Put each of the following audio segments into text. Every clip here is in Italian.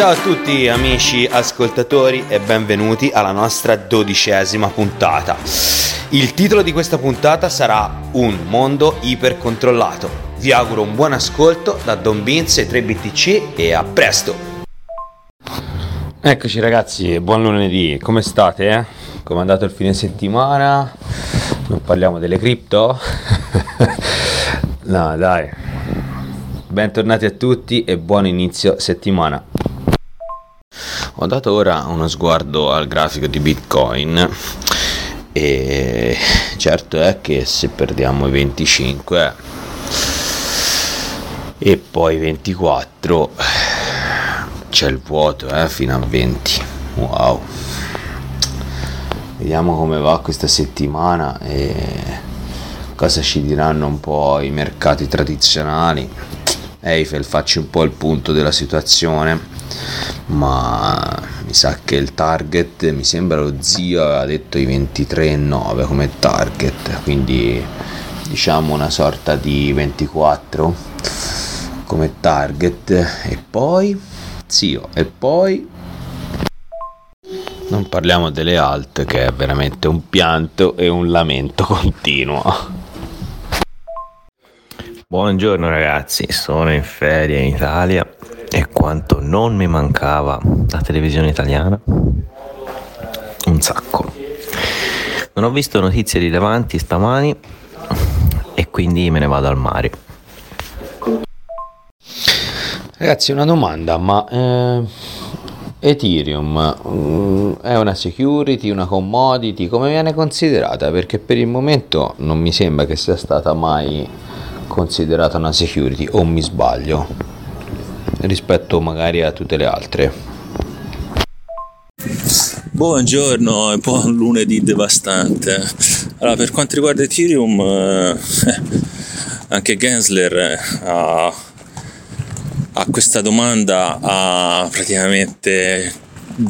Ciao a tutti amici ascoltatori e benvenuti alla nostra dodicesima puntata. Il titolo di questa puntata sarà Un mondo ipercontrollato. Vi auguro un buon ascolto da Don Beans e 3BTC e a presto! Eccoci ragazzi, buon lunedì, come state? Eh? Come è andato il fine settimana? Non parliamo delle cripto? no dai, bentornati a tutti e buon inizio settimana. Ho dato ora uno sguardo al grafico di Bitcoin e certo è che se perdiamo i 25 e poi 24 c'è il vuoto eh, fino a 20 wow. Vediamo come va questa settimana e cosa ci diranno un po' i mercati tradizionali. Eiffel facci un po' il punto della situazione ma mi sa che il target mi sembra lo zio aveva detto i 23,9 come target quindi diciamo una sorta di 24 come target. E poi zio e poi non parliamo delle alt che è veramente un pianto e un lamento continuo. Buongiorno ragazzi sono in ferie in Italia e quanto non mi mancava la televisione italiana? Un sacco. Non ho visto notizie rilevanti stamani e quindi me ne vado al mare. Ragazzi, una domanda, ma eh, Ethereum mm, è una security, una commodity, come viene considerata? Perché per il momento non mi sembra che sia stata mai considerata una security, o mi sbaglio, rispetto magari a tutte le altre. Buongiorno e buon lunedì devastante. Allora, per quanto riguarda Ethereum, eh, anche Gensler eh, ha a questa domanda ha praticamente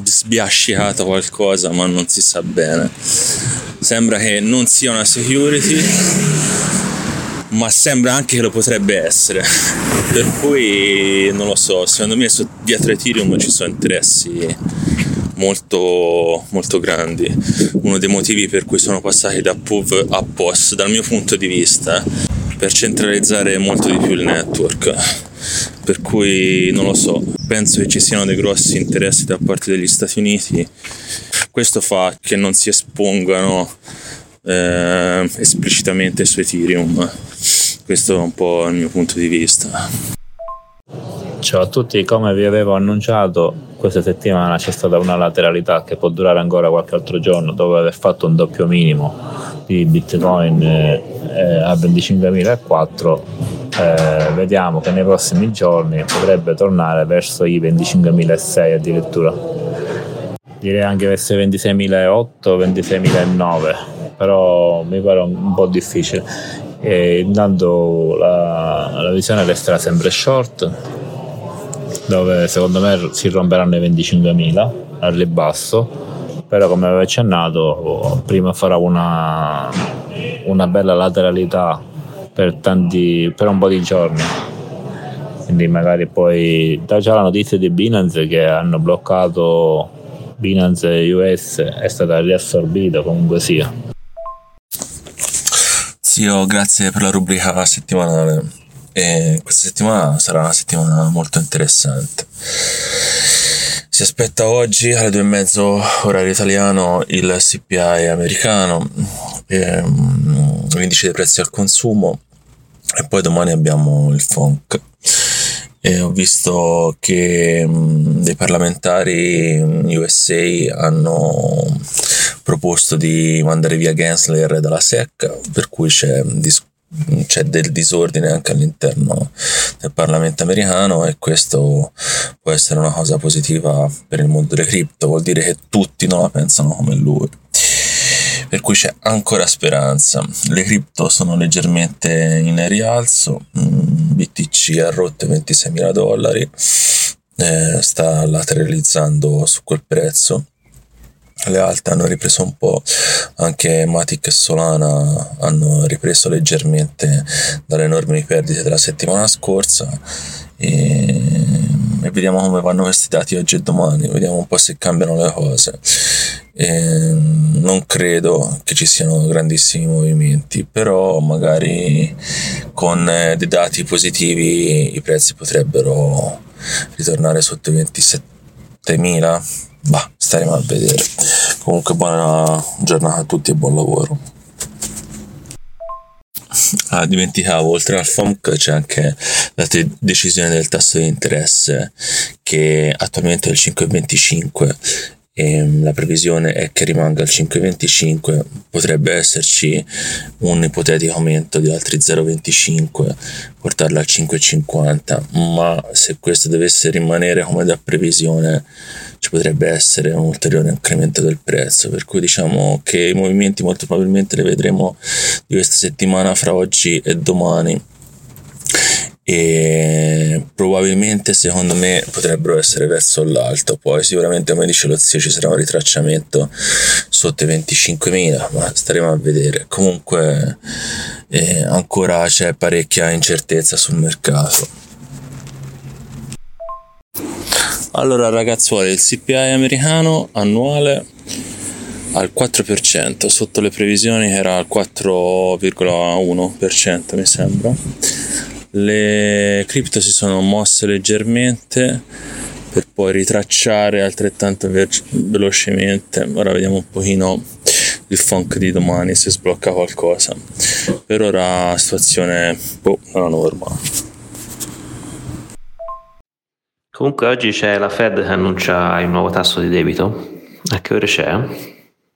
sbiascicato qualcosa ma non si sa bene sembra che non sia una security ma sembra anche che lo potrebbe essere. Per cui non lo so secondo me dietro Ethereum ci sono interessi molto, molto grandi. Uno dei motivi per cui sono passati da POV a POS dal mio punto di vista per centralizzare molto di più il network. Per cui non lo so, penso che ci siano dei grossi interessi da parte degli Stati Uniti. Questo fa che non si espongano eh, esplicitamente su Ethereum. Questo è un po' il mio punto di vista. Ciao a tutti, come vi avevo annunciato, questa settimana c'è stata una lateralità che può durare ancora qualche altro giorno dopo aver fatto un doppio minimo di Bitcoin eh, eh a 25.004 eh, vediamo che nei prossimi giorni potrebbe tornare verso i 25.600 addirittura direi anche verso i 26.008 26.009 però mi pare un po' difficile e intanto la, la visione resterà sempre short dove secondo me si romperanno i 25.000 al ribasso però come avevo accennato prima farà una, una bella lateralità per, tanti, per un po' di giorni. Quindi magari poi da già la notizia di Binance che hanno bloccato Binance US è stata riassorbita comunque sia. Zio, grazie per la rubrica settimanale. E questa settimana sarà una settimana molto interessante. Si aspetta oggi alle due e mezzo orario italiano il CPI americano, ehm, l'indice dei prezzi al consumo e poi domani abbiamo il FONC. E ho visto che mh, dei parlamentari USA hanno proposto di mandare via Gensler dalla SEC, per cui c'è, dis- c'è del disordine anche all'interno del Parlamento americano e questo può essere una cosa positiva per il mondo delle cripto, vuol dire che tutti non la pensano come lui per cui c'è ancora speranza. Le cripto sono leggermente in rialzo, mm, BTC ha rotto i 26 dollari, eh, sta lateralizzando su quel prezzo. Le alte hanno ripreso un po', anche Matic e Solana hanno ripreso leggermente dalle enormi perdite della settimana scorsa. E e vediamo come vanno questi dati oggi e domani, vediamo un po' se cambiano le cose. E non credo che ci siano grandissimi movimenti, però magari con eh, dei dati positivi i prezzi potrebbero ritornare sotto i 27.000. Bah, staremo a vedere. Comunque buona giornata a tutti e buon lavoro. Ah, dimenticavo, oltre al FOMC c'è anche la te- decisione del tasso di interesse che attualmente è il 5,25 e mm, la previsione è che rimanga al 5,25, potrebbe esserci un ipotetico aumento di altri 0,25, portarla al 5,50, ma se questo dovesse rimanere come da previsione ci potrebbe essere un ulteriore incremento del prezzo, per cui diciamo che i movimenti molto probabilmente li vedremo di questa settimana fra oggi e domani e probabilmente secondo me potrebbero essere verso l'alto. Poi sicuramente come dice lo zio ci sarà un ritracciamento sotto i 25.000 ma staremo a vedere. Comunque eh, ancora c'è parecchia incertezza sul mercato. Allora ragazzuoli il CPI americano annuale al 4% sotto le previsioni era al 4,1% mi sembra le cripto si sono mosse leggermente per poi ritracciare altrettanto velocemente ora vediamo un pochino il funk di domani se sblocca qualcosa per ora situazione boh, la norma comunque oggi c'è la Fed che annuncia il nuovo tasso di debito a che ore c'è?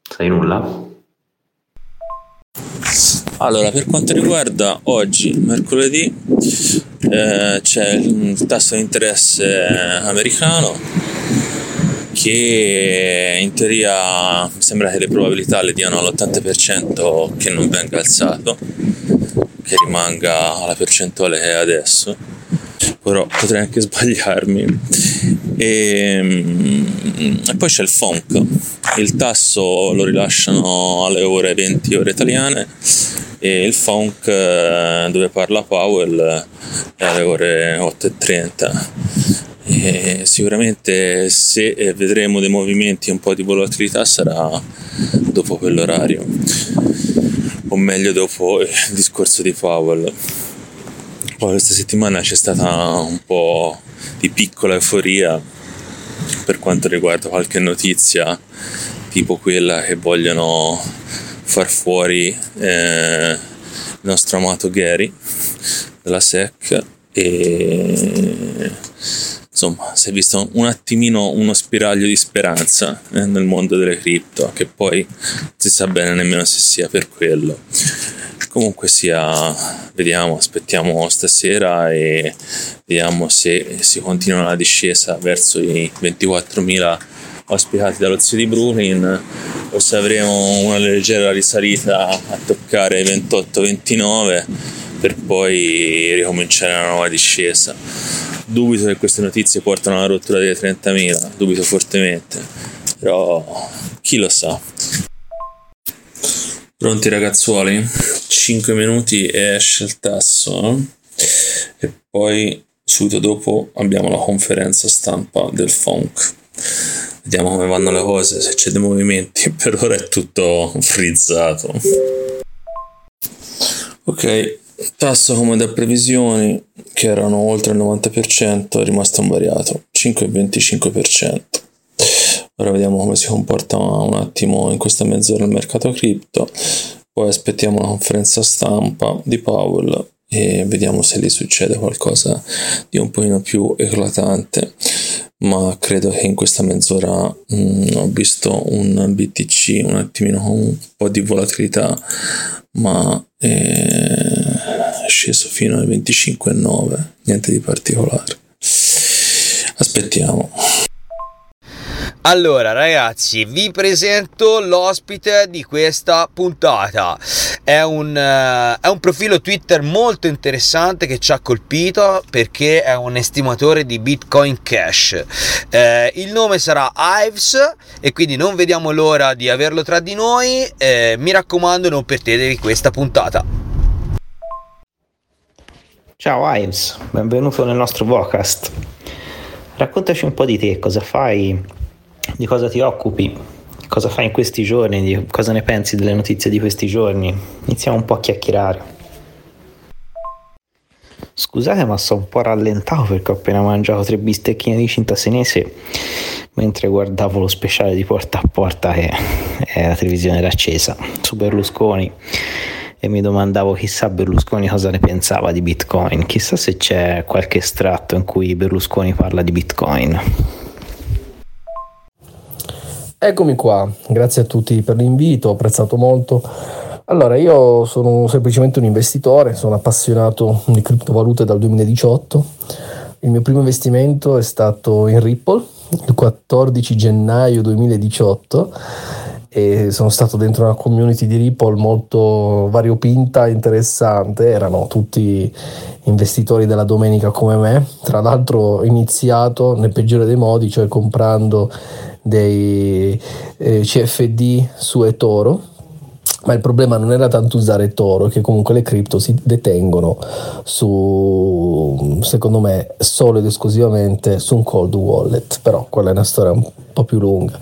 sai nulla? Allora, per quanto riguarda oggi, mercoledì, eh, c'è il tasso di interesse americano che in teoria mi sembra che le probabilità le diano all'80% che non venga alzato, che rimanga alla percentuale che è adesso, però potrei anche sbagliarmi. E, mm, e poi c'è il FONC, il tasso lo rilasciano alle ore 20 ore italiane e il funk eh, dove parla Powell è alle ore 8.30 e sicuramente se vedremo dei movimenti un po' di volatilità sarà dopo quell'orario. O meglio dopo il discorso di Powell. Poi questa settimana c'è stata un po' di piccola euforia per quanto riguarda qualche notizia tipo quella che vogliono far fuori eh, il nostro amato Gary della SEC e insomma si è visto un attimino uno spiraglio di speranza eh, nel mondo delle cripto che poi si sa bene nemmeno se sia per quello. Comunque sia vediamo aspettiamo stasera e vediamo se si continua la discesa verso i 24.000 ospitati dallo zio di Brooklyn o se avremo una leggera risalita a toccare i 28-29 per poi ricominciare una nuova discesa. Dubito che queste notizie portano alla rottura delle 30.000, dubito fortemente, però chi lo sa. Pronti ragazzuoli? 5 minuti e esce il tasso e poi subito dopo abbiamo la conferenza stampa del FONC vediamo come vanno le cose, se c'è dei movimenti, per ora è tutto frizzato. Ok, tasso come da previsioni che erano oltre il 90% è rimasto invariato, 5,25%. Ora vediamo come si comporta un attimo in questa mezz'ora il mercato cripto, poi aspettiamo la conferenza stampa di Powell e vediamo se gli succede qualcosa di un pochino più eclatante ma credo che in questa mezz'ora mh, mm, ho visto un BTC un attimino con un po' di volatilità ma è sceso fino ai 25,9 niente di particolare. Aspettiamo allora ragazzi vi presento l'ospite di questa puntata. È un, uh, è un, profilo Twitter molto interessante che ci ha colpito perché è un estimatore di Bitcoin Cash. Eh, il nome sarà Ives e quindi non vediamo l'ora di averlo tra di noi. Eh, mi raccomando non perdetevi questa puntata. Ciao Ives, benvenuto nel nostro podcast. Raccontaci un po' di te, cosa fai, di cosa ti occupi, cosa fai in questi giorni, cosa ne pensi delle notizie di questi giorni. Iniziamo un po' a chiacchierare. Scusate ma sono un po' rallentato perché ho appena mangiato tre bistecchine di cinta senese mentre guardavo lo speciale di Porta a Porta che la televisione era accesa su Berlusconi e mi domandavo chissà Berlusconi cosa ne pensava di Bitcoin, chissà se c'è qualche estratto in cui Berlusconi parla di Bitcoin. Eccomi qua, grazie a tutti per l'invito, ho apprezzato molto. Allora, io sono semplicemente un investitore, sono appassionato di criptovalute dal 2018. Il mio primo investimento è stato in Ripple il 14 gennaio 2018 e sono stato dentro una community di Ripple molto variopinta, interessante, erano tutti investitori della domenica come me, tra l'altro ho iniziato nel peggiore dei modi, cioè comprando dei eh, CFD su eToro ma il problema non era tanto usare Toro, che comunque le cripto si detengono su, secondo me, solo ed esclusivamente su un cold wallet, però quella è una storia un po' più lunga.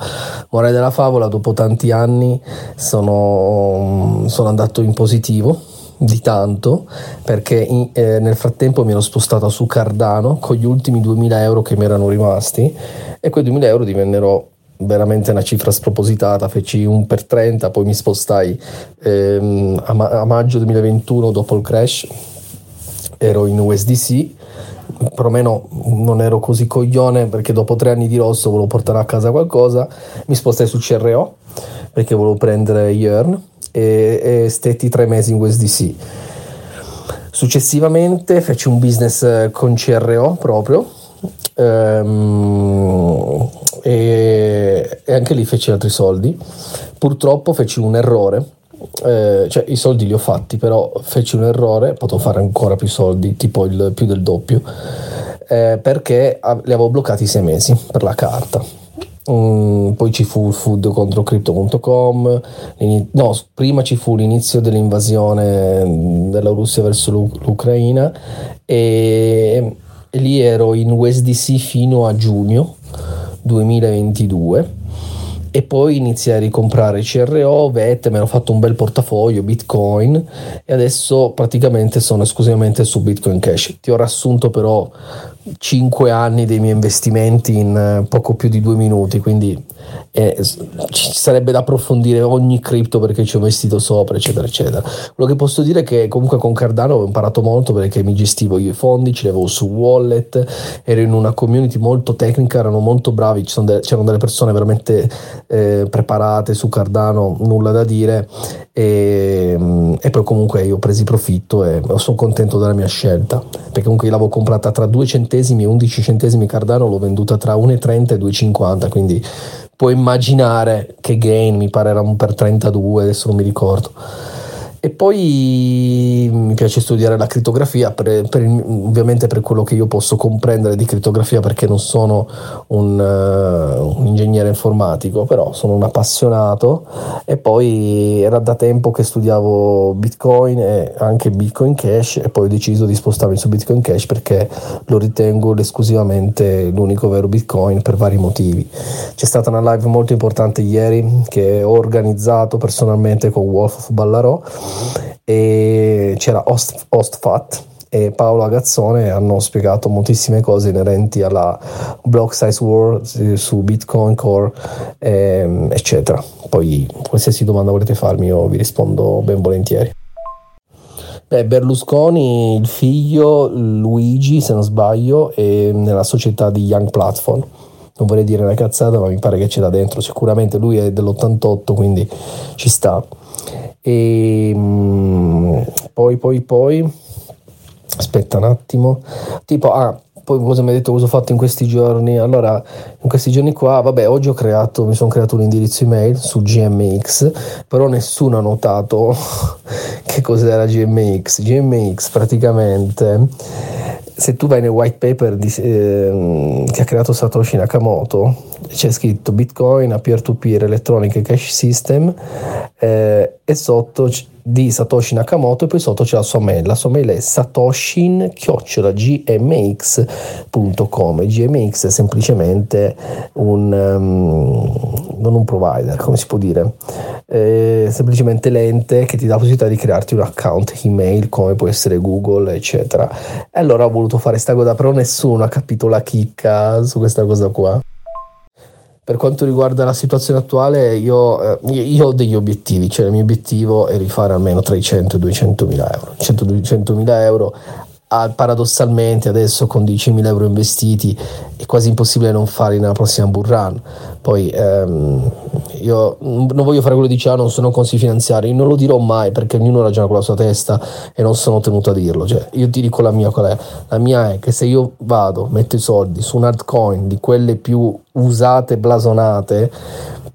Morale della favola, dopo tanti anni sono, sono andato in positivo, di tanto perché in, eh, nel frattempo mi ero spostato su Cardano con gli ultimi 2000 euro che mi erano rimasti e quei 2000 euro divennero veramente una cifra spropositata, feci un per 30, poi mi spostai ehm, a, ma- a, maggio 2021 dopo il crash, ero in USDC, perlomeno non ero così coglione perché dopo tre anni di rosso volevo portare a casa qualcosa, mi spostai su CRO perché volevo prendere Yearn e, e stetti tre mesi in USDC. Successivamente feci un business con CRO proprio ehm, e, e, anche lì feci altri soldi. Purtroppo feci un errore, eh, cioè i soldi li ho fatti, però feci un errore, potevo fare ancora più soldi, tipo il più del doppio, eh, perché li avevo bloccati sei mesi per la carta. Um, poi ci fu il food contro crypto.com no, prima ci fu l'inizio dell'invasione della Russia verso l'Ucraina e lì ero in USDC fino a giugno 2022 e poi iniziai a ricomprare CRO, VET, mi ero fatto un bel portafoglio, Bitcoin e adesso praticamente sono esclusivamente su Bitcoin Cash. Ti ho riassunto però 5 anni dei miei investimenti in eh, poco più di due minuti, quindi eh, ci sarebbe da approfondire ogni cripto perché ci ho investito sopra, eccetera, eccetera. Quello che posso dire è che comunque con Cardano ho imparato molto perché mi gestivo io i fondi, ce li avevo su wallet, ero in una community molto tecnica, erano molto bravi, c'erano delle persone veramente eh, preparate su Cardano, nulla da dire e, e, poi comunque io ho preso profitto e sono contento della mia scelta perché comunque io l'avevo comprata tra 2 centesimi e 11 centesimi Cardano l'ho venduta tra 1,30 e 2,50 quindi puoi immaginare che gain mi pare era un per 32 adesso non mi ricordo e poi mi piace studiare la crittografia, per, per, ovviamente per quello che io posso comprendere di crittografia perché non sono un, uh, un, ingegnere informatico, però sono un appassionato e poi era da tempo che studiavo Bitcoin e anche Bitcoin Cash e poi ho deciso di spostarmi su Bitcoin Cash perché lo ritengo esclusivamente l'unico vero Bitcoin per vari motivi. C'è stata una live molto importante ieri che ho organizzato personalmente con Wolf of Ballarò e c'era Ost, Ostfat e Paolo Agazzone hanno spiegato moltissime cose inerenti alla block size war su Bitcoin Core ehm, eccetera poi qualsiasi domanda volete farmi io vi rispondo ben volentieri Beh, Berlusconi, il figlio Luigi, se non sbaglio, è nella società di Young Platform. Non vorrei dire una cazzata, ma mi pare che c'è da dentro. Sicuramente lui è dell'88, quindi ci sta. E mm, poi, poi, poi, aspetta un attimo, tipo, ah, poi cosa mi hai detto cosa ho fatto in questi giorni? Allora, in questi giorni qua, vabbè, oggi ho creato, mi sono creato un indirizzo email su GMX, però nessuno ha notato che cos'era GMX. GMX praticamente, se tu vai nel white paper di, eh, che ha creato Satoshi Nakamoto, c'è scritto Bitcoin a peer-to-peer Electronic Cash System eh, e sotto di Satoshi Nakamoto e poi sotto c'è la sua mail. La sua mail è satoshin-gmx.com. GMX è semplicemente un, um, non un provider, come si può dire, è semplicemente l'ente che ti dà la possibilità di crearti un account email come può essere Google, eccetera. E allora ho voluto fare sta cosa, però nessuno ha capito la chicca su questa cosa qua. Per quanto riguarda la situazione attuale, io, eh, io, ho degli obiettivi, cioè il mio obiettivo è rifare almeno tra i 100 e i 200 mila euro. 100 mila euro paradossalmente adesso con 10.000 euro investiti è quasi impossibile non farli nella prossima bull run. Poi ehm, io non voglio fare quello di diciamo, non sono consigli finanziari, non lo dirò mai perché ognuno ragiona con la sua testa e non sono tenuto a dirlo. Cioè, io ti dico la mia qual è. La mia è che se io vado, metto i soldi su un altcoin di quelle più usate, blasonate,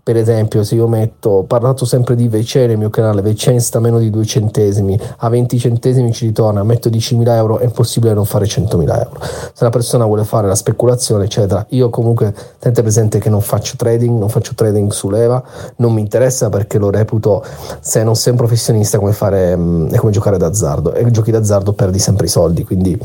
per esempio se io metto, ho parlato sempre di Vece nel mio canale, Vece sta meno di 2 centesimi, a 20 centesimi ci ritorna, metto 10.000 euro, è impossibile non fare 100.000 euro. Se una persona vuole fare la speculazione, eccetera, io comunque tenete presente che non faccio trading, non faccio trading su leva, non mi interessa perché lo reputo, se non sei un professionista, come fare, è come giocare d'azzardo, e giochi d'azzardo perdi sempre i soldi, quindi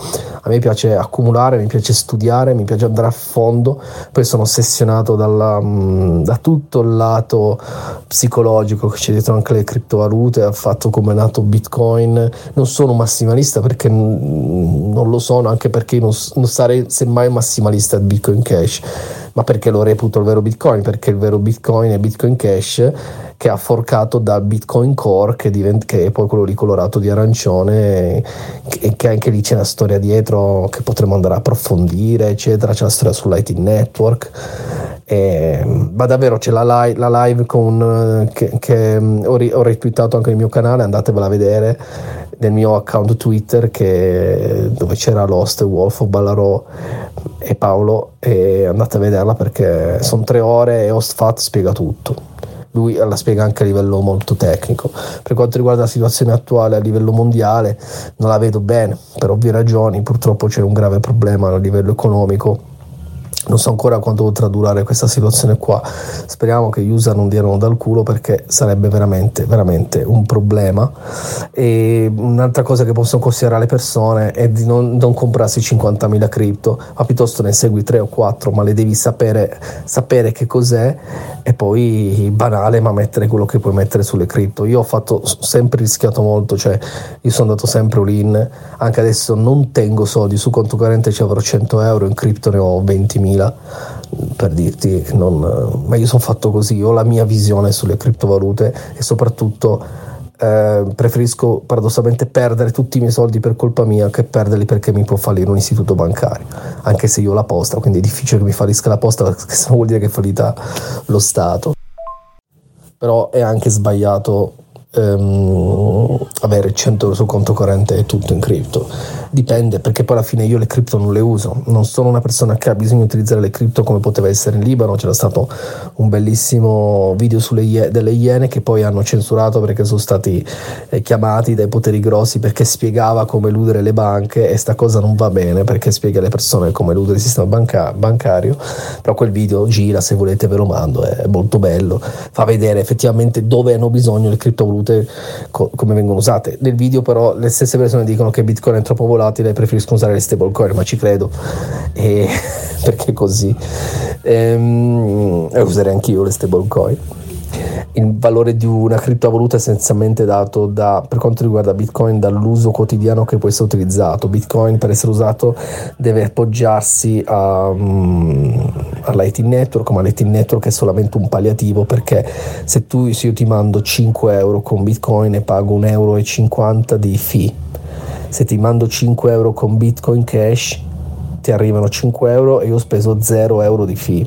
a me piace accumulare, mi piace studiare, mi piace andare a fondo, poi sono ossessionato dalla, da tutto lato psicologico che c'è dietro anche le criptovalute, ha fatto come è nato Bitcoin. Non sono massimalista perché non lo sono, anche perché non, non sarei semmai massimalista di Bitcoin Cash, ma perché lo reputo il vero Bitcoin, perché il vero Bitcoin è Bitcoin Cash che ha forcato dal Bitcoin Core che, divent- che è poi quello lì colorato di arancione e che anche lì c'è una storia dietro che potremmo andare a approfondire eccetera. C'è una storia su Lightning Network. E, ma davvero c'è la live, la live con, che, che ho, ri- ho, retweetato anche nel mio canale, andatevela a vedere nel mio account Twitter che, dove c'era Lost, Wolf, Ballarò e Paolo e andate a vederla perché sono tre ore e Ostfat spiega tutto lui la spiega anche a livello molto tecnico. Per quanto riguarda la situazione attuale a livello mondiale, non la vedo bene per ovvie ragioni. Purtroppo c'è un grave problema a livello economico non so ancora quanto potrà durare questa situazione qua. Speriamo che gli user non diano dal culo perché sarebbe veramente, veramente un problema. E un'altra cosa che possono considerare le persone è di non, non comprarsi 50.000 cripto, ma piuttosto ne segui 3 o 4, ma le devi sapere, sapere che cos'è e poi banale, ma mettere quello che puoi mettere sulle cripto. Io ho fatto sempre rischiato molto, cioè io sono andato sempre all-in, anche adesso non tengo soldi su conto corrente ci avrò 100 euro, in cripto ne ho 20.000 2000 per dirti non, ma io sono fatto così ho la mia visione sulle criptovalute e soprattutto eh, preferisco paradossalmente perdere tutti i miei soldi per colpa mia che perderli perché mi può fallire un istituto bancario anche se io ho la posta quindi è difficile che mi fallisca la posta perché se no vuol dire che è fallita lo Stato però è anche sbagliato ehm, avere 100 euro sul conto corrente e tutto in cripto. Dipende, perché poi alla fine io le cripto non le uso. Non sono una persona che ha bisogno di utilizzare le cripto come poteva essere in Libano. C'era stato un bellissimo video sulle delle iene che poi hanno censurato perché sono stati eh, chiamati dai poteri grossi perché spiegava come eludere le banche e sta cosa non va bene perché spiega alle persone come eludere il sistema banca- bancario. Però quel video gira, se volete ve lo mando, è molto bello. Fa vedere effettivamente dove hanno bisogno le criptovalute co- come vengono usate. Nel video però le stesse persone dicono che Bitcoin è troppo volatile preferiscono usare le stablecoin, ma ci credo, e perché così. Ehm, e userei anch'io le stablecoin il valore di una criptovaluta è essenzialmente dato da, per quanto riguarda Bitcoin dall'uso quotidiano che può essere utilizzato. Bitcoin per essere usato deve appoggiarsi a, um, a Lightning Network, ma Lightning Network è solamente un palliativo perché se tu se io ti mando 5 euro con Bitcoin e pago 1,50 euro di fee, se ti mando 5 euro con Bitcoin Cash ti arrivano 5 euro e io ho speso 0 euro di fee.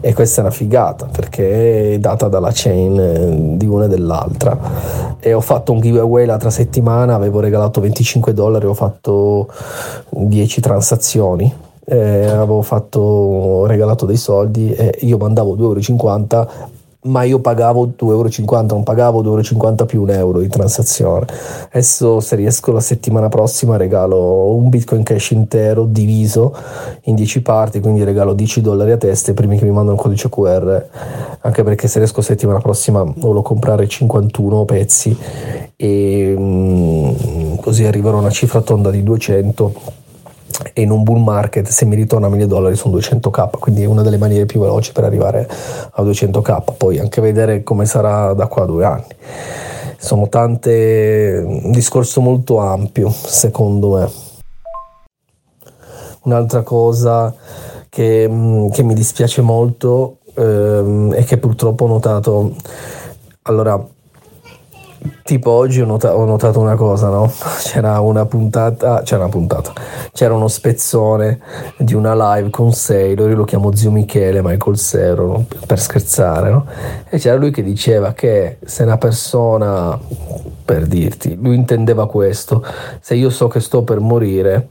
E questa è una figata perché è data dalla chain eh, di una e dell'altra. E ho fatto un giveaway l'altra settimana avevo regalato 25 dollari ho fatto 10 transazioni. Eh, avevo fatto, regalato dei soldi e io mandavo 2,50 euro ma io pagavo 2,50 euro, non pagavo 2,50 euro più un euro di transazione. Adesso se riesco la settimana prossima regalo un Bitcoin Cash intero diviso in 10 parti, quindi regalo 10 dollari a testa i primi che mi mandano il codice QR, anche perché se riesco settimana prossima voglio comprare 51 pezzi e mm, così arriverò a una cifra tonda di 200 e in un bull market se mi ritorna 1000 dollari sono 200k quindi è una delle maniere più veloci per arrivare a 200k poi anche vedere come sarà da qua a due anni. Sono tante un discorso molto ampio secondo me. Un'altra cosa che, mm, che mi dispiace molto ehm, è che purtroppo ho notato allora tipo oggi ho, nota- ho, notato una cosa, no? C'era una puntata, c'era una puntata, c'era uno spezzone di una live con Sailor, io lo chiamo zio Michele, Michael Sero, per scherzare, no? E c'era lui che diceva che se una persona, per dirti, lui intendeva questo, se io so che sto per morire,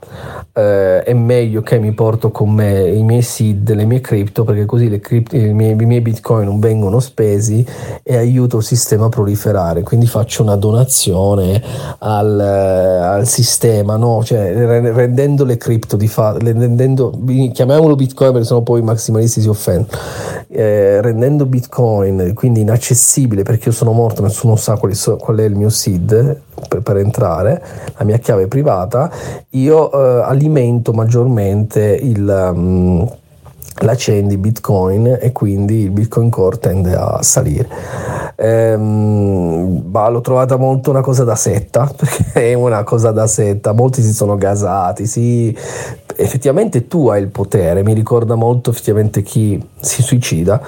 eh, è meglio che mi porto con me i miei seed, le mie cripto, perché così le cripto, i, miei, i miei bitcoin non vengono spesi e aiuto il sistema a proliferare, quindi faccio una donazione al, al sistema, no? cioè, rendendo le cripto di fatto, chiamiamolo bitcoin perché sennò poi i maximalisti si offendono, eh, rendendo bitcoin quindi inaccessibile perché io sono morto, nessuno sa qual, qual è il mio seed per, per, entrare, la mia chiave privata, io eh, alimento maggiormente il... Um, la chain di Bitcoin e quindi il Bitcoin Core tende a salire. Ehm, bah, l'ho trovata molto una cosa da setta, perché è una cosa da setta, molti si sono gasati, sì, effettivamente tu hai il potere, mi ricorda molto effettivamente chi si suicida,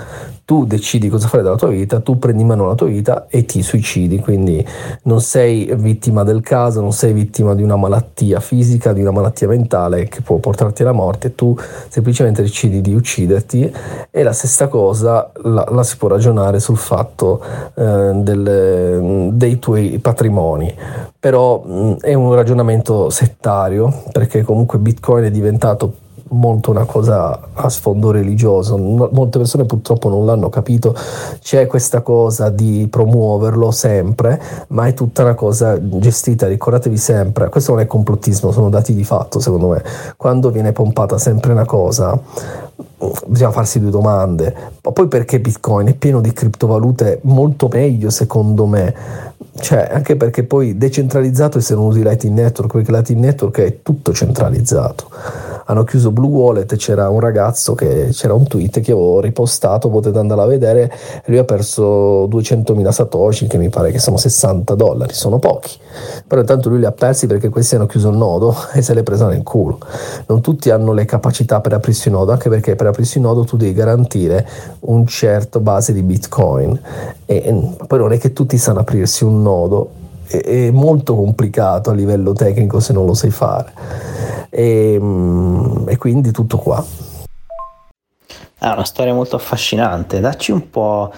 tu decidi cosa fare della tua vita, tu prendi in mano la tua vita e ti suicidi, quindi non sei vittima del caso, non sei vittima di una malattia fisica, di una malattia mentale che può portarti alla morte, tu semplicemente decidi di ucciderti e la stessa cosa la, la si può ragionare sul fatto eh, del, dei tuoi patrimoni, però mh, è un ragionamento settario perché comunque Bitcoin è diventato molto una cosa a sfondo religioso. Molte persone purtroppo non l'hanno capito. C'è questa cosa di promuoverlo sempre, ma è tutta una cosa gestita. Ricordatevi sempre, questo non è complottismo, sono dati di fatto secondo me. Quando viene pompata sempre una cosa, bisogna farsi due domande. Ma poi perché Bitcoin è pieno di criptovalute molto meglio secondo me. Cioè, anche perché poi decentralizzato e se non usi Lightning Network, perché Lightning Network è tutto centralizzato hanno chiuso Blue Wallet, c'era un ragazzo che c'era un tweet che avevo ripostato, potete andare a vedere, lui ha perso 200.000 satoshi, che mi pare che sono 60 dollari, sono pochi, però intanto lui li ha persi perché questi hanno chiuso il nodo e se l'è presa nel culo. Non tutti hanno le capacità per aprirsi il nodo, anche perché per aprirsi il nodo tu devi garantire un certo base di bitcoin. E poi non è che tutti sanno aprirsi un nodo è molto complicato a livello tecnico se non lo sai fare e, mm, e quindi tutto qua. È una storia molto affascinante. Dacci un po'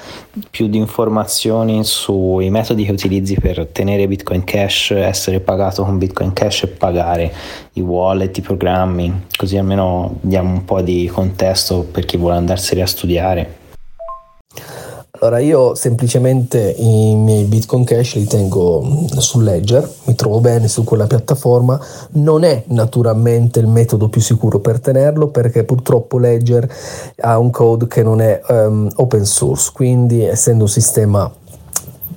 più di informazioni sui metodi che utilizzi per tenere Bitcoin Cash, essere pagato con Bitcoin Cash e pagare i wallet, i programmi, così almeno diamo un po' di contesto per chi vuole andarseli a studiare. Allora io semplicemente i miei Bitcoin Cash li tengo su Ledger, mi trovo bene su quella piattaforma, non è naturalmente il metodo più sicuro per tenerlo perché purtroppo Ledger ha un code che non è um, open source, quindi essendo un sistema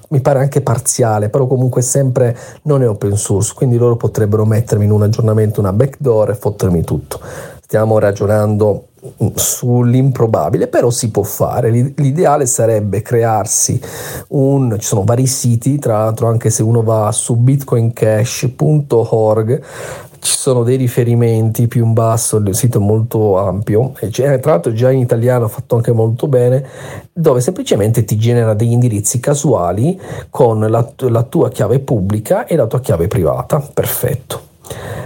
mi pare anche parziale, però comunque sempre non è open source, quindi loro potrebbero mettermi in un aggiornamento una backdoor e fottermi tutto. Stiamo ragionando sull'improbabile, però si può fare. L'ideale sarebbe crearsi un, ci sono vari siti, tra l'altro anche se uno va su bitcoincash.org ci sono dei riferimenti più in basso, il sito è molto ampio, e tra l'altro già in italiano fatto anche molto bene, dove semplicemente ti genera degli indirizzi casuali con la, la tua chiave pubblica e la tua chiave privata. Perfetto.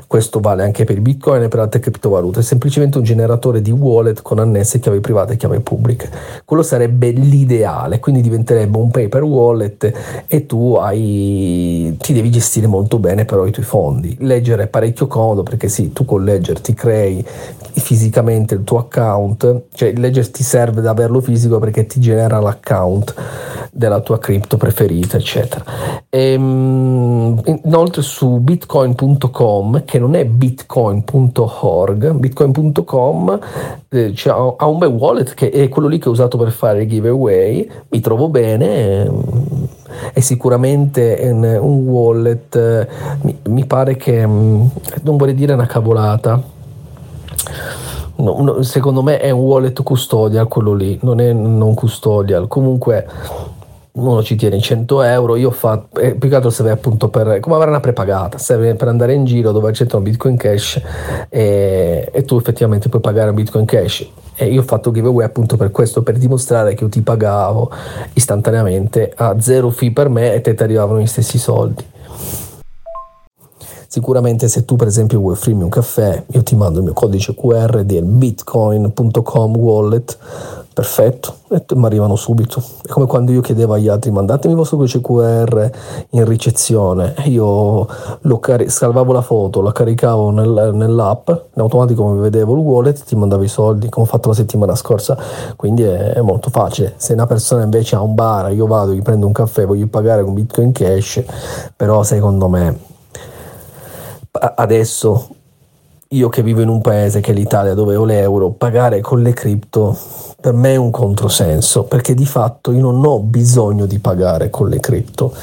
Questo vale anche per Bitcoin e per altre criptovalute, è semplicemente un generatore di wallet con annesse chiavi private e chiavi pubbliche. Quello sarebbe l'ideale, quindi diventerebbe un paper wallet e tu hai, ti devi gestire molto bene però i tuoi fondi. Ledger è parecchio comodo perché sì, tu con Ledger ti crei fisicamente il tuo account, cioè ledger ti serve da averlo fisico perché ti genera l'account della tua cripto preferita, eccetera. E, ehm, inoltre su bitcoin.com, che non è bitcoin.org, bitcoin.com eh, ha un bel wallet che è quello lì che ho usato per fare il giveaway, mi trovo bene. Ehm, è sicuramente un, wallet, mi, mi, pare che mm, non vorrei dire una cavolata. No, no, secondo me è un wallet custodial quello lì, non è non custodial. Comunque uno ci tiene 100 euro, io ho fatto, eh, più che altro serve appunto per, come avere una prepagata, serve per andare in giro dove accettano Bitcoin Cash e, e, tu effettivamente puoi pagare Bitcoin Cash. E io ho fatto giveaway appunto per questo, per dimostrare che io ti pagavo istantaneamente a zero fee per me e te ti arrivavano gli stessi soldi. Sicuramente se tu per esempio vuoi offrirmi un caffè, io ti mando il mio codice QR del bitcoin.com wallet perfetto, mi arrivano subito. È come quando io chiedevo agli altri mandatemi il vostro codice QR in ricezione, io cari- salvavo la foto, la caricavo nel, nell'app, in automatico mi vedevo il wallet, ti mandavo i soldi, come ho fatto la settimana scorsa, quindi è, è, molto facile. Se una persona invece ha un bar, io vado, gli prendo un caffè, voglio pagare con Bitcoin Cash, però secondo me adesso io che vivo in un paese che è l'Italia dove ho l'euro, pagare con le cripto per me è un controsenso perché di fatto io non ho bisogno di pagare con le cripto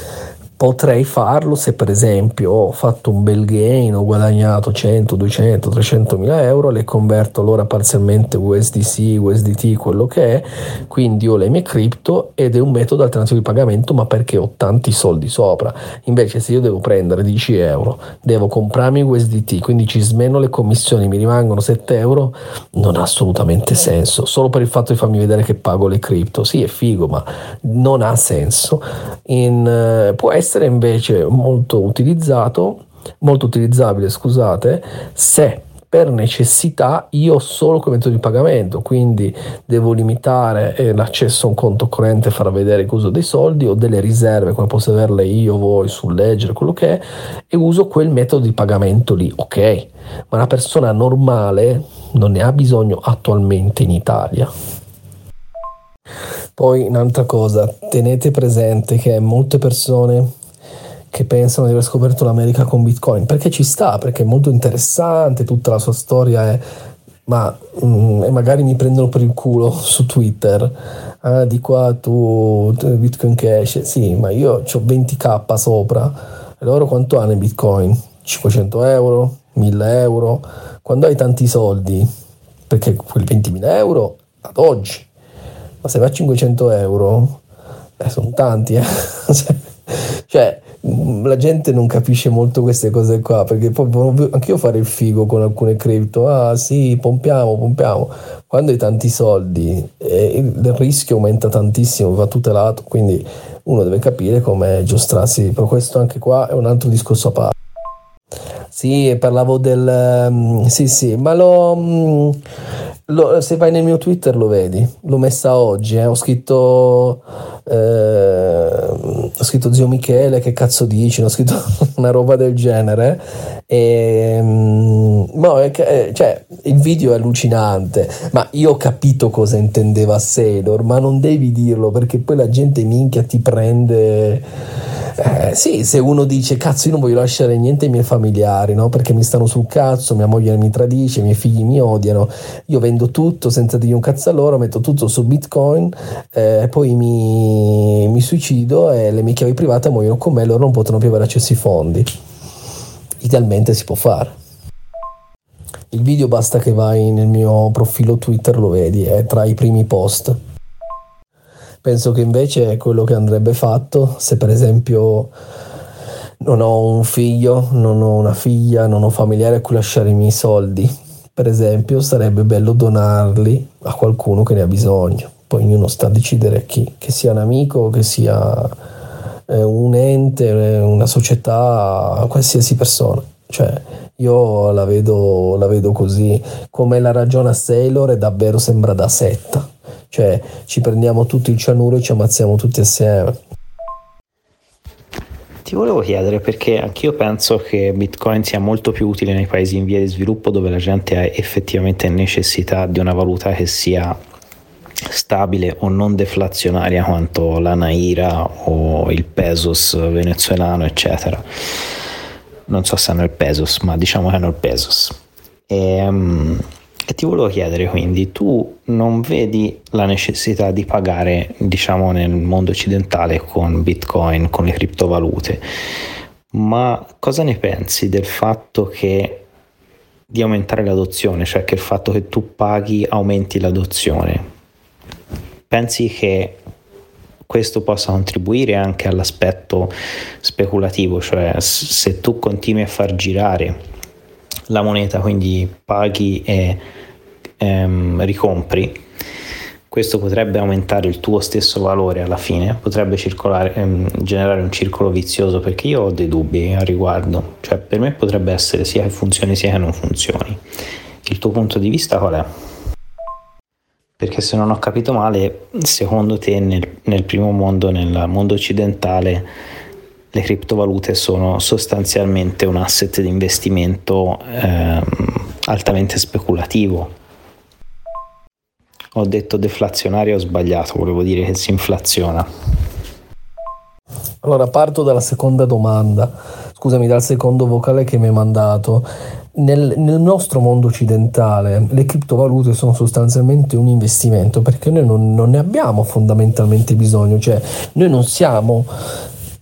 Potrei farlo se per esempio ho fatto un bel gain, ho guadagnato 100, 200, 300 mila euro, le converto allora parzialmente USDC, USDT, quello che è, quindi ho le mie cripto ed è un metodo alternativo di pagamento ma perché ho tanti soldi sopra. Invece se io devo prendere 10 euro, devo comprarmi USDT, quindi ci smeno le commissioni, mi rimangono 7 euro, non ha assolutamente senso, solo per il fatto di farmi vedere che pago le cripto. Sì, è figo, ma non ha senso. In, uh, può essere essere invece molto utilizzato, molto utilizzabile, scusate, se per necessità io ho solo come metodo di pagamento, quindi devo limitare eh, l'accesso a un conto corrente, far vedere che uso dei soldi o delle riserve come posso averle io, voi sul ledger, quello che è, e uso quel metodo di pagamento lì, ok? Ma una persona normale non ne ha bisogno attualmente in Italia. Poi un'altra cosa, tenete presente che molte persone che pensano di aver scoperto l'America con Bitcoin, perché ci sta, perché è molto interessante, tutta la sua storia è ma mm, e magari mi prendono per il culo su Twitter. Ah, di qua tu Bitcoin Cash sì ma io ho 20k sopra. E loro quanto hanno in Bitcoin? 500 euro 1000 euro? Quando hai tanti soldi? Perché quei 20.000 euro ad oggi ma se vai a 500 euro, eh, sono tanti, eh? cioè, la gente non capisce molto queste cose qua, perché poi anch'io fare il figo con alcune cripto, ah sì, pompiamo, pompiamo. Quando hai tanti soldi, eh, il rischio aumenta tantissimo, va tutelato, quindi uno deve capire come giostrarsi, però questo anche qua è un altro discorso a parte. Sì, parlavo del... Um, sì, sì, ma lo... Lo, se vai nel mio Twitter lo vedi, l'ho messa oggi, eh. ho, scritto, eh, ho scritto zio Michele, che cazzo dici, ho scritto una roba del genere, e, no, eh, cioè, il video è allucinante, ma io ho capito cosa intendeva Sailor, ma non devi dirlo perché poi la gente minchia ti prende eh, sì, se uno dice cazzo io non voglio lasciare niente ai miei familiari, no? Perché mi stanno sul cazzo, mia moglie mi tradisce, i miei figli mi odiano, io vendo tutto senza dire un cazzo a loro, metto tutto su Bitcoin, eh, poi mi, mi suicido e le mie chiavi private muoiono con me, loro non possono più avere accesso ai fondi. Idealmente si può fare. Il video basta che vai nel mio profilo Twitter, lo vedi, è tra i primi post. Penso che invece è quello che andrebbe fatto se per esempio non ho un figlio, non ho una figlia, non ho familiare a cui lasciare i miei soldi. Per esempio sarebbe bello donarli a qualcuno che ne ha bisogno. Poi ognuno sta a decidere chi, che sia un amico, che sia un ente, una società, qualsiasi persona. Cioè, io la vedo, la vedo così. Come la ragiona Sailor davvero sembra da setta. Cioè ci prendiamo tutto il cianuro e ci ammazziamo tutti assieme. Ti volevo chiedere perché anch'io penso che Bitcoin sia molto più utile nei paesi in via di sviluppo dove la gente ha effettivamente necessità di una valuta che sia stabile o non deflazionaria quanto la Naira o il Pesos venezuelano, eccetera. Non so se hanno il Pesos, ma diciamo che hanno il Pesos. E, um, e ti volevo chiedere quindi, tu non vedi la necessità di pagare, diciamo, nel mondo occidentale con Bitcoin, con le criptovalute, ma cosa ne pensi del fatto che di aumentare l'adozione, cioè che il fatto che tu paghi aumenti l'adozione? Pensi che questo possa contribuire anche all'aspetto speculativo, cioè se tu continui a far girare la moneta, quindi paghi e ehm, ricompri, questo potrebbe aumentare il tuo stesso valore alla fine, potrebbe ehm, generare un circolo vizioso perché io ho dei dubbi a riguardo, cioè per me potrebbe essere sia che funzioni sia che non funzioni. Il tuo punto di vista qual è? Perché se non ho capito male, secondo te nel, nel primo mondo, nel mondo occidentale, le criptovalute sono sostanzialmente un asset di investimento ehm, altamente speculativo. Ho detto deflazionario, ho sbagliato, volevo dire che si inflaziona. Allora parto dalla seconda domanda, scusami, dal secondo vocale che mi hai mandato. Nel, nel, nostro mondo occidentale le criptovalute sono sostanzialmente un investimento perché noi non, non ne abbiamo fondamentalmente bisogno, cioè noi non siamo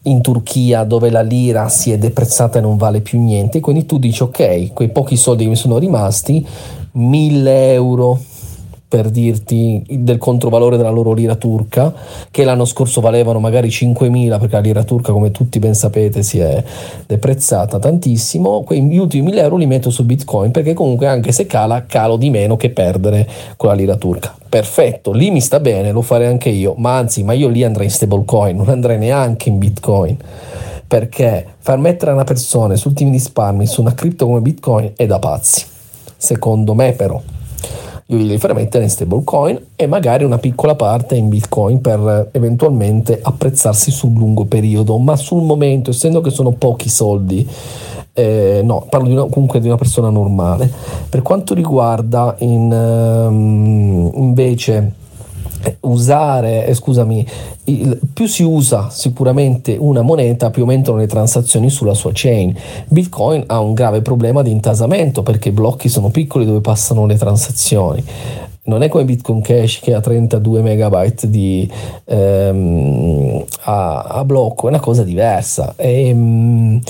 in Turchia dove la lira si è deprezzata e non vale più niente, quindi tu dici ok, quei pochi soldi che mi sono rimasti, 1000 euro per dirti del controvalore della loro lira turca, che l'anno scorso valevano magari 5.000 perché la lira turca, come tutti ben sapete, si è deprezzata tantissimo, quegli ultimi 1.000 euro li metto su Bitcoin perché comunque anche se cala, calo di meno che perdere con la lira turca. Perfetto, lì mi sta bene, lo farei anche io, ma anzi, ma io lì andrei in stablecoin, non andrei neanche in Bitcoin perché far mettere una persona sui ultimi risparmi su una cripto come Bitcoin è da pazzi. Secondo me però li farei mettere in stablecoin e magari una piccola parte in bitcoin per eventualmente apprezzarsi sul lungo periodo, ma sul momento, essendo che sono pochi soldi, eh, no, parlo di una, comunque di una persona normale. Per quanto riguarda in, um, invece usare, eh, scusami, il, più si usa sicuramente una moneta, più aumentano le transazioni sulla sua chain. Bitcoin ha un grave problema di intasamento perché i blocchi sono piccoli dove passano le transazioni. Non è come Bitcoin Cash che ha 32 megabyte di, ehm, a, a, blocco, è una cosa diversa. E, ehm,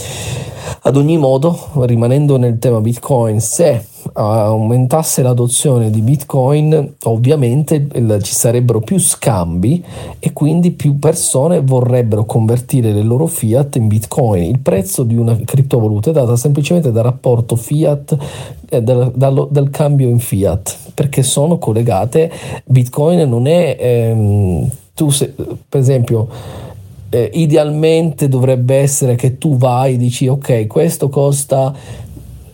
ad ogni modo, rimanendo nel tema Bitcoin, se aumentasse l'adozione di Bitcoin, ovviamente ci sarebbero più scambi e quindi più persone vorrebbero convertire le loro fiat in Bitcoin. Il prezzo di una criptovaluta è dato semplicemente dal rapporto fiat eh, dal, dal, dal, cambio in fiat perché sono collegate. Bitcoin non è ehm, tu, se, per esempio eh, idealmente dovrebbe essere che tu vai e dici ok questo costa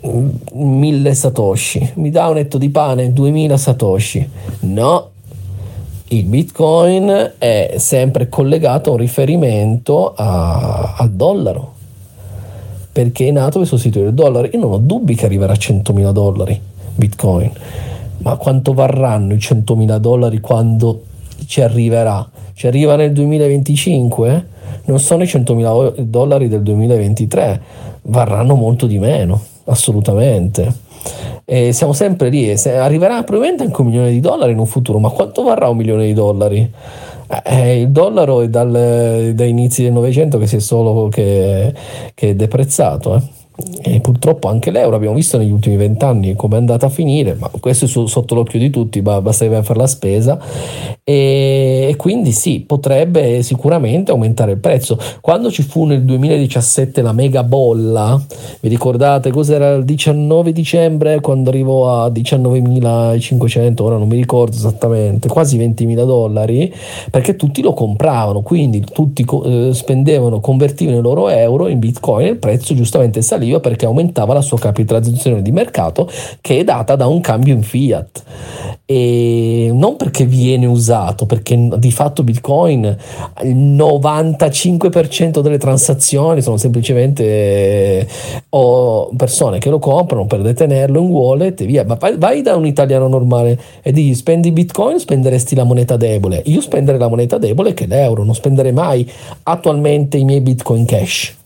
1000 satoshi. Mi dà un etto di pane 2000 satoshi. No. Il bitcoin è sempre collegato a un riferimento a, al dollaro perché è nato per sostituire il dollaro. Io non ho dubbi che arriverà a 100.000 dollari bitcoin ma quanto varranno i 100.000 dollari quando ci arriverà? Ci arriva nel 2025, non sono i 100.000 dollari del 2023, varranno molto di meno, assolutamente. E siamo sempre lì, arriverà probabilmente anche un milione di dollari in un futuro, ma quanto varrà un milione di dollari? Eh, il dollaro è dal, dai inizi del Novecento che si è solo che, che è deprezzato. Eh e purtroppo anche l'euro abbiamo visto negli ultimi vent'anni come è andata a finire, ma questo è su, sotto l'occhio di tutti, basta che fare la spesa e, e, quindi sì, potrebbe sicuramente aumentare il prezzo. Quando ci fu nel 2017 la mega bolla, vi ricordate cos'era il 19 dicembre quando arrivò a 19.500, ora non mi ricordo esattamente, quasi 20.000 dollari, perché tutti lo compravano, quindi tutti eh, spendevano, convertivano i loro euro in bitcoin e il prezzo giustamente saliva l'IVA perché aumentava la sua capitalizzazione di mercato che è data da un cambio in fiat e non perché viene usato, perché di fatto Bitcoin il 95% delle transazioni sono semplicemente eh, o persone che lo comprano per detenerlo in wallet e via. Ma vai, vai da un italiano normale e digli spendi Bitcoin, spenderesti la moneta debole. Io spenderei la moneta debole che è l'euro, non spenderei mai attualmente i miei Bitcoin cash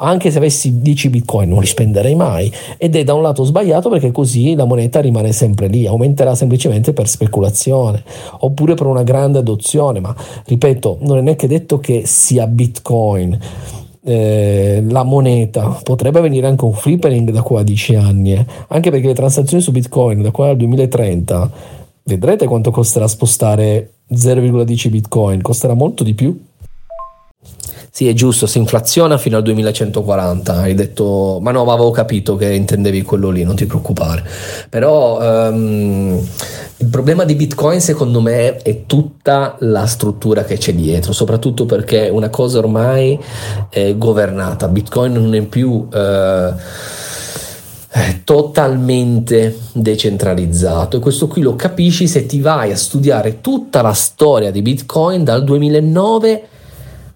anche se avessi 10 bitcoin non li spenderei mai ed è da un lato sbagliato perché così la moneta rimane sempre lì, aumenterà semplicemente per speculazione oppure per una grande adozione, ma ripeto, non è neanche detto che sia bitcoin. Eh, la moneta potrebbe avvenire anche un flippering da qua a 10 anni eh. anche perché le transazioni su bitcoin da qua al 2030 vedrete quanto costerà spostare 0,10 bitcoin costerà molto di più sì, è giusto, si inflaziona fino al 2140. Hai detto, ma no, ma avevo capito che intendevi quello lì, non ti preoccupare. Però um, il problema di Bitcoin, secondo me, è tutta la struttura che c'è dietro, soprattutto perché una cosa ormai è governata. Bitcoin non è più. Uh, totalmente decentralizzato e questo qui lo capisci se ti vai a studiare tutta la storia di Bitcoin dal 2009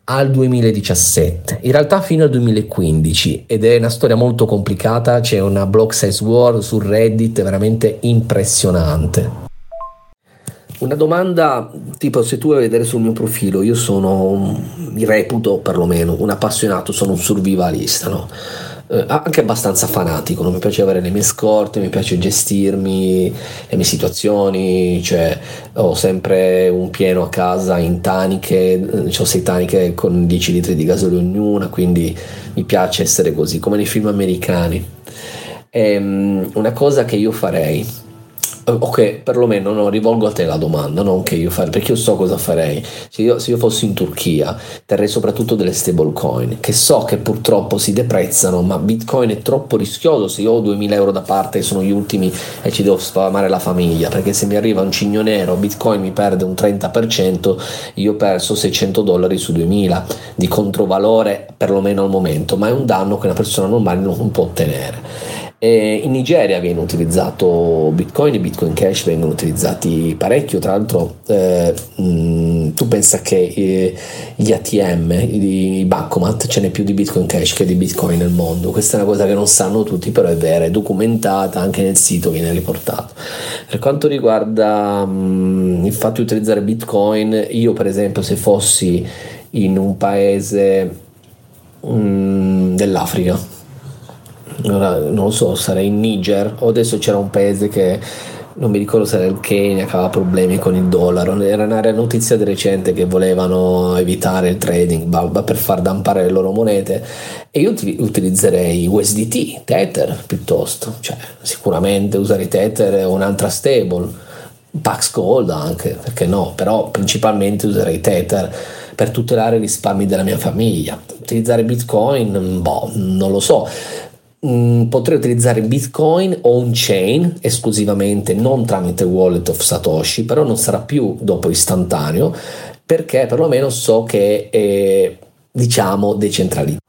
al 2017, in realtà fino al 2015 ed è una storia molto complicata, c'è una block size war su Reddit veramente impressionante. Una domanda tipo se tu vuoi vedere sul mio profilo, io sono, mi reputo perlomeno un appassionato, sono un survivalista, no? Eh, anche abbastanza fanatico, non mi piace avere le mie scorte, mi piace gestirmi le mie situazioni, cioè ho sempre un pieno a casa in taniche, eh, ho sei taniche con 10 litri di gasolio ognuna, quindi mi piace essere così, come nei film americani. E, um, una cosa che io farei ok, perlomeno no, rivolgo a te la domanda, non che io farei, perché io so cosa farei. Se io, se io, fossi in Turchia, terrei soprattutto delle stablecoin, che so che purtroppo si deprezzano, ma Bitcoin è troppo rischioso. Se io ho 2000 euro da parte e sono gli ultimi e ci devo spamare la famiglia, perché se mi arriva un cigno nero, Bitcoin mi perde un 30%, io ho perso 600 dollari su 2000 di controvalore, perlomeno al momento, ma è un danno che una persona normale non può ottenere. E in Nigeria viene utilizzato Bitcoin, i Bitcoin Cash vengono utilizzati parecchio, tra l'altro eh, mh, mm, tu pensa che eh, gli ATM, i, i bancomat, ce n'è più di Bitcoin Cash che di Bitcoin nel mondo, questa è una cosa che non sanno tutti, però è vera, è documentata, anche nel sito viene riportato. Per quanto riguarda mh, mm, il fatto di utilizzare Bitcoin, io per esempio se fossi in un paese mh, mm, dell'Africa, non lo so, sarei in Niger. O adesso c'era un paese che non mi ricordo se era il Kenya che aveva problemi con il dollaro, era una notizia di recente che volevano evitare il trading per far dampare le loro monete. E io utilizzerei USDT, Tether piuttosto, cioè sicuramente usare Tether o un'altra stable. Pax Gold anche, perché no, però principalmente userei Tether per tutelare i risparmi della mia famiglia. Utilizzare Bitcoin, boh, non lo so Mm, potrei utilizzare Bitcoin on-chain esclusivamente, non tramite wallet of Satoshi, però non sarà più dopo istantaneo perché perlomeno so che è diciamo decentralizzato.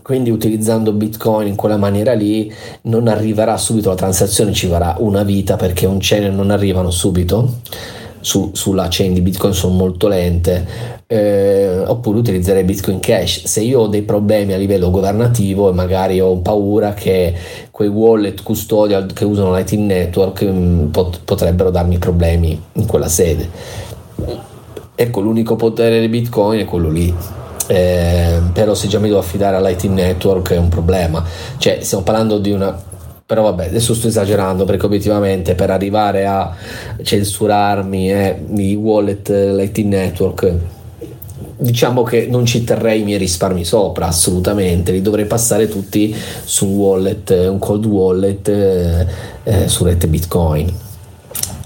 Quindi utilizzando Bitcoin in quella maniera lì non arriverà subito la transazione, ci vorrà una vita perché on-chain non arrivano subito su, sulla chain di Bitcoin sono molto lente, eh, oppure utilizzerei Bitcoin Cash. Se io ho dei problemi a livello governativo e magari ho paura che quei wallet custodial che usano Lightning Network mm, pot- potrebbero darmi problemi in quella sede. Ecco, l'unico potere di Bitcoin è quello lì. Eh, però se già mi devo affidare a Lightning Network è un problema. Cioè, stiamo parlando di una però vabbè adesso sto esagerando perché obiettivamente per arrivare a censurarmi eh, i wallet Lightning Network diciamo che non ci terrei i miei risparmi sopra assolutamente. Li dovrei passare tutti su un wallet un cold wallet eh, eh, su rete bitcoin.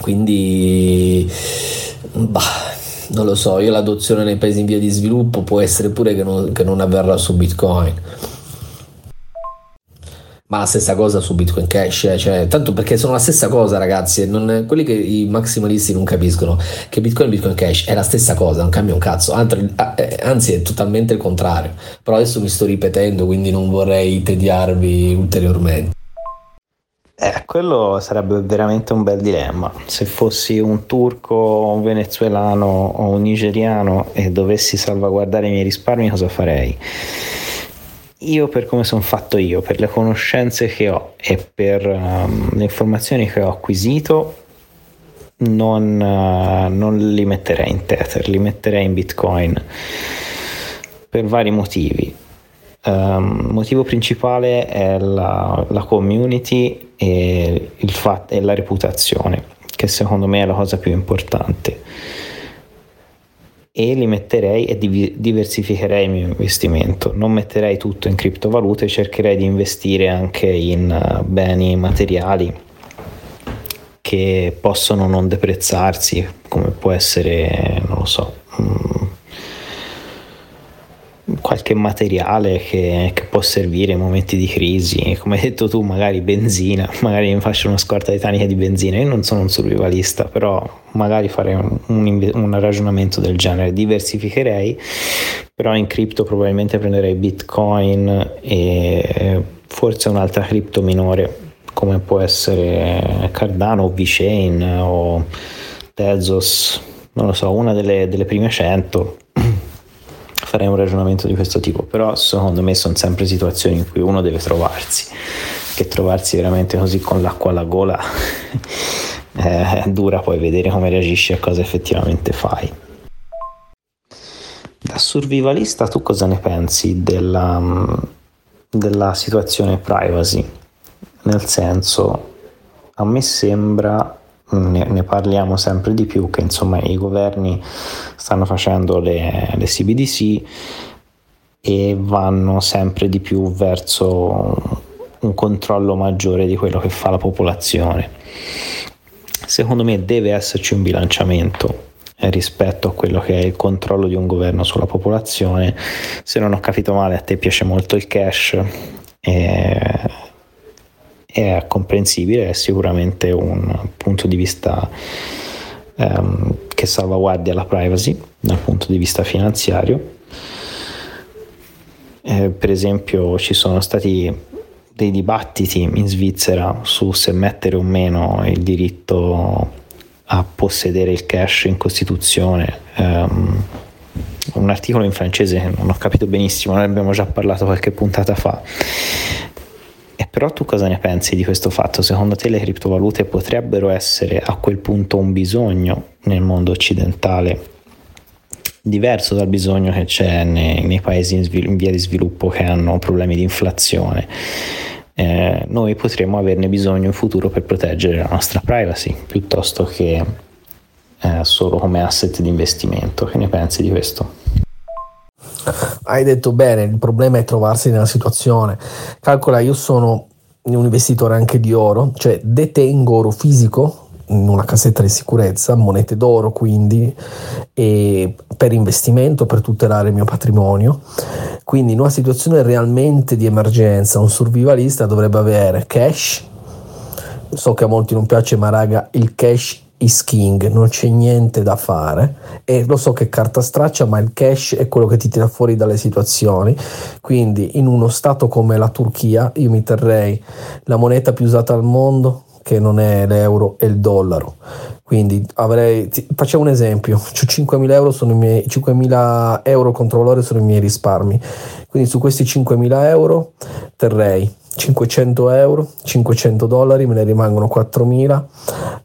Quindi bah non lo so. Io l'adozione nei paesi in via di sviluppo può essere pure che non, che non avverrà su bitcoin Ma la stessa cosa su Bitcoin Cash, eh, cioè, tanto perché sono la stessa cosa, ragazzi. Non, quelli che i maximalisti non capiscono che Bitcoin e Bitcoin Cash è la stessa cosa, non cambia un cazzo. Eh, anzi, è totalmente il contrario. Però adesso mi sto ripetendo, quindi non vorrei tediarvi ulteriormente. Eh, quello sarebbe veramente un bel dilemma. Se fossi un turco, un venezuelano o un nigeriano e dovessi salvaguardare i miei risparmi, cosa farei? Io per come sono fatto io, per le conoscenze che ho e per um, le informazioni che ho acquisito, non, uh, non, li metterei in Tether, li metterei in Bitcoin per vari motivi. Um, il motivo principale è la, la community e, il fat- e la reputazione, che secondo me è la cosa più importante e li metterei e diversificherei il mio investimento. Non metterei tutto in criptovalute, cercherei di investire anche in eh, beni materiali che possono non deprezzarsi, come può essere, non lo so, mm, qualche materiale che, che, può servire in momenti di crisi, come hai detto tu, magari benzina, magari mi faccio una scorta titanica di benzina. Io non sono un survivalista, però magari farei un, un, un ragionamento del genere. Diversificherei, però in cripto probabilmente prenderei Bitcoin e forse un'altra cripto minore come può essere Cardano o VeChain o Tezos, non lo so, una delle, delle prime 100 farei un ragionamento di questo tipo, però secondo me sono sempre situazioni in cui uno deve trovarsi, che trovarsi veramente così con l'acqua alla gola è dura poi vedere come reagisci a cosa effettivamente fai. Da survivalista tu cosa ne pensi della, della situazione privacy? Nel senso, a me sembra ne, ne, parliamo sempre di più, che insomma i governi stanno facendo le, le CBDC e vanno sempre di più verso un controllo maggiore di quello che fa la popolazione. Secondo me deve esserci un bilanciamento rispetto a quello che è il controllo di un governo sulla popolazione. Se non ho capito male, a te piace molto il cash. E è comprensibile, è sicuramente un punto di vista ehm, che salvaguardia la privacy dal punto di vista finanziario. Eh, per esempio ci sono stati dei dibattiti in Svizzera su se mettere o meno il diritto a possedere il cash in Costituzione. Um, un articolo in francese non ho capito benissimo, ne abbiamo già parlato qualche puntata fa, però tu cosa ne pensi di questo fatto? Secondo te le criptovalute potrebbero essere a quel punto un bisogno nel mondo occidentale diverso dal bisogno che c'è nei, nei paesi in, svil- in, via di sviluppo che hanno problemi di inflazione? Eh, noi potremmo averne bisogno in futuro per proteggere la nostra privacy piuttosto che eh, solo come asset di investimento. Che ne pensi di questo? Hai detto bene, il problema è trovarsi nella situazione. Calcola, io sono un investitore anche di oro, cioè detengo oro fisico in una cassetta di sicurezza, monete d'oro quindi, per investimento, per tutelare il mio patrimonio. Quindi in una situazione realmente di emergenza, un survivalista dovrebbe avere cash. So che a molti non piace, ma raga, il cash is king, non c'è niente da fare e lo so che carta straccia, ma il cash è quello che ti tira fuori dalle situazioni. Quindi in uno stato come la Turchia io mi terrei la moneta più usata al mondo che non è l'euro e il dollaro. Quindi avrei facciamo un esempio, 5.000 euro sono i miei 5.000 euro contro valore sono i miei risparmi. Quindi su questi 5.000 euro terrei 500 euro, 500 dollari, me ne rimangono 4000.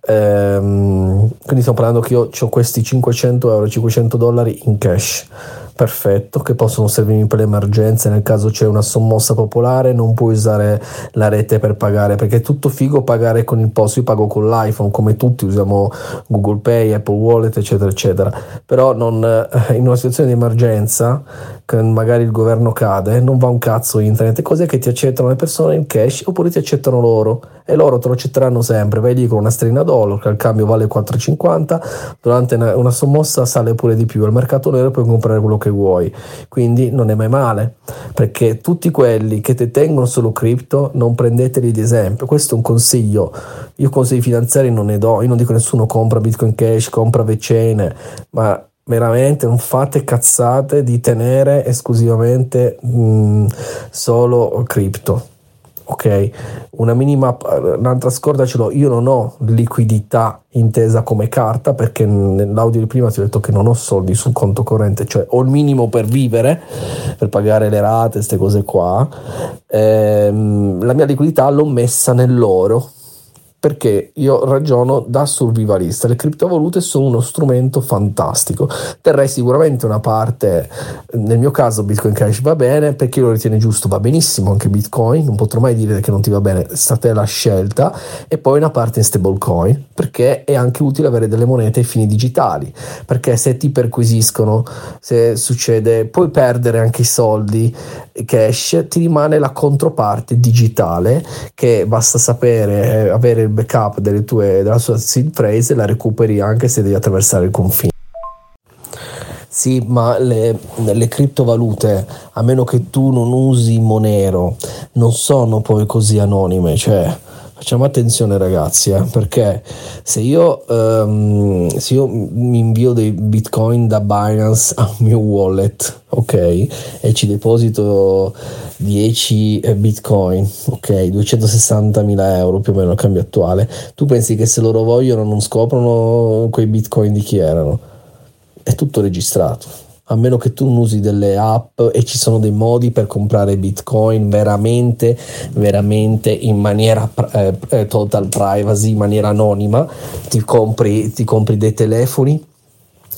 Ehm, quindi stiamo parlando che io ho questi 500 euro, 500 dollari in cash perfetto che possono servirmi per le emergenze nel caso c'è una sommossa popolare non puoi usare la rete per pagare perché è tutto figo pagare con il posto io pago con l'iPhone come tutti usiamo Google Pay Apple Wallet eccetera eccetera. Però non, eh, in una situazione di emergenza che magari il governo cade non va un cazzo internet cos'è che ti accettano le persone in cash oppure ti accettano loro e loro te lo accetteranno sempre. Vai lì con una sterina d'oro che al cambio vale 4,50 durante una, una sommossa sale pure di più al mercato nero puoi comprare quello che che vuoi. Quindi non è mai male, perché tutti quelli che ti tengono solo cripto non prendeteli di esempio. Questo è un consiglio. Io consigli finanziari non ne do, io non dico a nessuno compra Bitcoin Cash, compra Vecene, ma veramente non fate cazzate di tenere esclusivamente mh, mm, solo cripto ok? Una minima un'altra scorda ce l'ho. Io non ho liquidità intesa come carta perché nell'audio di prima ti ho detto che non ho soldi sul conto corrente cioè ho il minimo per vivere per pagare le rate queste cose qua. Ehm, la mia liquidità l'ho messa nell'oro perché io ragiono da survivalista. Le criptovalute sono uno strumento fantastico. Terrei sicuramente una parte, nel mio caso Bitcoin Cash va bene, perché lo ritiene giusto va benissimo anche Bitcoin, non potrò mai dire che non ti va bene, sta te la scelta, e poi una parte in stablecoin, perché è anche utile avere delle monete ai fini digitali, perché se ti perquisiscono, se succede, puoi perdere anche i soldi cash, ti rimane la controparte digitale che basta sapere, eh, avere il backup tue, della sua seed phrase e la recuperi anche se devi attraversare il confine. Sì, ma le, le, criptovalute, a meno che tu non usi Monero, non sono poi così anonime, cioè facciamo attenzione ragazzi, eh, perché se io, um, se io mi invio dei bitcoin da Binance a un mio wallet, ok, e ci deposito 10 eh, bitcoin, ok, 260.000 euro più o meno il cambio attuale, tu pensi che se loro vogliono non scoprono quei bitcoin di chi erano? È tutto registrato a meno che tu non usi delle app e ci sono dei modi per comprare bitcoin veramente veramente in maniera eh, eh, total privacy in maniera anonima ti compri, ti compri dei telefoni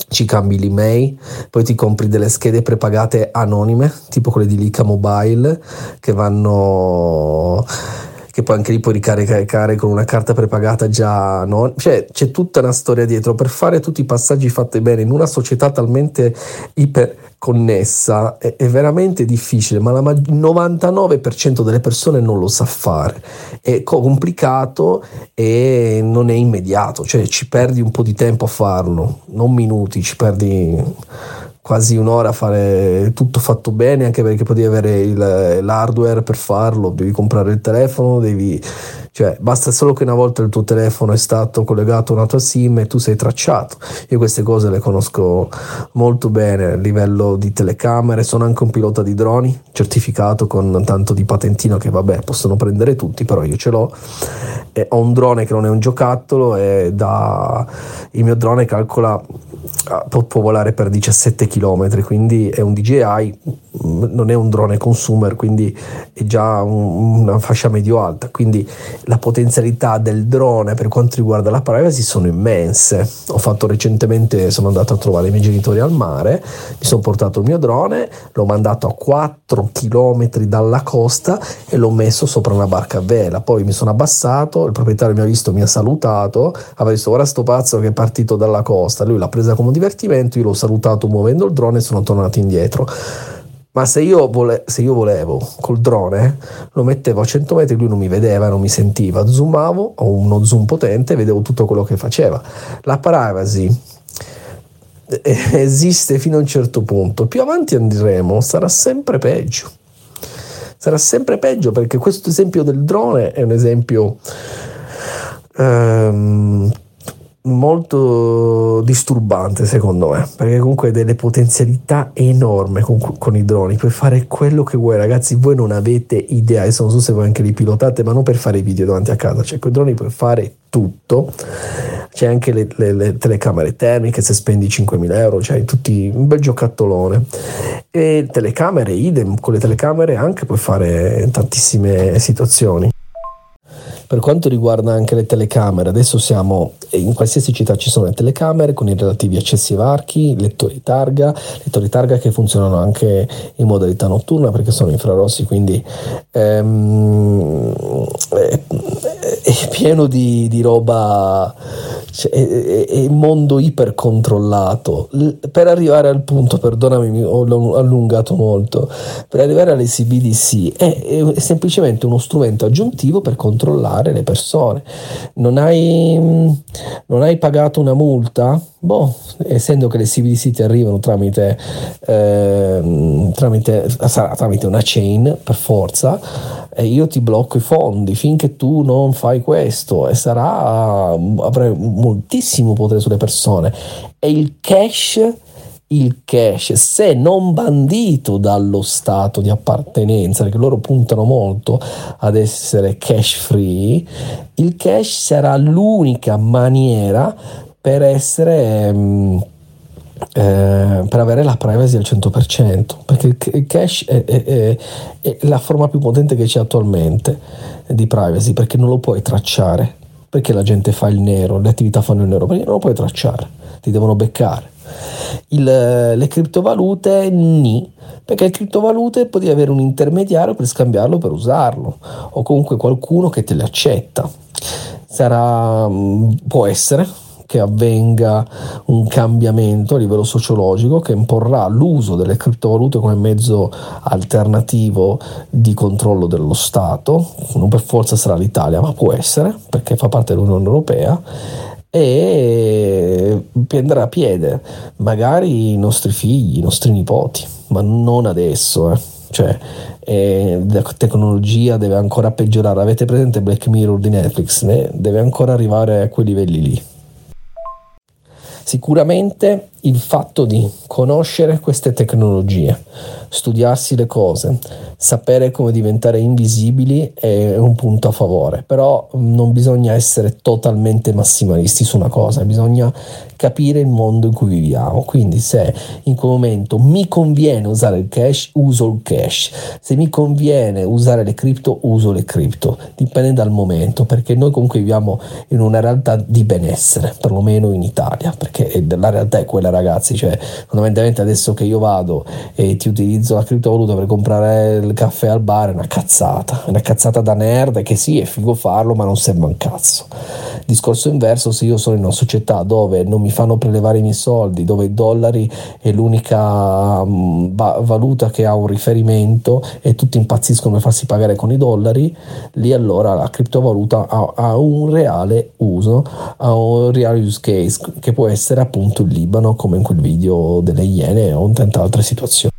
ci cambi l'email, poi ti compri delle schede prepagate anonime, tipo quelle di Lica Mobile, che vanno che poi anche lì puoi ricaricare con una carta prepagata già no? cioè c'è tutta una storia dietro per fare tutti i passaggi fatti bene in una società talmente iperconnessa è, è veramente difficile ma il 99% delle persone non lo sa fare è complicato e non è immediato cioè ci perdi un po' di tempo a farlo non minuti ci perdi quasi un'ora a fare tutto fatto bene, anche perché potevi avere il, l'hardware per farlo, devi comprare il telefono, devi cioè, basta solo che una volta il tuo telefono è stato collegato a una tua SIM e tu sei tracciato. Io queste cose le conosco molto bene a livello di telecamere, sono anche un pilota di droni, certificato con tanto di patentino che vabbè, possono prendere tutti, però io ce l'ho. E ho un drone che non è un giocattolo e da... il mio drone calcola ah, può, può volare per 17 km, quindi è un DJI, non è un drone consumer, quindi è già un, una fascia medio alta, quindi la potenzialità del drone per quanto riguarda la privacy sono immense. Ho fatto recentemente, sono andato a trovare i miei genitori al mare, mi sono portato il mio drone, l'ho mandato a 4 km dalla costa e l'ho messo sopra una barca a vela. Poi mi sono abbassato, il proprietario mi ha visto, mi ha salutato, aveva visto ora sto pazzo che è partito dalla costa, lui l'ha presa come un divertimento, io l'ho salutato muovendo il drone sono tornato indietro ma se io, vole- se io, volevo col drone lo mettevo a 100 metri, lui non mi vedeva, non mi sentiva, zoomavo, ho uno zoom potente vedevo tutto quello che faceva. La privacy esiste fino a un certo punto, più avanti andremo sarà sempre peggio. Sarà sempre peggio perché questo esempio del drone è un esempio ehm, molto disturbante secondo me perché comunque delle potenzialità enormi con, con, i droni. Puoi fare quello che vuoi ragazzi voi non avete idea. Adesso non so se voi anche li pilotate ma non per fare i video davanti a casa. Cioè con i droni puoi fare tutto. C'è anche le, le, le telecamere termiche se spendi 5.000 euro c'hai tutti un bel giocattolone. E telecamere idem con le telecamere anche puoi fare tantissime situazioni per quanto riguarda anche le telecamere, adesso siamo in qualsiasi città ci sono le telecamere con i relativi accessi varchi, lettori targa, lettori targa che funzionano anche in modalità notturna perché sono infrarossi, quindi ehm, è, è, pieno di, di roba, cioè, è, è, un mondo ipercontrollato. Per arrivare al punto, perdonami, mi ho allungato molto, per arrivare alle CBDC è, è semplicemente uno strumento aggiuntivo per controllare aiutare le persone. Non hai, non hai pagato una multa? Boh, essendo che le CBDC arrivano tramite, eh, tramite, tramite una chain per forza, e io ti blocco i fondi finché tu non fai questo e sarà avrai moltissimo potere sulle persone e il cash il cash, se non bandito dallo stato di appartenenza, perché loro puntano molto ad essere cash free, il cash sarà l'unica maniera per essere... Um, eh, per avere la privacy al 100% perché il cash è, è, è, è, la forma più potente che c'è attualmente di privacy perché non lo puoi tracciare perché la gente fa il nero le attività fanno il nero perché non lo puoi tracciare ti devono beccare il, le criptovalute ni perché le criptovalute potevi avere un intermediario per scambiarlo per usarlo o comunque qualcuno che te le accetta. Sarà mm, può essere che avvenga un cambiamento a livello sociologico che imporrà l'uso delle criptovalute come mezzo alternativo di controllo dello Stato, non per forza sarà l'Italia, ma può essere perché fa parte dell'Unione Europea e prenderà a piede magari i nostri figli, i nostri nipoti, ma non adesso. Eh. Cioè, eh, la tecnologia deve ancora peggiorare. Avete presente Black Mirror di Netflix? Eh? Deve ancora arrivare a quei livelli lì. Sicuramente il fatto di conoscere queste tecnologie, studiarsi le cose, sapere come diventare invisibili è un punto a favore, però non bisogna essere totalmente massimalisti su una cosa, bisogna capire il mondo in cui viviamo. Quindi se in quel momento mi conviene usare il cash, uso il cash. Se mi conviene usare le cripto, uso le cripto. Dipende dal momento, perché noi comunque viviamo in una realtà di benessere, perlomeno in Italia, perché la realtà è quella ragazzi, cioè fondamentalmente adesso che io vado e ti utilizzo la criptovaluta per comprare il caffè al bar è una cazzata, una cazzata da nerd che sì è figo farlo ma non serve un cazzo. Discorso inverso se io sono in una società dove non mi fanno prelevare i miei soldi, dove i dollari è l'unica um, valuta che ha un riferimento e tutti impazziscono per farsi pagare con i dollari, lì allora la criptovaluta ha, ha un reale uso, ha un reale use case che può essere appunto il Libano come in quel video delle Iene o in tante altre situazioni.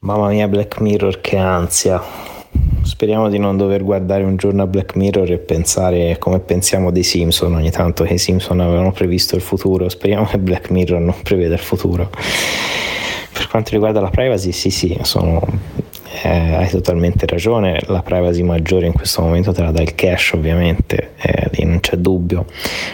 Mamma mia Black Mirror che ansia. Speriamo di non dover guardare un giorno a Black Mirror e pensare come pensiamo dei Simpson ogni tanto che i Simpson avevano previsto il futuro. Speriamo che Black Mirror non preveda il futuro. Per quanto riguarda la privacy, sì, sì, sono eh, hai totalmente ragione, la privacy maggiore in questo momento te la dà il cash ovviamente, eh, lì non c'è dubbio,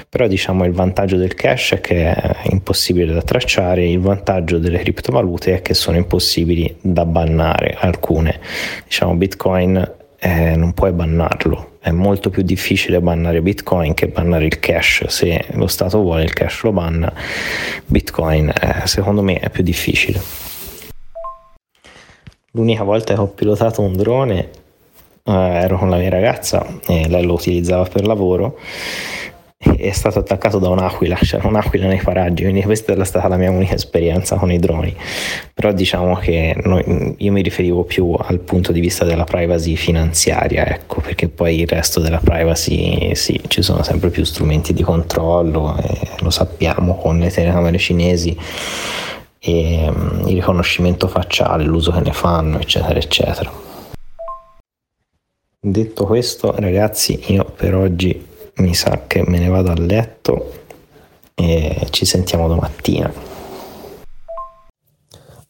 però diciamo il vantaggio del cash è che è impossibile da tracciare, il vantaggio delle criptovalute è che sono impossibili da bannare alcune, diciamo Bitcoin eh, non puoi bannarlo, è molto più difficile bannare Bitcoin che bannare il cash. Se lo Stato vuole il cash lo banna, Bitcoin eh, secondo me è più difficile. L'unica volta che ho pilotato un drone eh, ero con la mia ragazza e lei lo utilizzava per lavoro è stato attaccato da un'aquila, c'era un'aquila nei paraggi, quindi questa è stata la mia unica esperienza con i droni. Però diciamo che noi, io mi riferivo più al punto di vista della privacy finanziaria, ecco, perché poi il resto della privacy sì, ci sono sempre più strumenti di controllo, lo sappiamo con le telecamere cinesi e um, il riconoscimento facciale, l'uso che ne fanno, eccetera, eccetera. Detto questo, ragazzi, io per oggi mi sa che me ne vado a letto e ci sentiamo domattina.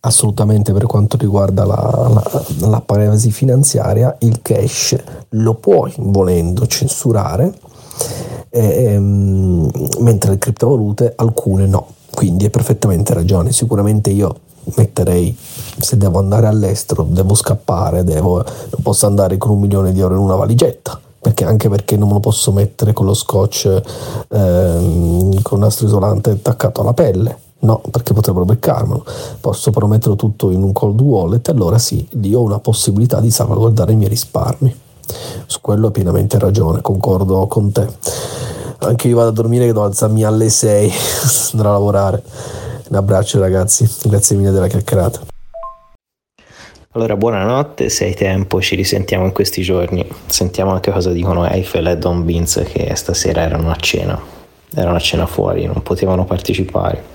Assolutamente per quanto riguarda la, la, la privacy finanziaria, il cash lo puoi volendo censurare, eh, mentre le criptovalute alcune no quindi hai perfettamente ragione. Sicuramente io metterei, se devo andare all'estero, devo scappare, devo, non posso andare con un milione di euro in una valigetta. Perché anche perché non me lo posso mettere con lo scotch ehm, con nastro isolante attaccato alla pelle. No, perché potrebbero beccarmelo. Posso però metterlo tutto in un cold wallet, allora sì, lì ho una possibilità di salvaguardare i miei risparmi. Su quello hai pienamente ragione, concordo con te. Anche io vado a dormire che devo alzarmi alle 6, andrò a lavorare. Un abbraccio ragazzi, grazie mille della chiacchierata. Allora, buonanotte, se hai tempo ci risentiamo in questi giorni. Sentiamo anche cosa dicono Eiffel e Don Vince che stasera erano a cena. Erano a cena fuori, non potevano partecipare.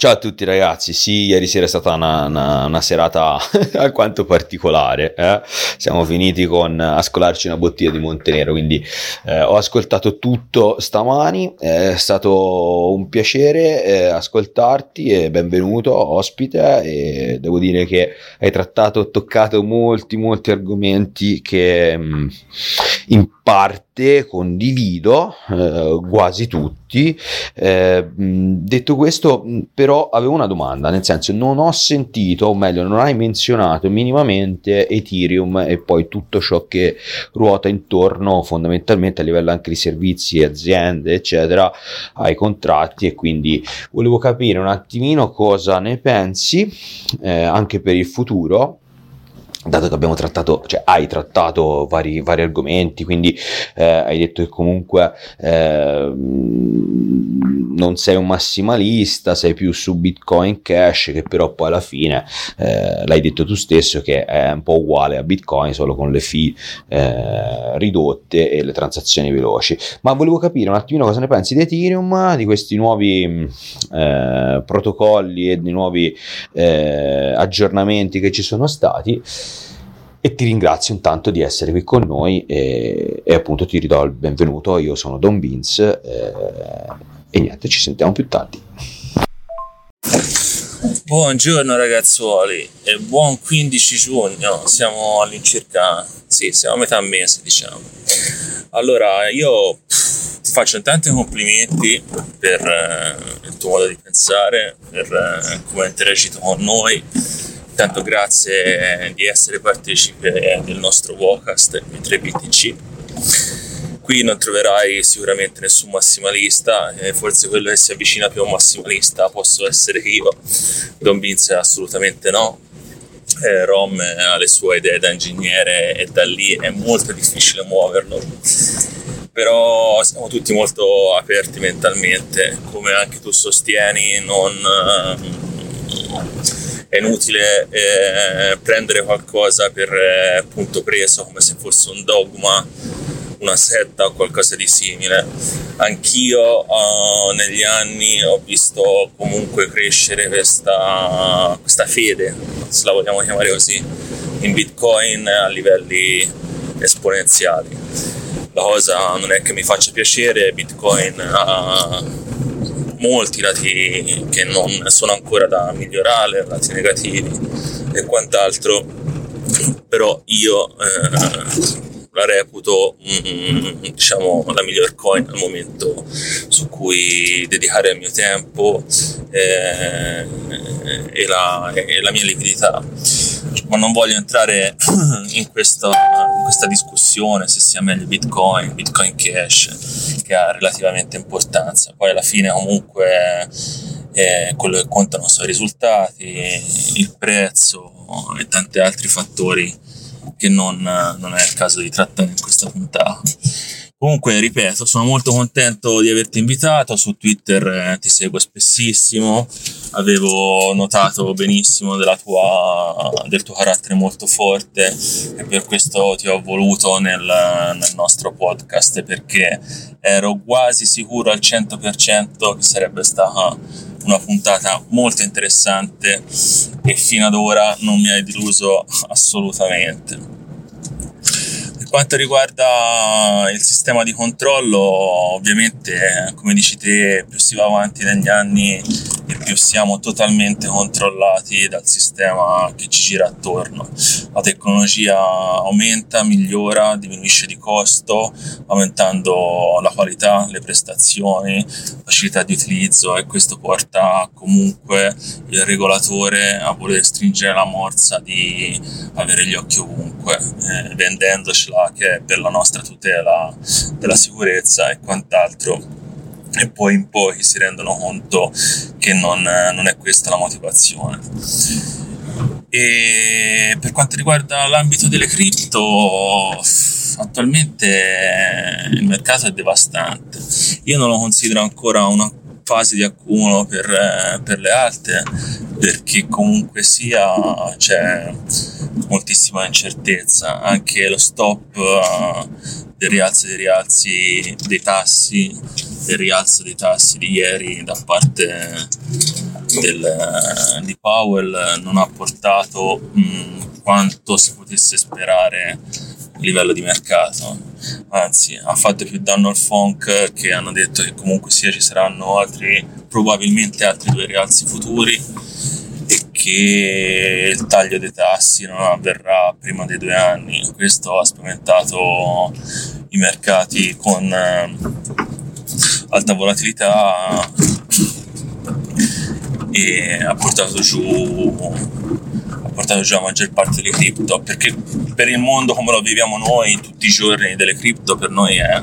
Ciao a tutti ragazzi, sì, ieri sera è stata una, una, una serata alquanto particolare, eh? siamo finiti con a scolarci una bottiglia di Montenero, quindi eh, ho ascoltato tutto stamani, è stato un piacere eh, ascoltarti e benvenuto ospite. E devo dire che hai trattato, toccato molti molti argomenti che mh, mm, parte condivido, eh, quasi tutti. Eh, detto questo, però avevo una domanda, nel senso non ho sentito, o meglio, non hai menzionato minimamente Ethereum e poi tutto ciò che ruota intorno fondamentalmente a livello anche di servizi, aziende, eccetera, ai contratti e quindi volevo capire un attimino cosa ne pensi eh, anche per il futuro dato che abbiamo trattato, cioè hai trattato vari, vari argomenti, quindi eh, hai detto che comunque eh, non sei un massimalista, sei più su Bitcoin Cash, che però poi alla fine eh, l'hai detto tu stesso che è un po' uguale a Bitcoin, solo con le fee eh, ridotte e le transazioni veloci. Ma volevo capire un attimino cosa ne pensi di Ethereum, di questi nuovi eh, protocolli e di nuovi eh, aggiornamenti che ci sono stati e ti ringrazio intanto di essere qui con noi e, e appunto ti ridò il benvenuto, io sono Don Vince eh, e niente, ci sentiamo più tardi. Buongiorno ragazzuoli e buon 15 giugno, siamo all'incirca, sì, siamo a metà mese diciamo. Allora, io ti faccio tanti complimenti per eh, il tuo modo di pensare, per eh, come hai interagito con noi Intanto grazie di essere partecipe del nostro podcast i 3BTC. Qui non troverai sicuramente nessun massimalista, eh, forse quello che si avvicina più a un massimalista posso essere io, Don Vince assolutamente no. Eh, Rom ha le sue idee da ingegnere e da lì è molto difficile muoverlo però siamo tutti molto aperti mentalmente, come anche tu sostieni, non, è inutile eh, prendere qualcosa per eh, punto preso come se fosse un dogma, una setta o qualcosa di simile. Anch'io uh, negli anni ho visto comunque crescere questa, questa fede, se la vogliamo chiamare così, in Bitcoin a livelli esponenziali. La cosa non è che mi faccia piacere, Bitcoin ha molti lati che non sono ancora da migliorare, lati negativi e quant'altro, però io eh, la reputo mm, diciamo la miglior coin al momento su cui dedicare il mio tempo eh, e, la, e la mia liquidità ma non voglio entrare in questa, in questa, discussione se sia meglio Bitcoin, Bitcoin Cash, che ha relativamente importanza. Poi alla fine comunque eh, quello che contano sono i risultati, il prezzo e tanti altri fattori che non, non è il caso di trattare in questa puntata. Comunque, ripeto, sono molto contento di averti invitato. Su Twitter eh, ti seguo spessissimo. Avevo notato benissimo tua, del tuo carattere molto forte e per questo ti ho voluto nel, nel nostro podcast perché ero quasi sicuro al 100% che sarebbe stata una puntata molto interessante e fino ad ora non mi hai deluso assolutamente. Quanto riguarda il sistema di controllo, ovviamente, come dici te, più si va avanti negli anni e più siamo totalmente controllati dal sistema che ci gira attorno. La tecnologia aumenta, migliora, diminuisce di costo, aumentando la qualità, le prestazioni, facilità di utilizzo e questo porta comunque il regolatore a voler stringere la morsa di avere gli occhi ovunque, eh, vendendocela che è per la nostra tutela della sicurezza e quant'altro e poi in poi si rendono conto che non, non è questa la motivazione. E per quanto riguarda l'ambito delle cripto, attualmente il mercato è devastante. Io non lo considero ancora una fase di accumulo per, per le alte, perché comunque sia c'è moltissima incertezza, anche lo stop del rialzo dei rialzi dei tassi, del rialzo dei tassi di ieri da parte del, di Powell non ha portato mh, quanto si potesse sperare a livello di mercato. Anzi ha fatto più danno al funk che hanno detto che comunque sia ci saranno altri probabilmente altri due rialzi futuri che il taglio dei tassi non avverrà prima dei due anni. Questo ha spaventato i mercati con eh, alta volatilità e ha portato giù ha portato giù la maggior parte delle cripto perché per il mondo come lo viviamo noi tutti i giorni delle cripto per noi è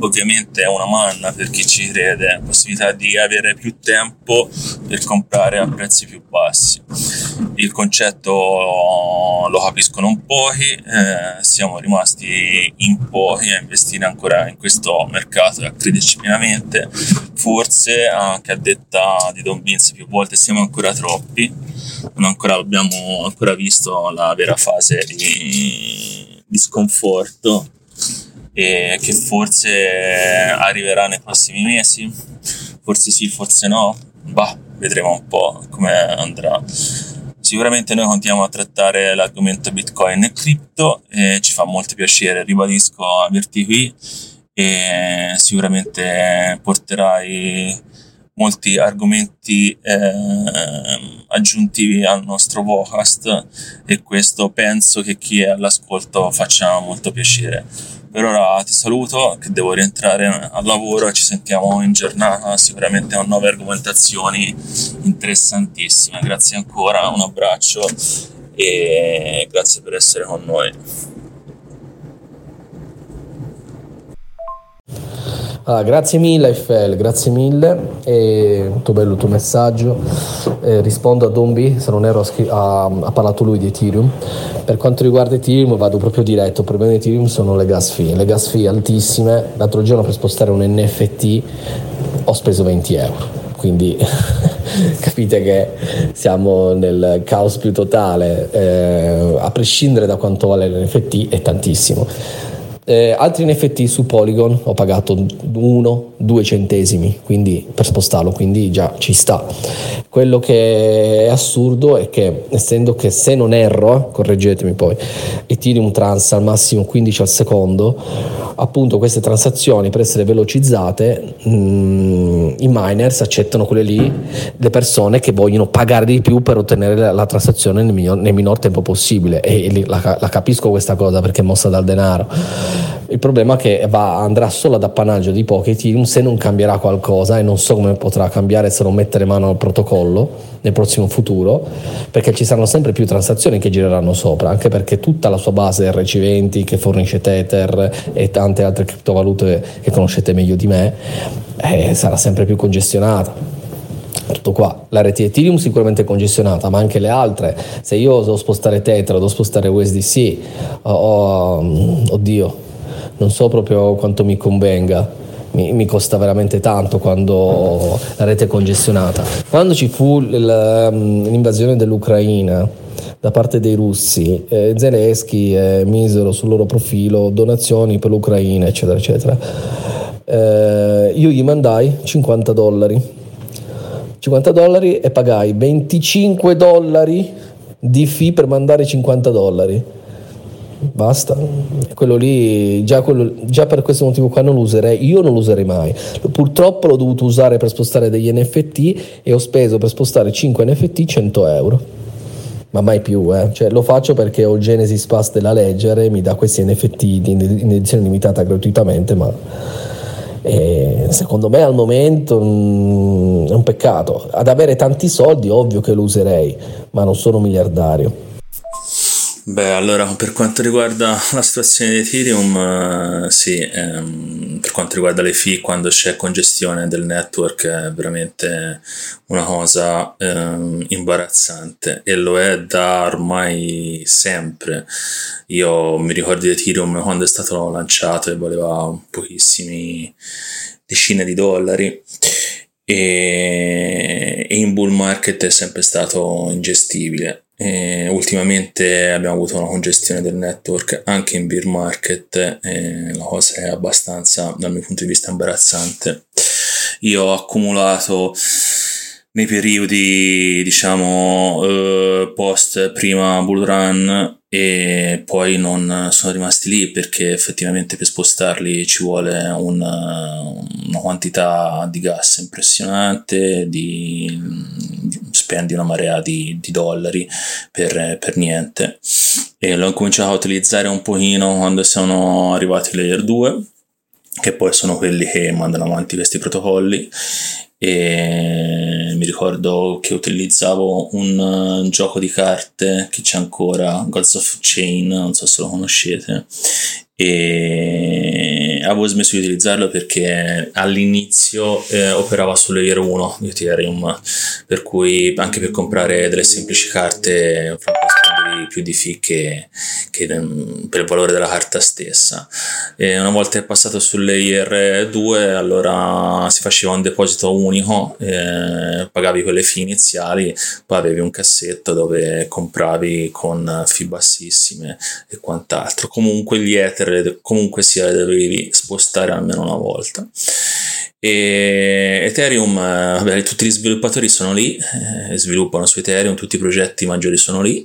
ovviamente è una manna per chi ci crede, la possibilità di avere più tempo per comprare a prezzi più bassi. Il concetto lo capiscono un pochi, eh, siamo rimasti in pochi a investire ancora in questo mercato e a crederci pienamente. Forse anche a detta di Don Vince più volte siamo ancora troppi, non ancora abbiamo ancora visto la vera fase di, di sconforto e che forse arriverà nei prossimi mesi, forse sì, forse no, bah, vedremo un po' come andrà. Sicuramente noi continuiamo a trattare l'argomento Bitcoin e cripto e ci fa molto piacere, ribadisco averti qui e sicuramente porterai molti argomenti eh, aggiuntivi al nostro podcast e questo penso che chi è all'ascolto faccia molto piacere. Per ora ti saluto, che devo rientrare al lavoro ci sentiamo in giornata sicuramente con nuove argomentazioni interessantissime. Grazie ancora, un abbraccio e grazie per essere con noi. Ah, grazie mille Eiffel, grazie mille, è molto bello il tuo messaggio. Eh, rispondo a Dombi, se non ero ha, ha, parlato lui di Ethereum. Per quanto riguarda Ethereum vado proprio diretto, il problema di Ethereum sono le gas fee, le gas fee altissime. L'altro giorno per spostare un NFT ho speso 20 euro, quindi capite che siamo nel caos più totale, eh, a prescindere da quanto vale l'NFT è tantissimo. Eh, altri NFT su Polygon ho pagato 1-2 centesimi quindi, per spostarlo, quindi già ci sta. Quello che è assurdo è che, essendo che se non erro, eh, correggetemi poi, Ethereum trans al massimo 15 al secondo, appunto queste transazioni per essere velocizzate, mh, mm, i miners accettano quelle lì, le persone che vogliono pagare di più per ottenere la, la transazione nel, minor, nel minor tempo possibile. E, e la, la capisco questa cosa perché è mossa dal denaro il problema è che va, andrà solo ad appannaggio di pochi Ethereum se non cambierà qualcosa e non so come potrà cambiare se non mettere mano al protocollo nel prossimo futuro, perché ci saranno sempre più transazioni che gireranno sopra, anche perché tutta la sua base RC20 che fornisce Tether e tante altre criptovalute che conoscete meglio di me eh, sarà sempre più congestionata tutto qua. La rete Ethereum sicuramente congestionata, ma anche le altre. Se io devo spostare Tether, devo spostare USDC, oh, oh, oddio, non so proprio quanto mi convenga. Mi, costa veramente tanto quando la rete è congestionata. Quando ci fu l'invasione dell'Ucraina da parte dei russi, eh, Zelensky eh, misero sul loro profilo donazioni per l'Ucraina, eccetera, eccetera. Eh, io gli mandai 50 dollari. 50 dollari e pagai 25 dollari di fee per mandare 50 dollari basta. Quello lì, già, quello, già, per questo motivo qua non lo userei, io non lo userei mai. Purtroppo l'ho dovuto usare per spostare degli NFT e ho speso per spostare 5 NFT 100 euro. Ma mai più, eh. cioè, lo faccio perché ho Genesis Pass della Leggere, mi dà questi NFT in edizione limitata gratuitamente, ma eh, secondo me al momento mh, mm, è un peccato. Ad avere tanti soldi, ovvio che lo userei, ma non sono miliardario. Beh, allora per quanto riguarda la situazione di Ethereum, eh, sì, ehm, per quanto riguarda le fee, quando c'è congestione del network è veramente una cosa ehm, imbarazzante e lo è da ormai sempre. Io mi ricordo di Ethereum quando è stato lanciato e valeva pochissimi decine di dollari e e in bull market è sempre stato ingestibile. E ultimamente abbiamo avuto una congestione del network anche in bear market la cosa è abbastanza dal mio punto di vista imbarazzante. Io ho accumulato nei periodi diciamo eh, post prima bull run e poi non sono rimasti lì perché effettivamente per spostarli ci vuole una, una quantità di gas impressionante, di, di, spendi una marea di, di dollari per, per, niente. E l'ho cominciato a utilizzare un pochino quando sono arrivati layer 2 che poi sono quelli che mandano avanti questi protocolli e mi ricordo che utilizzavo un uh, gioco di carte che c'è ancora, Gods of Chain, non so se lo conoscete, e avevo smesso di utilizzarlo perché all'inizio eh, operava su layer 1 di Ethereum, per cui anche per comprare delle semplici carte più di fee che, che, per il valore della carta stessa. E una volta passato sul layer 2, allora si faceva un deposito unico, eh, pagavi quelle fee iniziali, poi avevi un cassetto dove compravi con fee bassissime e quant'altro. Comunque gli Ether, comunque sia, dovevi spostare almeno una volta. E Ethereum, eh, vabbè, tutti gli sviluppatori sono lì, eh, sviluppano su Ethereum, tutti i progetti maggiori sono lì,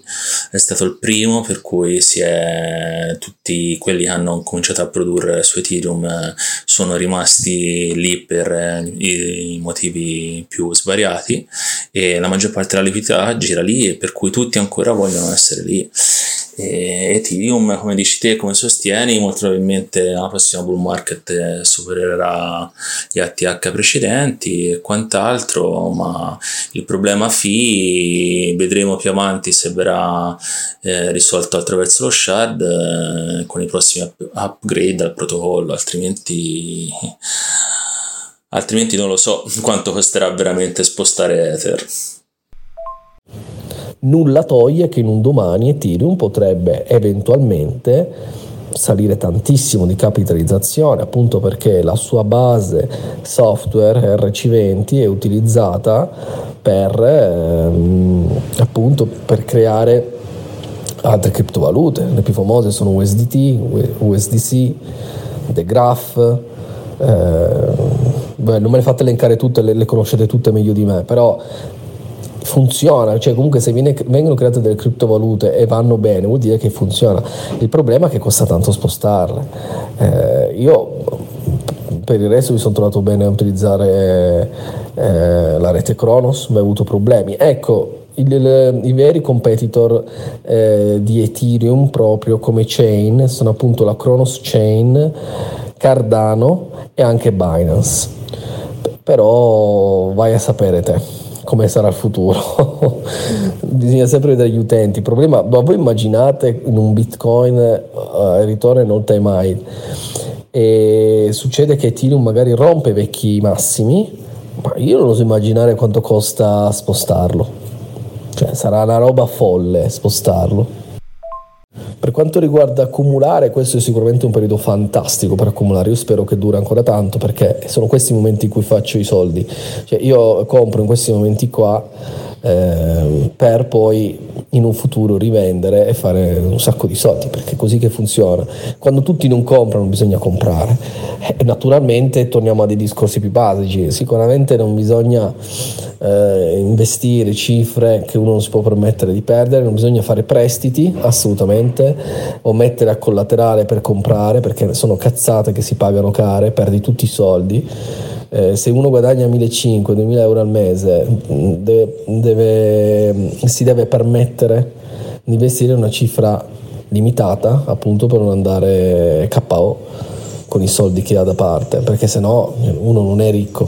è stato il primo per cui è, tutti quelli che hanno cominciato a produrre su Ethereum eh, sono rimasti lì per eh, i, i motivi più svariati. E la maggior parte della liquidità gira lì e per cui tutti ancora vogliono essere lì e Ethereum, come dici te, come sostieni, molto probabilmente la prossima bull market supererà gli ATH precedenti e quant'altro, ma il problema fee vedremo più avanti se verrà eh, risolto attraverso lo shard eh, con i prossimi up- upgrade al protocollo, altrimenti altrimenti non lo so quanto costerà veramente spostare Ether nulla toglie che in un domani Ethereum potrebbe eventualmente salire tantissimo di capitalizzazione appunto perché la sua base software RC20 è utilizzata per ehm, appunto per creare altre criptovalute. Le più famose sono USDT, USDC, The Graph eh, beh, non me le fate elencare tutte, le, le conoscete tutte meglio di me però funziona, cioè comunque se viene, vengono create delle criptovalute e vanno bene vuol dire che funziona. Il problema è che costa tanto spostarle. Eh, io per il resto mi sono trovato bene a utilizzare eh, la rete Kronos, mai avuto problemi. Ecco, il, il, i veri competitor eh, di Ethereum proprio come chain sono appunto la Kronos Chain, Cardano e anche Binance. Però vai a sapere te come sarà il futuro. Bisogna sempre vedere gli utenti. Il problema, ma voi immaginate in un bitcoin uh, ritorna in all time high e succede che Ethereum magari rompe vecchi massimi, ma io non oso immaginare quanto costa spostarlo. Cioè, sarà una roba folle spostarlo. Per quanto riguarda accumulare, questo è sicuramente un periodo fantastico per accumulare. Io spero che duri ancora tanto perché sono questi i momenti in cui faccio i soldi. Cioè, io compro in questi momenti qua eh, per poi in un futuro rivendere e fare un sacco di soldi perché è così che funziona. Quando tutti non comprano bisogna comprare. E naturalmente torniamo a dei discorsi più basici. Sicuramente non bisogna eh, investire cifre che uno non si può permettere di perdere, non bisogna fare prestiti assolutamente o mettere a collaterale per comprare perché sono cazzate che si pagano care, perdi tutti i soldi. Eh, se uno guadagna 1.500-2.000 euro al mese deve, deve, si deve permettere di investire una cifra limitata appunto per non andare KO con i soldi che ha da parte perché se no uno non è ricco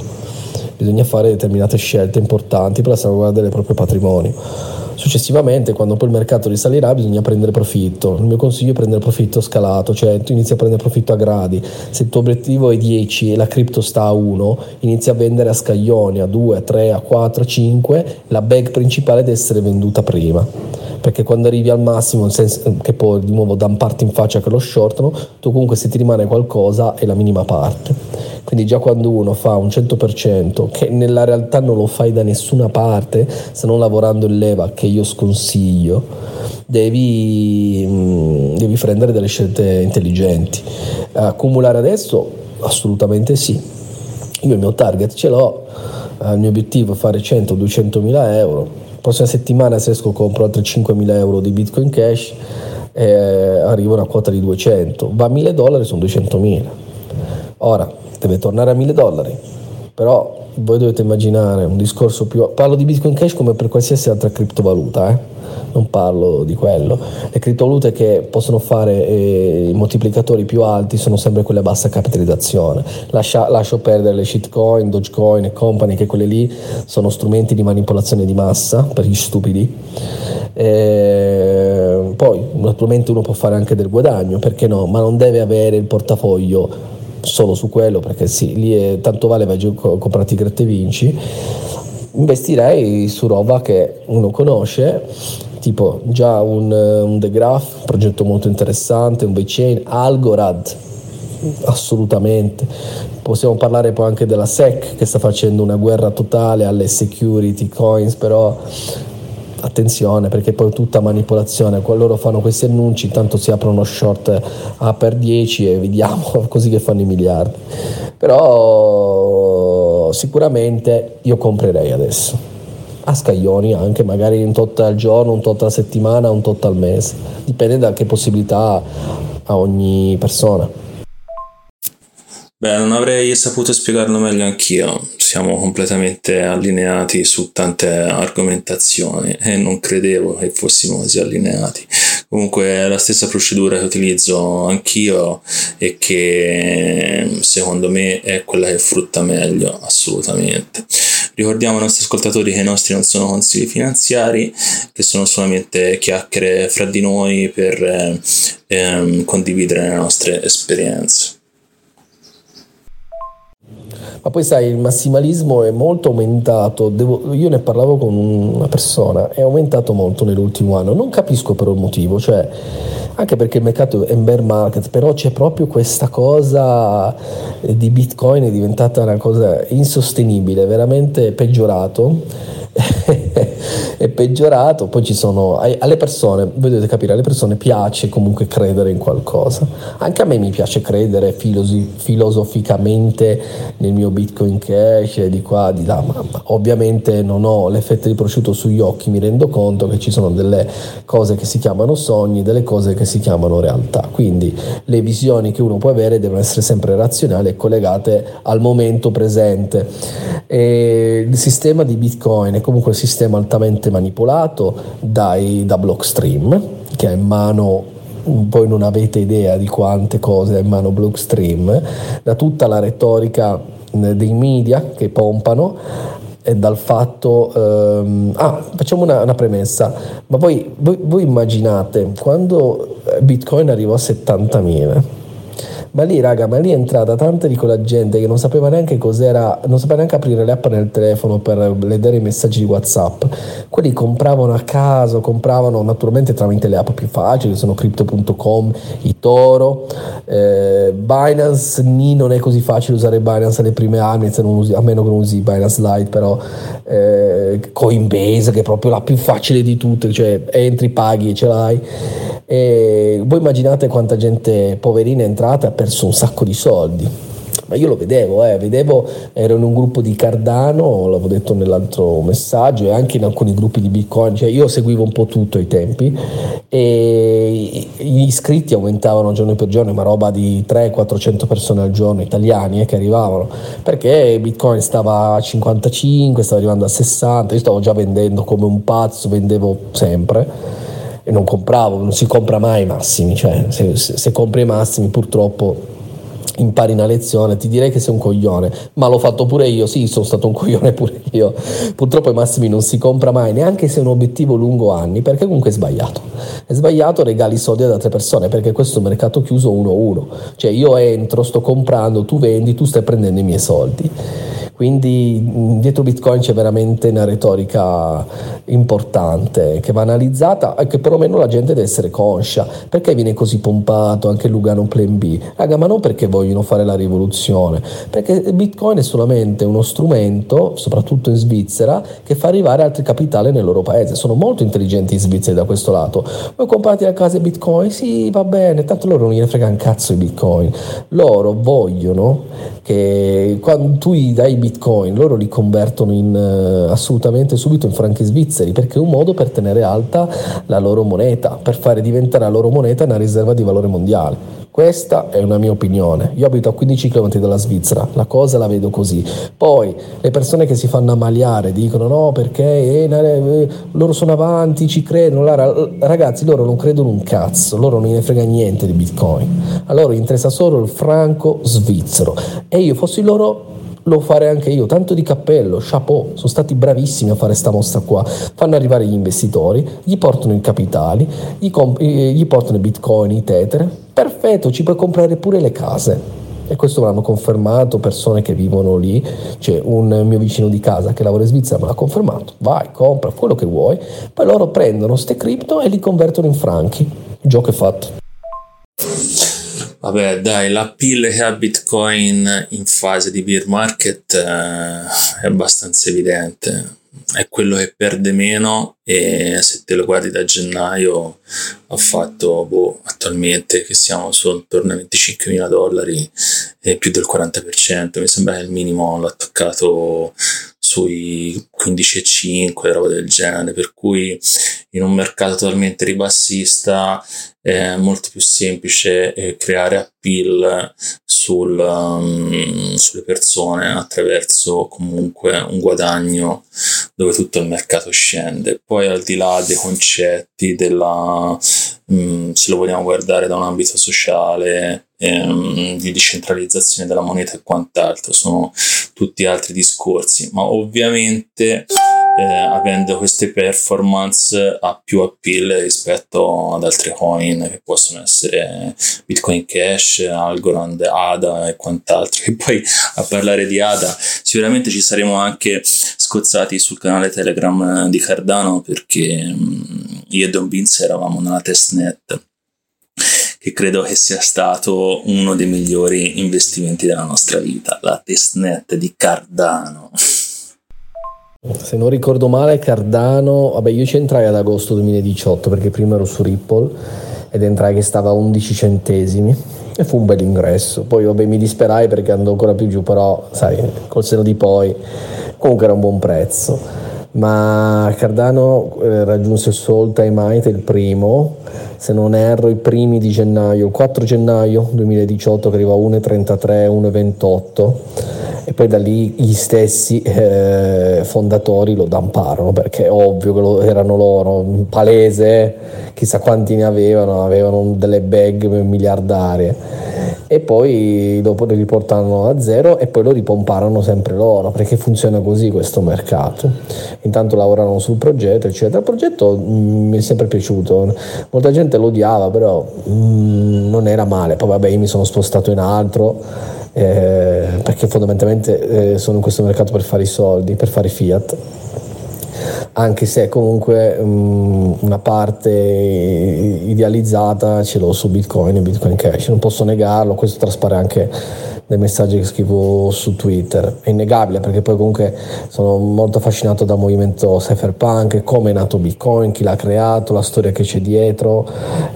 bisogna fare determinate scelte importanti per la salvaguardia del proprio patrimonio. Successivamente, quando poi il mercato risalirà, bisogna prendere profitto. Il mio consiglio è prendere profitto scalato, cioè tu inizi a prendere profitto a gradi. Se il tuo obiettivo è 10 e la cripto sta a 1, inizi a vendere a scaglioni, a 2, a 3, a 4, a 5. La bag principale deve essere venduta prima perché quando arrivi al massimo, senso, che poi di nuovo da parte in faccia che lo shortano, tu comunque se ti rimane qualcosa è la minima parte. Quindi già quando uno fa un 100%, che nella realtà non lo fai da nessuna parte, se non lavorando in leva, che io sconsiglio, devi, mm, devi prendere delle scelte intelligenti. Accumulare adesso? Assolutamente sì. Io il mio target ce l'ho, il mio obiettivo è fare 100-200 mila euro prossima settimana se esco compro altri 5.000 euro di bitcoin cash e arrivo a una quota di 200 va a 1.000 dollari sono 200.000 ora deve tornare a 1.000 dollari. Però voi dovete immaginare un discorso più parlo di bitcoin cash come per qualsiasi altra criptovaluta eh? Non parlo di quello. Le criptovalute che possono fare eh, i moltiplicatori più alti sono sempre quelle a bassa capitalizzazione. Lascia, lascio perdere le shitcoin, dogecoin e company, che quelle lì sono strumenti di manipolazione di massa per gli stupidi. E poi naturalmente uno può fare anche del guadagno, perché no? Ma non deve avere il portafoglio solo su quello, perché sì, lì è, tanto vale vai a comprarti Grette Vinci investirei su roba che uno conosce tipo già un, un The Graph, progetto molto interessante, un VeChain, Algorand, assolutamente. Possiamo parlare poi anche della SEC che sta facendo una guerra totale alle security coins, però attenzione perché poi tutta manipolazione, quando loro fanno questi annunci intanto si aprono short a per 10 e vediamo così che fanno i miliardi. Però sicuramente io comprerei adesso a scaglioni anche magari un tot al giorno, un tot alla settimana, un tot al mese, dipende da che possibilità ha ogni persona. Beh, non avrei saputo spiegarlo meglio anch'io, siamo completamente allineati su tante argomentazioni e non credevo che fossimo così allineati. Comunque è la stessa procedura che utilizzo anch'io e che secondo me è quella che frutta meglio, assolutamente. Ricordiamo ai nostri ascoltatori che i nostri non sono consigli finanziari, che sono solamente chiacchiere fra di noi per eh, ehm, condividere le nostre esperienze. Ma poi sai, il massimalismo è molto aumentato, Devo, io ne parlavo con una persona, è aumentato molto nell'ultimo anno, non capisco però il motivo, cioè anche perché il mercato è in bear market, però c'è proprio questa cosa di Bitcoin è diventata una cosa insostenibile, veramente peggiorato. È peggiorato, poi ci sono alle persone, voi dovete capire, alle persone piace comunque credere in qualcosa. Anche a me mi piace credere filosoficamente nel mio Bitcoin Cash di qua, di là, ma, ovviamente non ho l'effetto di prosciutto sugli occhi, mi rendo conto che ci sono delle cose che si chiamano sogni, delle cose che si chiamano realtà. Quindi le visioni che uno può avere devono essere sempre razionali e collegate al momento presente. E il sistema di Bitcoin comunque un sistema altamente manipolato dai, da Blockstream, che ha in mano voi non avete idea di quante cose ha in mano Blockstream, da tutta la retorica dei media che pompano e dal fatto... Um, ah, facciamo una, una premessa, ma voi, voi, voi immaginate quando Bitcoin arrivò a 70.000 ma lì, raga, ma lì è entrata tanta di quella gente che non sapeva neanche cos'era, non sapeva neanche aprire le app nel telefono per vedere i messaggi di WhatsApp. Quelli compravano a caso, compravano naturalmente tramite le app più facili, sono crypto.com, Toro, eh, Binance, ni non è così facile usare Binance alle prime usi, a meno che non usi Binance Lite, però eh, Coinbase che è proprio la più facile di tutte, cioè entri, paghi e ce l'hai. E voi immaginate quanta gente poverina è entrata e ha perso un sacco di soldi. Ma io lo vedevo, eh, vedevo, ero in un gruppo di Cardano, l'avevo detto nell'altro messaggio, e anche in alcuni gruppi di Bitcoin, cioè io seguivo un po' tutto ai tempi, e gli iscritti aumentavano giorno per giorno, ma roba di 300-400 persone al giorno, italiani eh, che arrivavano, perché Bitcoin stava a 55, stava arrivando a 60, io stavo già vendendo come un pazzo, vendevo sempre e non compravo, non si compra mai i massimi, cioè se, se, se compri i massimi purtroppo impari una lezione, ti direi che sei un coglione, ma l'ho fatto pure io, sì, sono stato un coglione pure io. Purtroppo ai massimi non si compra mai, neanche se è un obiettivo lungo anni, perché comunque è sbagliato. È sbagliato regali soldi ad altre persone, perché questo è un mercato chiuso 1-1. Cioè io entro, sto comprando, tu vendi, tu stai prendendo i miei soldi. Quindi dietro Bitcoin c'è veramente una retorica importante che va analizzata e che perlomeno la gente deve essere conscia. Perché viene così pompato anche Lugano Plan B? Raga, ma non perché vogliono fare la rivoluzione, perché Bitcoin è solamente uno strumento, soprattutto in Svizzera, che fa arrivare altri capitali nel loro paese. Sono molto intelligenti i svizzeri da questo lato. Voi comprate a casa Bitcoin? Sì, va bene, tanto loro non gliene frega un cazzo i Bitcoin. Loro vogliono che quando tu gli dai bitcoin loro li convertono in, uh, assolutamente subito in franchi svizzeri perché è un modo per tenere alta la loro moneta, per fare diventare la loro moneta una riserva di valore mondiale. Questa è una mia opinione. Io abito a 15 km dalla Svizzera, la cosa la vedo così. Poi le persone che si fanno ammaliare dicono no perché eh, eh, loro sono avanti, ci credono. Ragazzi, loro non credono un cazzo, loro non ne frega niente di Bitcoin. A loro interessa solo il franco svizzero. E io fossi loro lo farei anche io, tanto di cappello, chapeau, sono stati bravissimi a fare sta mostra qua, fanno arrivare gli investitori, gli portano i capitali, gli, comp- gli portano i bitcoin, i tether, perfetto, ci puoi comprare pure le case. E questo me l'hanno confermato persone che vivono lì, c'è un mio vicino di casa che lavora in Svizzera, me l'ha confermato, vai, compra quello che vuoi, poi loro prendono ste cripto e li convertono in franchi, il gioco è fatto. Vabbè, dai, l'appeal che ha Bitcoin in fase di bear market eh, è abbastanza evidente. È quello che perde meno e se te lo guardi da gennaio ha fatto boh, attualmente che siamo su intorno a 25 mila dollari e più del 40%. Mi sembra che il minimo l'ha toccato sui 15,5, roba del genere. Per cui in un mercato totalmente ribassista è molto più semplice eh, creare appeal sul, um, sulle persone attraverso comunque un guadagno dove tutto il mercato scende. Poi al di là dei concetti della, um, se lo vogliamo guardare da un ambito sociale, um, di decentralizzazione della moneta e quant'altro, sono tutti altri discorsi, ma ovviamente eh, avendo queste performance ha più appeal rispetto ad altre coin che possono essere Bitcoin Cash, Algorand, ADA e quant'altro. E poi a parlare di ADA sicuramente ci saremo anche scozzati sul canale Telegram di Cardano perché mm, io e Don Vince eravamo nella testnet che credo che sia stato uno dei migliori investimenti della nostra vita, la testnet di Cardano. Se non ricordo male, Cardano, vabbè, io ci entrai ad agosto 2018 perché prima ero su Ripple ed entrai che stava a 11 centesimi e fu un bel ingresso. Poi vabbè, mi disperai perché andò ancora più giù, però sai, col seno di poi comunque era un buon prezzo. Ma Cardano eh, raggiunse il suo all time high il primo, se non erro, i primi di gennaio, il 4 gennaio 2018 che arriva a 1,33, 1,28 e poi da lì gli stessi eh, fondatori lo damparono perché è ovvio che lo, erano loro, palese, chissà quanti ne avevano, avevano delle bag miliardarie e poi dopo lo riportano a zero e poi lo ripomparono sempre loro perché funziona così questo mercato. Intanto lavoravano sul progetto eccetera. Il progetto mh, mm, mi è sempre piaciuto. Molta gente lo odiava però mm, non era male. Poi vabbè io mi sono spostato in altro eh, perché fondamentalmente eh, sono in questo mercato per fare i soldi, per fare fiat. Anche se comunque um, una parte idealizzata ce l'ho su Bitcoin e Bitcoin Cash, non posso negarlo, questo traspare anche dai messaggi che scrivo su Twitter. È innegabile perché poi comunque sono molto affascinato dal movimento cypherpunk, come è nato Bitcoin, chi l'ha creato, la storia che c'è dietro,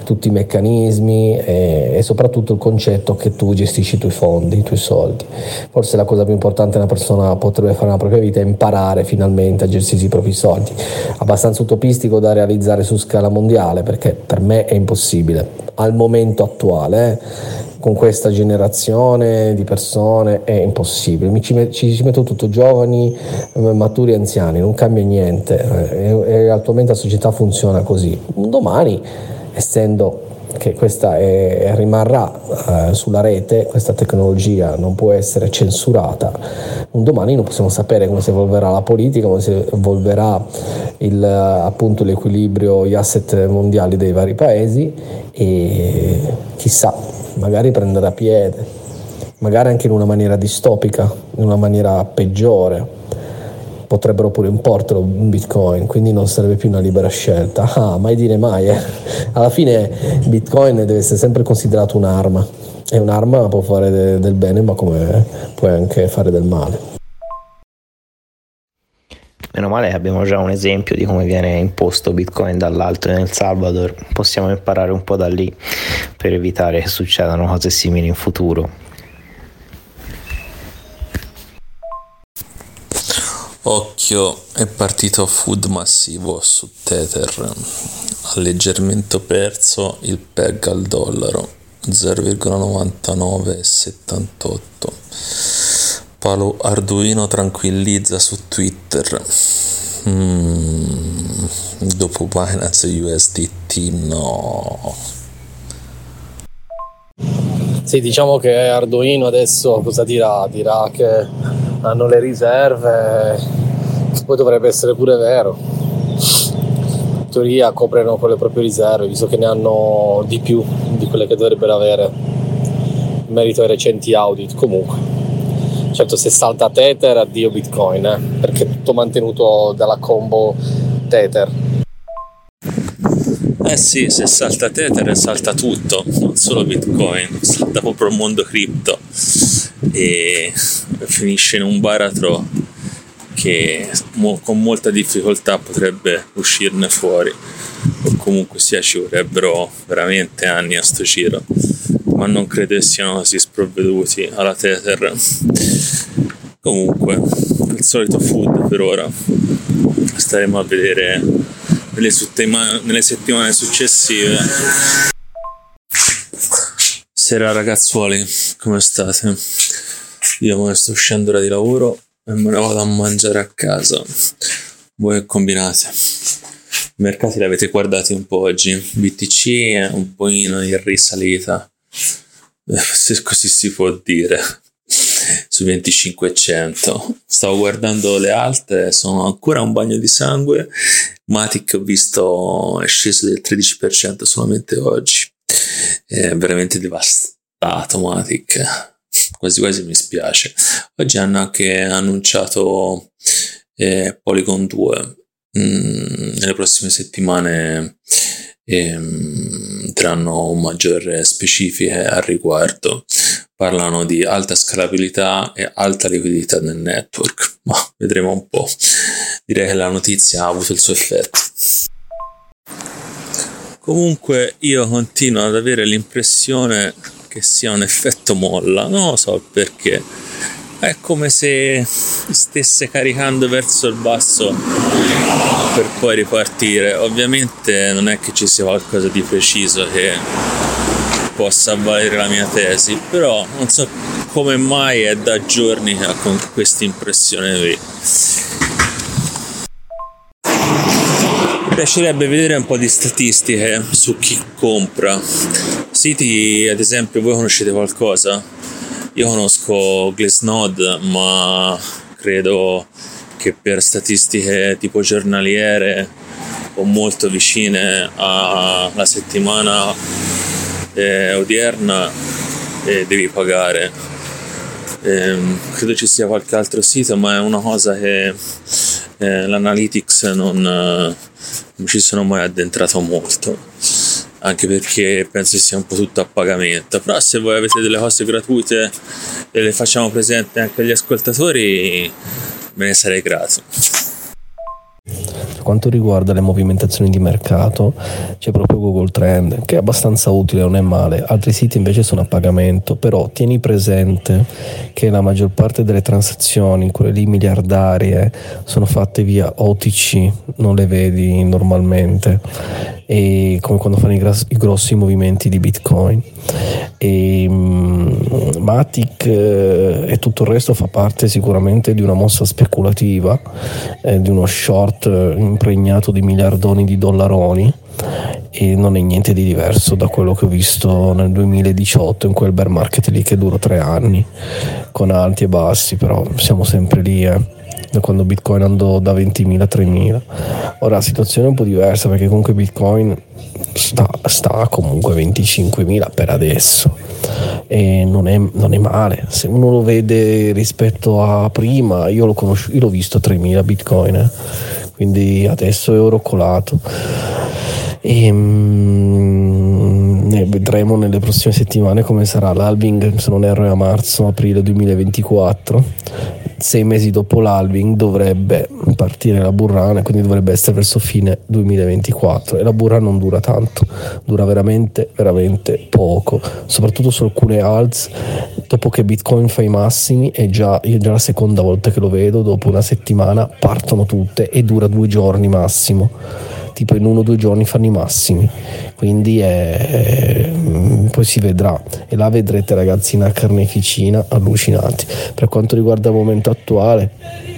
tutti i meccanismi e, e soprattutto il concetto che tu gestisci i tuoi fondi, i tuoi soldi. Forse la cosa più importante una persona potrebbe fare nella propria vita è imparare finalmente a gestire i propri soldi. Abbastanza utopistico da realizzare su scala mondiale perché per me è impossibile al momento attuale. Eh con questa generazione di persone è impossibile. Mi ci, ci, ci metto tutto giovani, eh, maturi, anziani, non cambia niente. Eh, e, e attualmente la società funziona così. Domani, essendo che questa è, rimarrà eh, sulla rete, questa tecnologia non può essere censurata, un domani non possiamo sapere come si evolverà la politica, come si evolverà il, appunto l'equilibrio, gli asset mondiali dei vari paesi e chissà, magari prenderà piede, magari anche in una maniera distopica, in una maniera peggiore potrebbero pure importare un bitcoin, quindi non sarebbe più una libera scelta. Ah, mai dire mai, eh. Alla fine bitcoin deve essere sempre considerato un'arma e un'arma può fare de- del bene, ma come può anche fare del male. Meno male abbiamo già un esempio di come viene imposto Bitcoin dall'alto nel Salvador, possiamo imparare un po' da lì per evitare che succedano cose simili in futuro. Occhio, è partito food massivo su Tether. Ha leggermente perso il peg al dollaro 0,9978. Palo Arduino tranquillizza su Twitter. Mm, dopo Binance USDT no. Sì, diciamo che Arduino adesso cosa dirà? Dirà che hanno le riserve, poi dovrebbe essere pure vero. In teoria coprono con le proprie riserve, visto che ne hanno di più di quelle che dovrebbero avere in merito ai recenti audit. Comunque, certo se salta Tether, addio Bitcoin, eh, perché è tutto mantenuto dalla combo Tether. Eh sì, se salta Tether salta tutto, non solo Bitcoin, salta proprio il mondo cripto. E finisce in un baratro che con molta difficoltà potrebbe uscirne fuori. O comunque sia ci vorrebbero veramente anni a sto giro ma non siano così sprovveduti alla Tether comunque il solito food per ora staremo a vedere nelle, settima- nelle settimane successive sera ragazzuoli come state? io ora sto uscendo ora di lavoro e me ne vado a mangiare a casa. Voi combinate? I mercati li avete guardati un po' oggi. BTC è un po' in risalita, se così si può dire, su 2500. Stavo guardando le alte, sono ancora un bagno di sangue. Matic ho visto è sceso del 13% solamente oggi. È veramente devastato Matic quasi quasi mi spiace. Oggi hanno anche annunciato eh, Polygon 2. Mm, nelle prossime settimane ehm, daranno maggiori specifiche al riguardo. Parlano di alta scalabilità e alta liquidità nel network, ma vedremo un po'. Direi che la notizia ha avuto il suo effetto. Comunque io continuo ad avere l'impressione che sia un effetto molla, non lo so perché. È come se stesse caricando verso il basso per poi ripartire. Ovviamente non è che ci sia qualcosa di preciso che possa valere la mia tesi, però non so come mai è da giorni che ho questa impressione qui. Mi piacerebbe vedere un po' di statistiche su chi compra Siti, ad esempio, voi conoscete qualcosa? Io conosco Glassnode, ma credo che per statistiche tipo giornaliere o molto vicine alla settimana eh, odierna eh, devi pagare. Eh, credo ci sia qualche altro sito, ma è una cosa che eh, l'analytics non, non ci sono mai addentrato molto anche perché penso sia un po' tutto a pagamento. Però se voi avete delle cose gratuite e le facciamo presenti anche agli ascoltatori, me ne sarei grato quanto riguarda le movimentazioni di mercato c'è proprio Google Trend che è abbastanza utile, non è male. Altri siti invece sono a pagamento, però tieni presente che la maggior parte delle transazioni, quelle lì miliardarie, sono fatte via OTC, non le vedi normalmente, e come quando fanno i, gras- i grossi movimenti di Bitcoin. E, um, Matic eh, e tutto il resto fa parte sicuramente di una mossa speculativa, eh, di uno short eh, impregnato di miliardoni di dollaroni e non è niente di diverso da quello che ho visto nel 2018 in quel bear market lì che dura tre anni con alti e bassi però siamo sempre lì eh da quando Bitcoin andò da 20.000 a 3.000. Ora la situazione è un po' diversa perché comunque Bitcoin sta, sta comunque a 25.000 per adesso e non è, non è, male. Se uno lo vede rispetto a prima, io l'ho, conosciuto, io l'ho visto a 3.000 Bitcoin, eh. Quindi adesso è oro colato. E, mm, vedremo nelle prossime settimane come sarà l'alving, se non erro è a marzo-aprile 2024 sei mesi dopo l'alving dovrebbe partire la burrana, quindi dovrebbe essere verso fine 2024 e la burra non dura tanto, dura veramente, veramente poco, soprattutto su alcune alts, dopo che Bitcoin fa i massimi, è già, è già la seconda volta che lo vedo, dopo una settimana partono tutte e dura due giorni massimo tipo in uno o due giorni fanno i massimi. Quindi è, poi si vedrà. E là vedrete ragazzi una carneficina allucinanti per quanto riguarda il momento attuale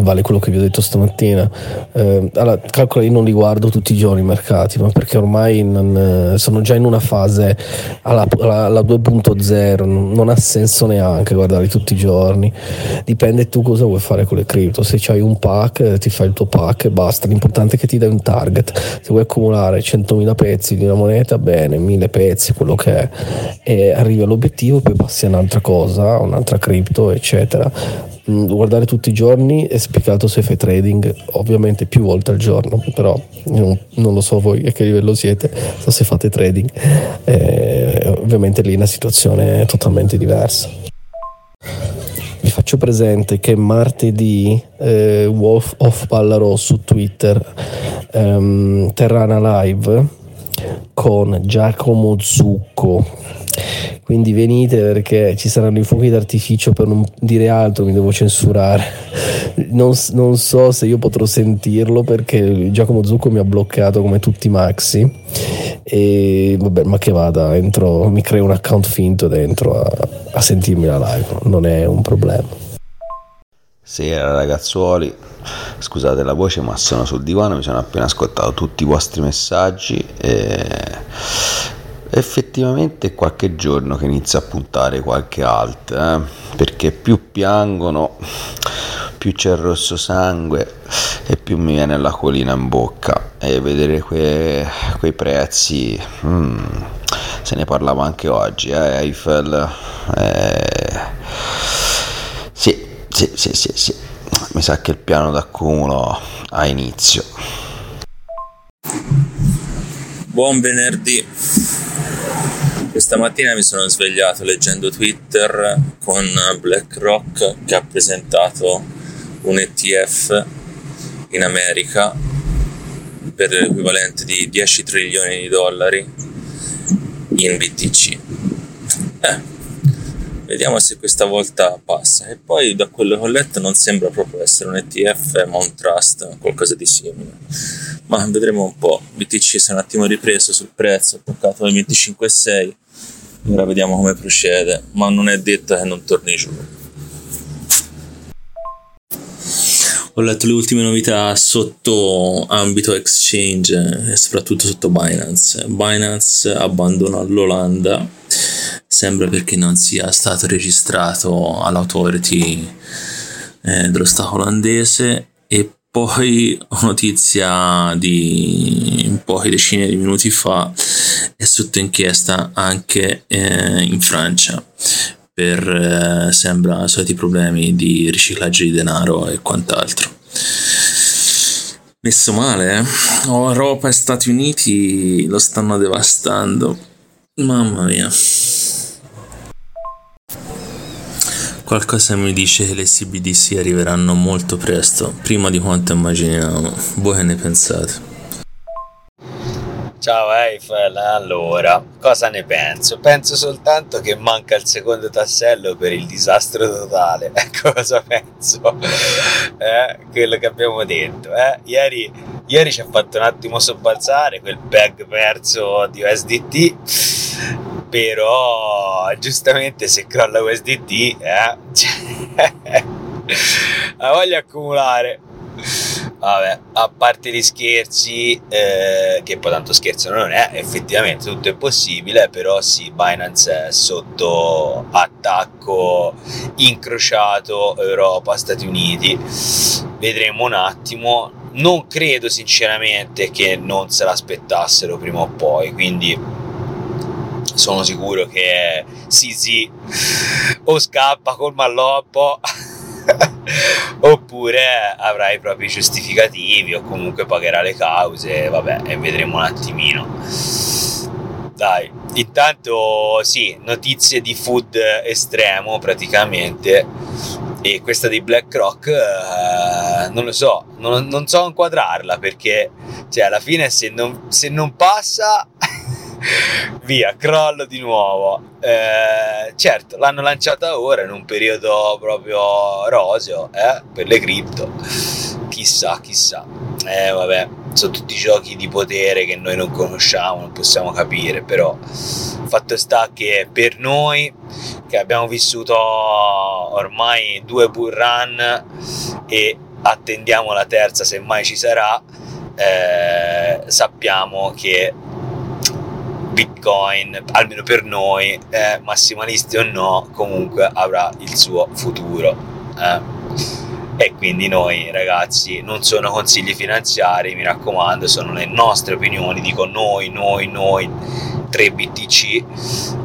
vale quello che vi ho detto stamattina. Eh, allora, calcola, io non li guardo tutti i giorni i mercati, ma perché ormai non, eh, sono già in una fase alla, alla, alla 2.0, non, non, ha senso neanche guardarli tutti i giorni. Dipende tu cosa vuoi fare con le cripto. Se hai un pack, ti fai il tuo pack e basta. L'importante è che ti dai un target. Se vuoi accumulare 100.000 pezzi di una moneta, bene, 1000 pezzi, quello che è, e arrivi all'obiettivo, poi passi a un'altra cosa, un'altra cripto, eccetera Mm, guardare tutti i giorni è spiegato se fai trading ovviamente più volte al giorno però non, non lo so voi a che livello siete so se fate trading. Eh, ovviamente lì è una situazione totalmente diversa. Vi faccio presente che martedì eh, Wolf of Pallaro su Twitter ehm, terrà una live con Giacomo Zucco quindi venite perché ci saranno i fuochi d'artificio per non dire altro, mi devo censurare. Non, non so se io potrò sentirlo perché Giacomo Zucco mi ha bloccato come tutti i maxi. E vabbè, ma che vada, entro, mi creo un account finto dentro a, a sentirmi la live, non è un problema. Sera ragazzuoli, scusate la voce ma sono sul divano, mi sono appena ascoltato tutti i vostri messaggi e effettivamente qualche giorno che inizia a puntare qualche alt eh? perché più piangono più c'è il rosso sangue e più mi viene l'acquolina in bocca e vedere que, quei prezzi mm, se ne parlava anche oggi eh, Eiffel eh, sì, sì, sì, sì, sì mi sa che il piano d'accumulo ha inizio buon venerdì questa mattina mi sono svegliato leggendo Twitter con BlackRock che ha presentato un ETF in America per l'equivalente di 10 trilioni di dollari in BTC. Eh, vediamo se questa volta passa. E poi da quello che ho letto non sembra proprio essere un ETF ma un trust, qualcosa di simile. Ma vedremo un po'. BTC si è un attimo ripreso sul prezzo, ha toccato il 25,6 ora vediamo come procede, ma non è detto che non torni giù. Ho letto le ultime novità sotto ambito exchange e soprattutto sotto Binance. Binance abbandona l'Olanda, sembra perché non sia stato registrato all'authority eh, dello Stato olandese e poi notizia di poche decine di minuti fa è sotto inchiesta anche eh, in Francia per eh, sembra soliti problemi di riciclaggio di denaro e quant'altro messo male eh? Europa e Stati Uniti lo stanno devastando mamma mia Qualcosa mi dice che le CBDC arriveranno molto presto, prima di quanto immaginiamo. Voi che ne pensate? Ciao Eiffel, allora, cosa ne penso? Penso soltanto che manca il secondo tassello per il disastro totale. Ecco cosa penso. Eh, quello che abbiamo detto. Eh? Ieri, ieri ci ha fatto un attimo sobbalzare quel bag perso di USDT però giustamente se crolla USDT eh, cioè, ha voglia accumulare vabbè, a parte gli scherzi, eh, che poi tanto scherzo non è, effettivamente tutto è possibile, però sì, Binance è sotto attacco incrociato Europa, Stati Uniti. Vedremo un attimo. Non credo sinceramente che non se l'aspettassero prima o poi, quindi sono sicuro che sì o scappa col malloppo oppure avrà i propri giustificativi o comunque pagherà le cause, vabbè, e vedremo un attimino. Dai, intanto sì, notizie di food estremo praticamente e questa di BlackRock eh, non lo so, non, non, so inquadrarla perché cioè alla fine se non, se non passa via, crollo di nuovo. Eh, certo, l'hanno lanciata ora in un periodo proprio roseo eh, per le cripto. Chissà, chissà. Eh, vabbè, sono tutti giochi di potere che noi non conosciamo, non possiamo capire, però fatto sta che per noi che abbiamo vissuto ormai due bull run e attendiamo la terza se mai ci sarà, eh, sappiamo che Bitcoin, almeno per noi, eh, massimalisti o no, comunque avrà il suo futuro. Eh. E quindi noi ragazzi non sono consigli finanziari, mi raccomando, sono le nostre opinioni, dico noi, noi, noi, 3 BTC,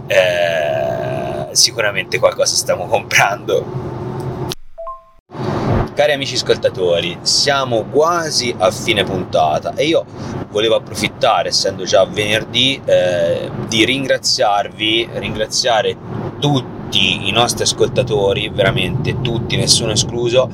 eh, sicuramente qualcosa stiamo comprando Cari amici ascoltatori, siamo quasi a fine puntata e io volevo approfittare, essendo già venerdì, eh, di ringraziarvi, ringraziare tutti i nostri ascoltatori, veramente tutti, nessuno escluso,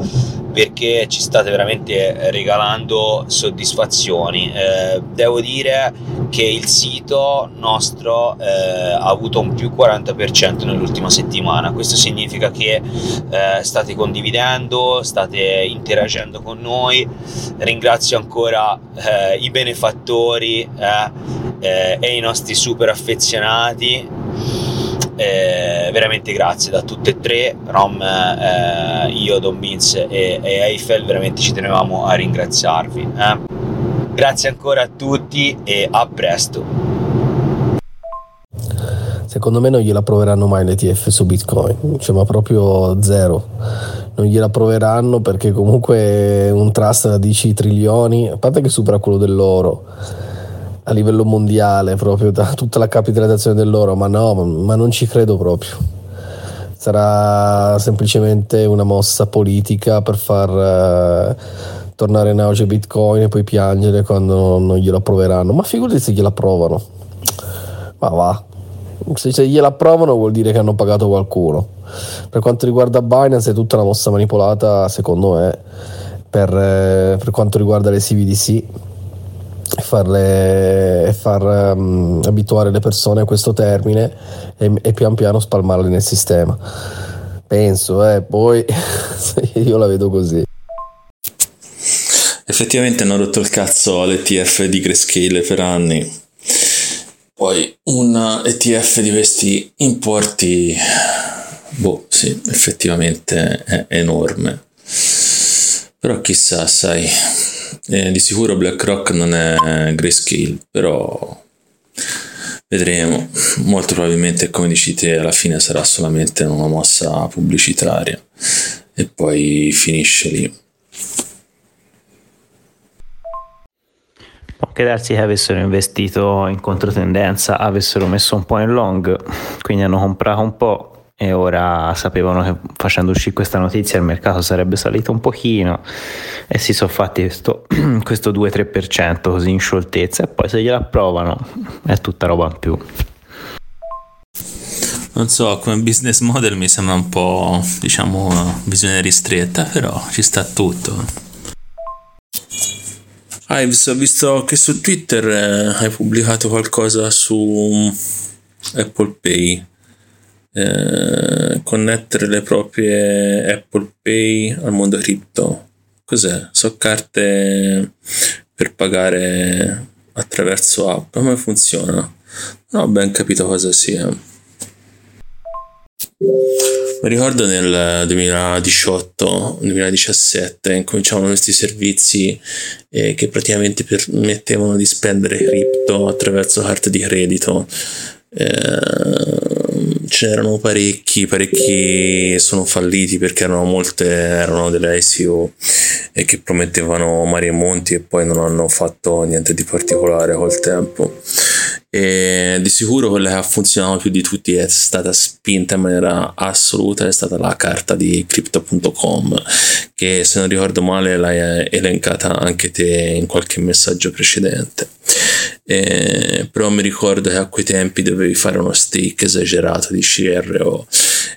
perché ci state veramente regalando soddisfazioni. Eh, devo dire che il sito nostro eh, ha avuto un più 40% nell'ultima settimana. Questo significa che eh, state condividendo, state interagendo con noi. Ringrazio ancora eh, i benefattori eh, eh, e i nostri super affezionati eh, veramente grazie da tutte e tre, Rom, eh, io, Don Vince e, e, Eiffel, veramente ci tenevamo a ringraziarvi. Eh. Grazie ancora a tutti e a presto. Secondo me non gliela proveranno mai l'ETF su Bitcoin, cioè ma proprio zero. Non gliela proveranno perché comunque un trust da 10 trilioni, a parte che supera quello dell'oro a livello mondiale, proprio da tutta la capitalizzazione dell'oro, ma no, ma non ci credo proprio. Sarà semplicemente una mossa politica per far uh, tornare in auge Bitcoin e poi piangere quando non, glielo approveranno. Ma figurati se gliela approvano. Ma va. Se, se gliela approvano vuol dire che hanno pagato qualcuno. Per quanto riguarda Binance è tutta una mossa manipolata, secondo me, per, eh, per quanto riguarda le CVDC farle, far um, abituare le persone a questo termine e, e, pian piano spalmarle nel sistema. Penso, eh, poi io la vedo così. Effettivamente hanno rotto il cazzo all'ETF di Grayscale per anni. Poi un ETF di questi importi, boh, sì, effettivamente è enorme. Però chissà, sai, eh, di sicuro BlackRock non è Grayscale, però vedremo. Molto probabilmente, come dici te, alla fine sarà solamente una mossa pubblicitaria e poi finisce lì. Può anche darsi che avessero investito in controtendenza, avessero messo un po' in long, quindi hanno comprato un po' e ora sapevano che facendo uscire questa notizia il mercato sarebbe salito un pochino e si sono fatti questo, questo 2-3% così in scioltezza e poi se gliela approvano è tutta roba in più. Non so, come business model mi sembra un po', diciamo, visione ristretta, però ci sta tutto. Ives, ho visto che su Twitter eh, hai pubblicato qualcosa su Apple Pay eh, connettere le proprie Apple Pay al mondo cripto. Cos'è? So carte per pagare attraverso app. Come funziona? Non ho ben capito cosa sia. Mi ricordo nel 2018-2017 incominciavano questi servizi eh, che praticamente permettevano di spendere cripto attraverso carte di credito. Eh, c'erano parecchi, parecchi sono falliti perché erano molte, erano delle ICO e che promettevano mari e monti e poi non hanno fatto niente di particolare col tempo e di sicuro quella che ha funzionato più di tutti è stata spinta in maniera assoluta è stata la carta di crypto.com che se non ricordo male l'hai elencata anche te in qualche messaggio precedente. E, però mi ricordo che a quei tempi dovevi fare uno stake esagerato di CRO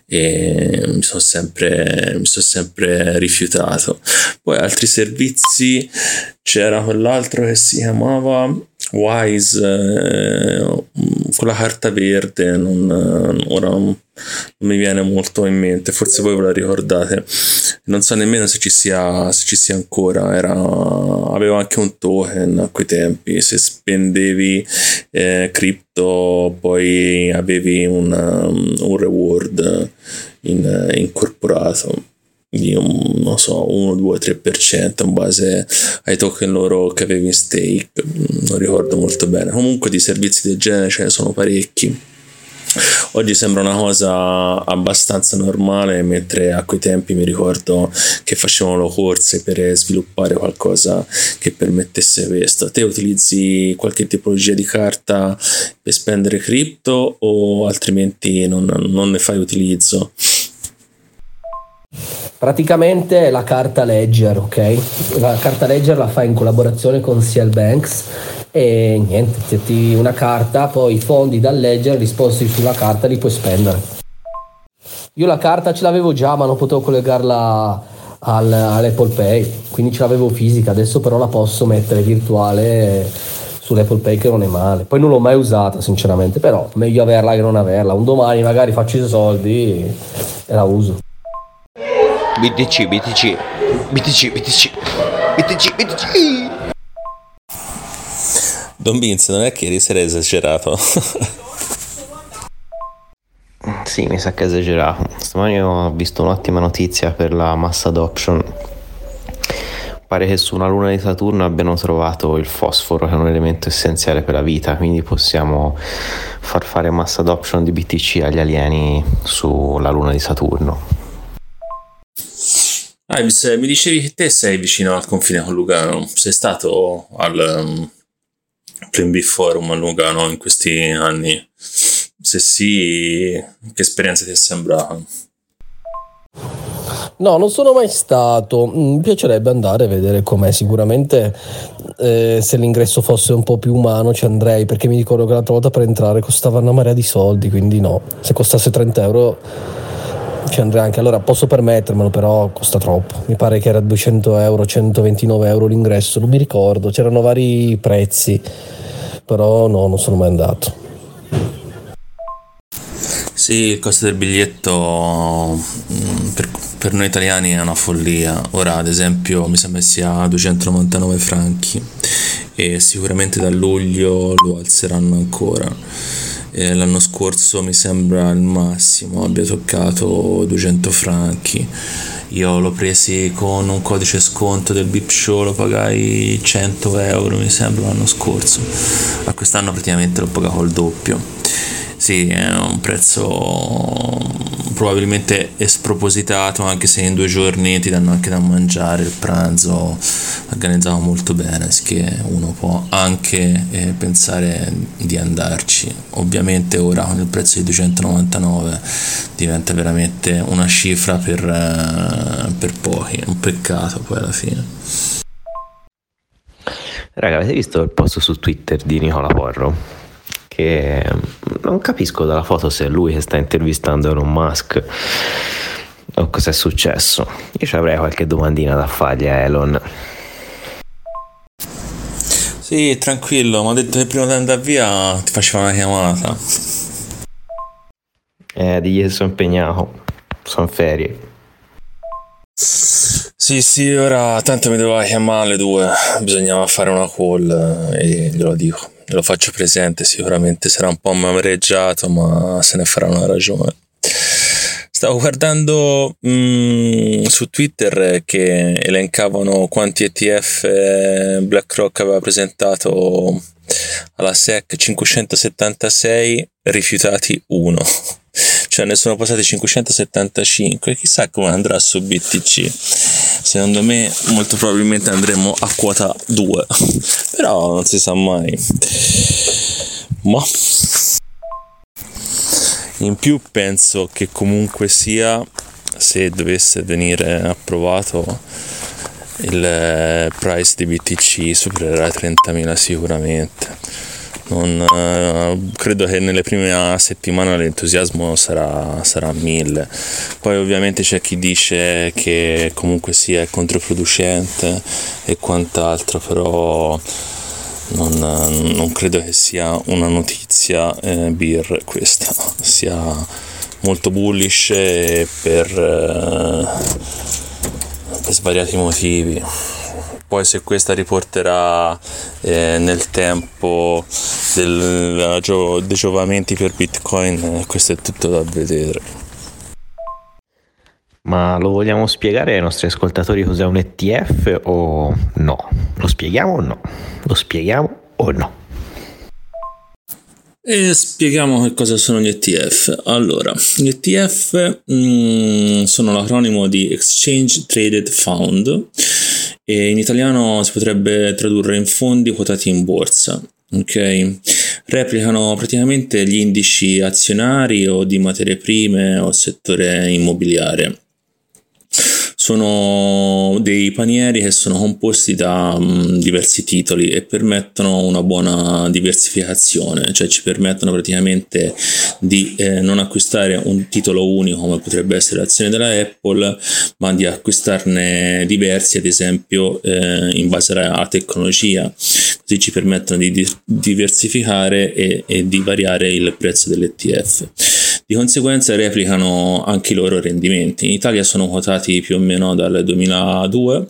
e mi sono sempre, mi sono sempre rifiutato. Poi altri servizi c'era quell'altro che si chiamava Wise eh, con la carta verde non, ora non, mi viene molto in mente forse voi ve la ricordate. Non so nemmeno se ci sia, se ci sia ancora era, aveva anche un token a quei tempi se spendevi eh, cripto poi avevi una, un reward in, incorporato di un, non so, 1, 2, 3% in base ai token loro che avevi in stake, non ricordo molto bene. Comunque di servizi del genere ce ne sono parecchi. Oggi sembra una cosa abbastanza normale, mentre a quei tempi mi ricordo che facevano corse per sviluppare qualcosa che permettesse questo. Te utilizzi qualche tipologia di carta per spendere cripto o altrimenti non, non ne fai utilizzo? Praticamente la carta Ledger, ok? La carta Ledger la fai in collaborazione con CL Banks e niente, ti una carta, poi i fondi dal Ledger risposti sulla carta li puoi spendere. Io la carta ce l'avevo già, ma non potevo collegarla al, all'Apple Pay, quindi ce l'avevo fisica, adesso però la posso mettere virtuale sull'Apple Pay che non è male. Poi non l'ho mai usata sinceramente, però meglio averla che non averla. Un domani magari faccio i soldi e la uso. BTC, BTC, BTC, BTC, BTC, BTC. Don Vince, non è che ieri sera esagerato? sì, mi sa che è esagerato. Stamani ho visto un'ottima notizia per la mass adoption. Pare che su una luna di Saturno abbiano trovato il fosforo, che è un elemento essenziale per la vita, quindi possiamo far fare mass adoption di BTC agli alieni sulla luna di Saturno. Ives, mi dicevi che te sei vicino al confine con Lugano, sei stato al um, Plan B Forum a Lugano in questi anni? Se sì, che esperienza ti è sembrata? No, non sono mai stato. Mi piacerebbe andare a vedere com'è. Sicuramente eh, se l'ingresso fosse un po' più umano ci andrei, perché mi ricordo che l'altra volta per entrare costava una marea di soldi, quindi no. Se costasse 30 euro ci andrei anche. Allora posso permettermelo, però costa troppo. Mi pare che era 200 euro, 129 euro l'ingresso, non mi ricordo. C'erano vari prezzi, però no, non sono mai andato. Sì, il costo del biglietto mm, per, per, noi italiani è una follia. Ora, ad esempio, mi sembra sia 299 franchi e sicuramente da luglio lo alzeranno ancora eh, l'anno scorso mi sembra il massimo abbia toccato 200 franchi. Io l'ho presi con un codice sconto del Bip Show lo pagai 100 euro mi sembra l'anno scorso. A quest'anno praticamente l'ho pagato il doppio. Sì, è un prezzo probabilmente spropositato, anche se in due giorni ti danno anche da mangiare il pranzo organizzato molto bene, che uno può anche eh, pensare di andarci. Ovviamente ora con il prezzo di 299 diventa veramente una cifra per, eh, per pochi, un peccato poi alla fine. Raga, avete visto il post su Twitter di Nicola Porro? Che non capisco dalla foto se è lui che sta intervistando Elon Musk o cosa è successo. Io ci avrei qualche domandina da fargli a Elon. Sì, tranquillo, mi ha detto che prima di andare via ti faceva una chiamata. Eh, digli che sono impegnato, sono ferie. Sì, sì, ora tanto mi doveva chiamare alle due, bisognava fare una call e glielo dico lo faccio presente, sicuramente sarà un po' amareggiato, ma se ne farà una ragione. stavo guardando mm, su Twitter che elencavano quanti ETF eh, BlackRock aveva presentato alla SEC 576 rifiutati 1 cioè ne sono passati 575 chissà come andrà su BTC secondo me molto probabilmente andremo a quota 2 però non si sa mai. Ma in più penso che comunque sia se dovesse venire approvato il eh, price di BTC supererà i 30.000 sicuramente non, eh, credo che nelle prime settimane l'entusiasmo sarà, sarà mille poi ovviamente c'è chi dice che comunque sia controproducente e quant'altro però non, non credo che sia una notizia eh, beer questa, sia molto bullish per, eh, per svariati motivi. Poi se questa riporterà eh, nel tempo del, dei giovamenti per Bitcoin, eh, questo è tutto da vedere. Ma lo vogliamo spiegare ai nostri ascoltatori cos'è un ETF o no? Lo spieghiamo o no? Lo spieghiamo o no? E spieghiamo che cosa sono gli ETF. Allora, gli ETF mh, mm, sono l'acronimo di Exchange Traded Fund e in italiano si potrebbe tradurre in fondi quotati in borsa. Ok, replicano praticamente gli indici azionari o di materie prime o settore immobiliare sono dei panieri che sono composti da um, diversi titoli e permettono una buona diversificazione, cioè ci permettono praticamente di eh, non acquistare un titolo unico come potrebbe essere l'azione della Apple, ma di acquistarne diversi, ad esempio eh, in base alla tecnologia, così ci permettono di di- diversificare e, e di variare il prezzo dell'ETF. Di conseguenza replicano anche i loro rendimenti. In Italia sono quotati più o meno dal 2002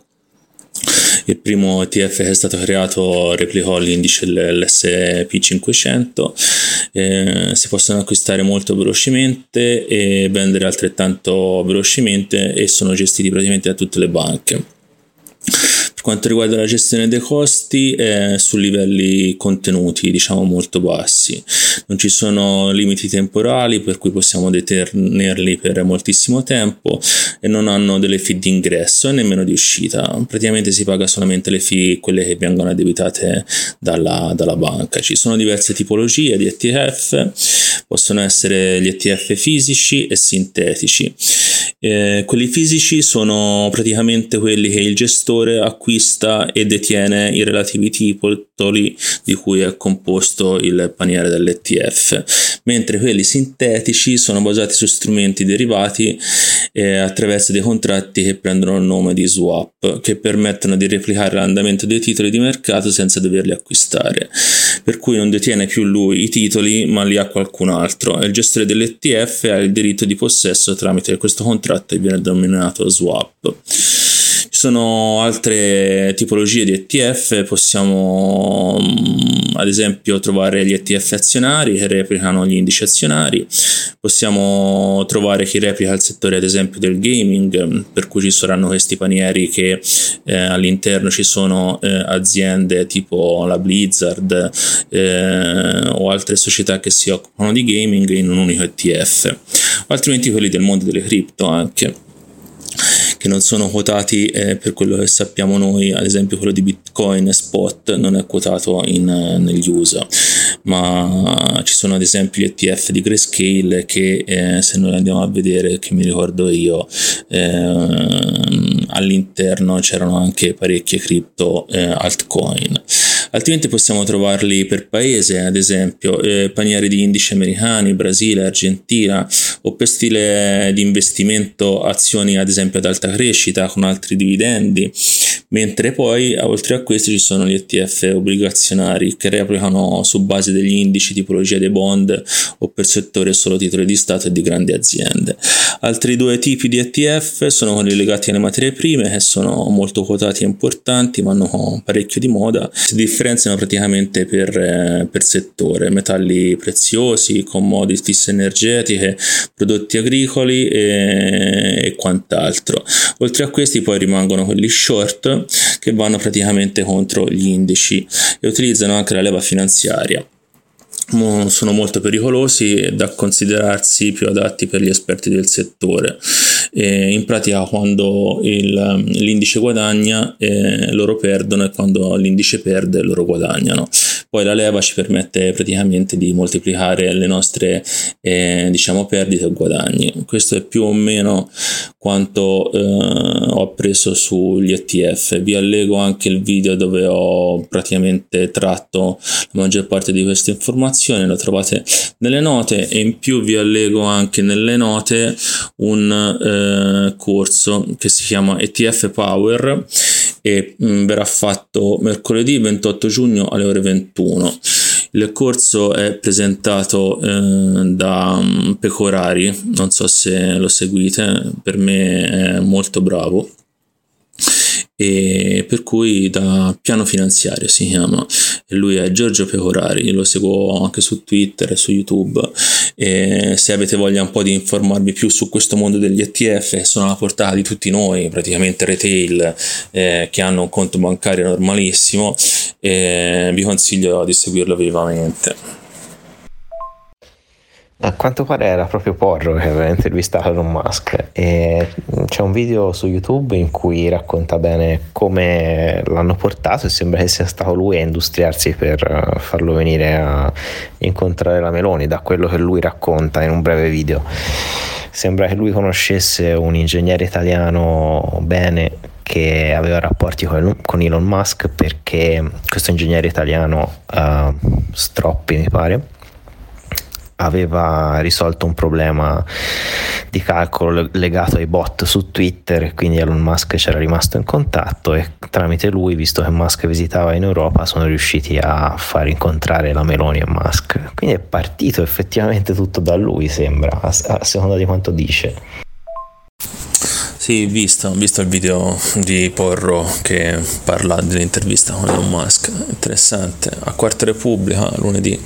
il primo ETF che è stato creato replicò l'indice dell'SP500 eh, si possono acquistare molto velocemente e vendere altrettanto velocemente e sono gestiti praticamente da tutte le banche quanto riguarda la gestione dei costi è su livelli contenuti, diciamo molto bassi. Non ci sono limiti temporali per cui possiamo detenerli per moltissimo tempo e non hanno delle fee di ingresso e nemmeno di uscita. Praticamente si paga solamente le fee, quelle che vengono addebitate dalla, dalla banca. Ci sono diverse tipologie di ETF, possono essere gli ETF fisici e sintetici. Eh, quelli fisici sono praticamente quelli che il gestore acquista e detiene i relativi titoli di cui è composto il paniere dell'ETF, mentre quelli sintetici sono basati su strumenti derivati eh, attraverso dei contratti che prendono il nome di swap, che permettono di replicare l'andamento dei titoli di mercato senza doverli acquistare, per cui non detiene più lui i titoli ma li ha qualcun altro. E il gestore dell'ETF ha il diritto di possesso tramite questo contratto e viene denominato swap. Sono altre tipologie di ETF, possiamo mm, ad esempio trovare gli ETF azionari che replicano gli indici azionari, possiamo trovare chi replica il settore ad esempio del gaming, per cui ci saranno questi panieri che eh, all'interno ci sono eh, aziende tipo la Blizzard eh, o altre società che si occupano di gaming in un unico ETF, altrimenti quelli del mondo delle cripto anche che non sono quotati eh, per quello che sappiamo noi, ad esempio quello di Bitcoin Spot non è quotato in, eh, negli USA, ma ci sono ad esempio gli ETF di Grayscale che eh, se noi andiamo a vedere, che mi ricordo io, eh, all'interno c'erano anche parecchie cripto eh, altcoin altrimenti possiamo trovarli per paese, ad esempio eh, panieri di indici americani, Brasile, Argentina, o per stile di investimento azioni ad esempio ad alta crescita con altri dividendi, mentre poi oltre a questi ci sono gli ETF obbligazionari che replicano su base degli indici tipologia dei bond o per settore solo titoli di Stato e di grandi aziende. Altri due tipi di ETF sono quelli legati alle materie prime che sono molto quotati e importanti, vanno parecchio di moda, si differenziano praticamente per, eh, per settore, metalli preziosi, commodities energetiche, prodotti agricoli e, e quant'altro. Oltre a questi poi rimangono quelli short che vanno praticamente contro gli indici e utilizzano anche la leva finanziaria sono molto pericolosi da considerarsi più adatti per gli esperti del settore. E in pratica quando il, l'indice guadagna eh, loro perdono e quando l'indice perde loro guadagnano. Poi la leva ci permette praticamente di moltiplicare le nostre eh, diciamo perdite o guadagni. Questo è più o meno quanto eh, ho appreso sugli ETF. Vi allego anche il video dove ho praticamente tratto la maggior parte di queste informazioni, lo trovate nelle note e in più vi allego anche nelle note un eh, corso che si chiama ETF Power e mh, mm, verrà fatto mercoledì 28 giugno alle ore 21. Il corso è presentato eh, da um, Pecorari, non so se lo seguite, per me è molto bravo. E per cui da piano finanziario si chiama. Lui è Giorgio Pecorari lo seguo anche su Twitter e su YouTube e se avete voglia un po' di informarvi più su questo mondo degli ETF sono alla portata di tutti noi praticamente retail eh, che hanno un conto bancario normalissimo vi consiglio di seguirlo vivamente a quanto pare era proprio Porro che aveva intervistato Elon Musk e c'è un video su YouTube in cui racconta bene come l'hanno portato e sembra che sia stato lui a industriarsi per eh, farlo venire a incontrare la Meloni da quello che lui racconta in un breve video. Sembra che lui conoscesse un ingegnere italiano bene che aveva rapporti con Elon Musk perché questo ingegnere italiano, uh, Stroppi mi pare, aveva risolto un problema di calcolo legato ai bot su Twitter, quindi Elon Musk c'era rimasto in contatto e tramite lui, visto che Musk visitava in Europa, sono riusciti a far incontrare la Meloni e Musk. Quindi è partito effettivamente tutto da lui, sembra, a, seconda di quanto dice. Sì, visto, visto il video di Porro che parla dell'intervista con Elon Musk, interessante. A Quarta Repubblica, lunedì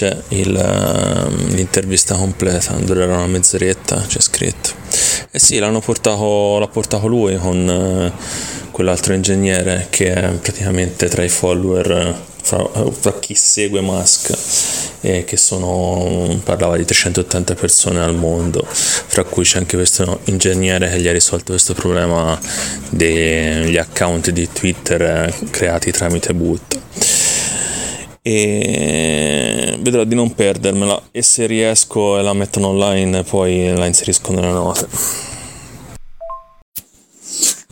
c'è il, uh, l'intervista completa, durerà una mezz'oretta, c'è scritto. E sì, l'hanno portato, l'ha portato lui con uh, quell'altro ingegnere che è praticamente tra i follower, fra, fra chi segue Musk, e che sono, parlava di 380 persone al mondo, fra cui c'è anche questo ingegnere che gli ha risolto questo problema degli account di Twitter eh, creati tramite boot e vedrò di non perdermela e se riesco e la mettono online poi la inserisco nelle note.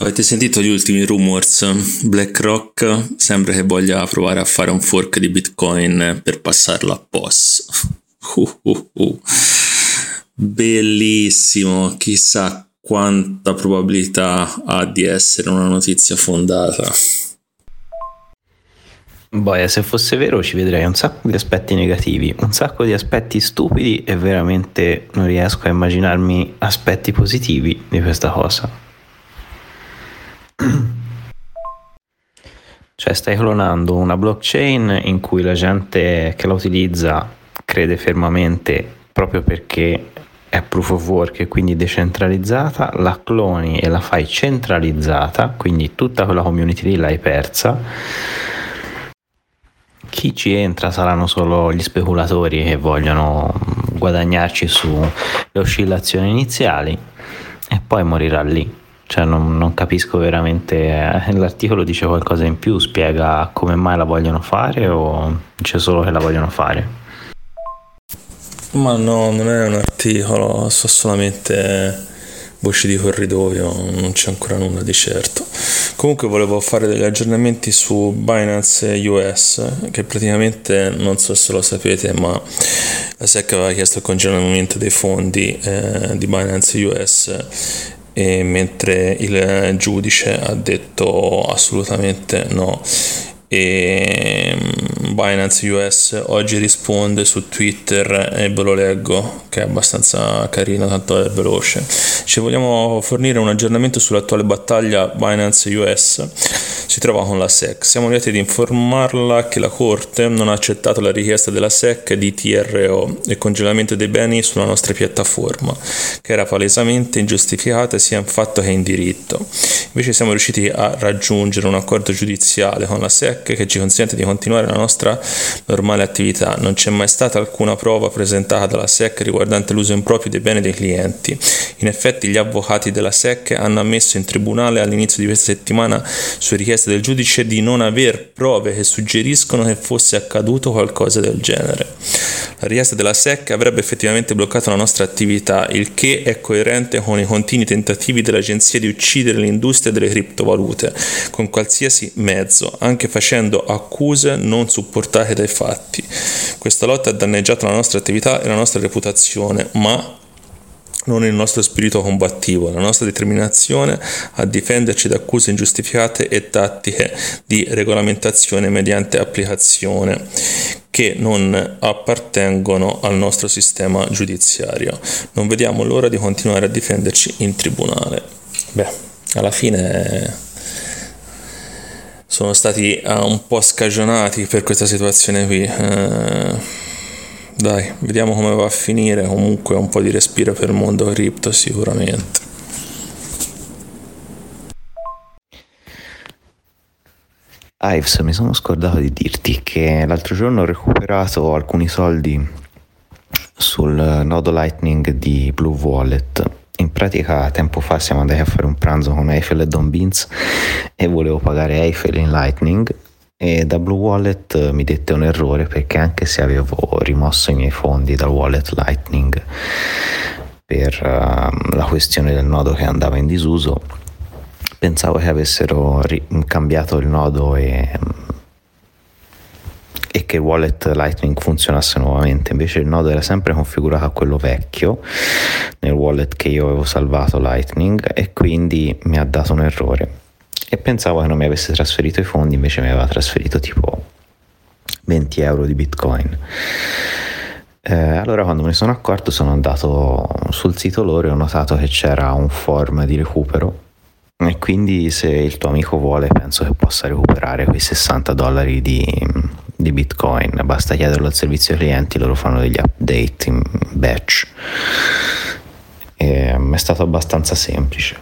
Avete sentito gli ultimi rumors? BlackRock sembra che voglia provare a fare un fork di Bitcoin per passarlo a POS. Uh, uh, uh. Bellissimo, chissà quanta probabilità ha di essere una notizia fondata. Boia, se fosse vero ci vedrei un sacco di aspetti negativi, un sacco di aspetti stupidi e veramente non riesco a immaginarmi aspetti positivi di questa cosa. Cioè stai clonando una blockchain in cui la gente che la utilizza crede fermamente proprio perché è proof of work e quindi decentralizzata, la cloni e la fai centralizzata, quindi tutta quella community lì l'hai persa chi ci entra saranno solo gli speculatori che vogliono guadagnarci sulle oscillazioni iniziali e poi morirà lì. Cioè non, non capisco veramente, eh, l'articolo dice qualcosa in più, spiega come mai la vogliono fare o c'è solo che la vogliono fare? Ma no, non è un articolo, so solamente voci di corridoio, non c'è ancora nulla di certo. Comunque volevo fare degli aggiornamenti su Binance US, che praticamente non so se lo sapete, ma la SEC aveva chiesto il congelamento dei fondi eh, di Binance US mentre il giudice ha detto assolutamente no e mm, Binance US oggi risponde su Twitter e ve lo leggo che è abbastanza carino tanto è veloce. Ci vogliamo fornire un aggiornamento sull'attuale battaglia Binance US si trova con la SEC siamo lieti di informarla che la Corte non ha accettato la richiesta della SEC di TRO e congelamento dei beni sulla nostra piattaforma che era palesemente ingiustificata sia in fatto che in diritto. Invece siamo riusciti a raggiungere un accordo giudiziale con la SEC che ci consente di continuare la nostra normale attività. Non c'è mai stata alcuna prova presentata dalla SEC riguardante l'uso improprio dei beni dei clienti. In effetti gli avvocati della SEC hanno ammesso in tribunale all'inizio di questa settimana su richiesta del giudice di non aver prove che suggeriscono che fosse accaduto qualcosa del genere. La richiesta della SEC avrebbe effettivamente bloccato la nostra attività, il che è coerente con i continui tentativi dell'agenzia di uccidere l'industria delle criptovalute con qualsiasi mezzo, anche facendo accuse non supportate dai fatti. Questa lotta ha danneggiato la nostra attività e la nostra reputazione, ma non il nostro spirito combattivo, la nostra determinazione a difenderci da accuse ingiustificate e tattiche di regolamentazione mediante applicazione che non appartengono al nostro sistema giudiziario. Non vediamo l'ora di continuare a difenderci in tribunale. Beh, alla fine sono stati uh, un po' scagionati per questa situazione qui. Uh, dai, vediamo come va a finire. Comunque un po' di respiro per il mondo cripto sicuramente. Ives, mi sono scordato di dirti che l'altro giorno ho recuperato alcuni soldi sul nodo Lightning di Blue Wallet. In pratica tempo fa siamo andati a fare un pranzo con Eiffel e Don Beans e volevo pagare Eiffel in Lightning e da Blue Wallet mi dette un errore perché anche se avevo rimosso i miei fondi dal wallet Lightning per uh, la questione del nodo che andava in disuso, pensavo che avessero ri- cambiato il nodo e, e che wallet Lightning funzionasse nuovamente. Invece il nodo era sempre configurato a quello vecchio nel wallet che io avevo salvato Lightning e quindi mi ha dato un errore e pensavo che non mi avesse trasferito i fondi, invece mi aveva trasferito tipo 20 euro di bitcoin. Eh, allora quando me ne sono accorto sono andato sul sito loro e ho notato che c'era un form di recupero e quindi se il tuo amico vuole penso che possa recuperare quei 60 dollari di, di bitcoin, basta chiederlo al servizio clienti, loro fanno degli update in batch. E, è stato abbastanza semplice.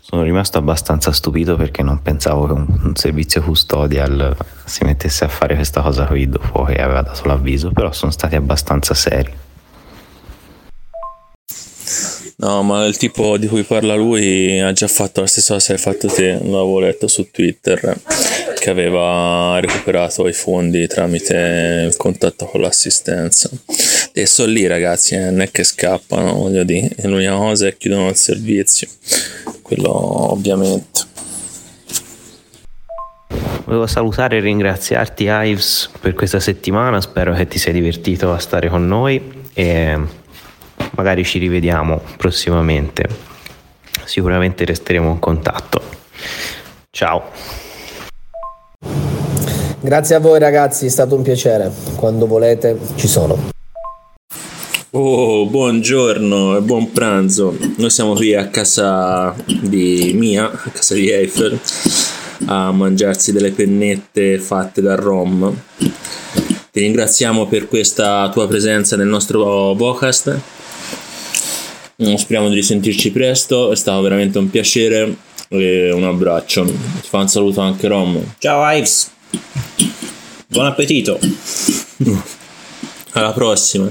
Sono rimasto abbastanza stupito perché non pensavo che un, un, servizio custodial si mettesse a fare questa cosa qui dopo che aveva dato l'avviso, però sono stati abbastanza seri. No, ma il tipo di cui parla lui ha già fatto la stessa cosa che hai fatto te, l'avevo letto su Twitter, che aveva recuperato i fondi tramite il contatto con l'assistenza. E sono lì ragazzi, eh, non è che scappano, voglio dire, l'unica cosa è che chiudono il servizio quello ovviamente. Volevo salutare e ringraziarti Ives per questa settimana, spero che ti sia divertito a stare con noi e magari ci rivediamo prossimamente. Sicuramente resteremo in contatto. Ciao. Grazie a voi ragazzi, è stato un piacere. Quando volete ci sono. Oh, buongiorno e buon pranzo. Noi siamo qui a casa di Mia, a casa di Eiffel, a mangiarsi delle pennette fatte da Rom. Ti ringraziamo per questa tua presenza nel nostro podcast. Speriamo di risentirci presto, è stato veramente un piacere e un abbraccio. Ti fa un saluto anche Rom. Ciao Ives. Buon appetito. Alla prossima.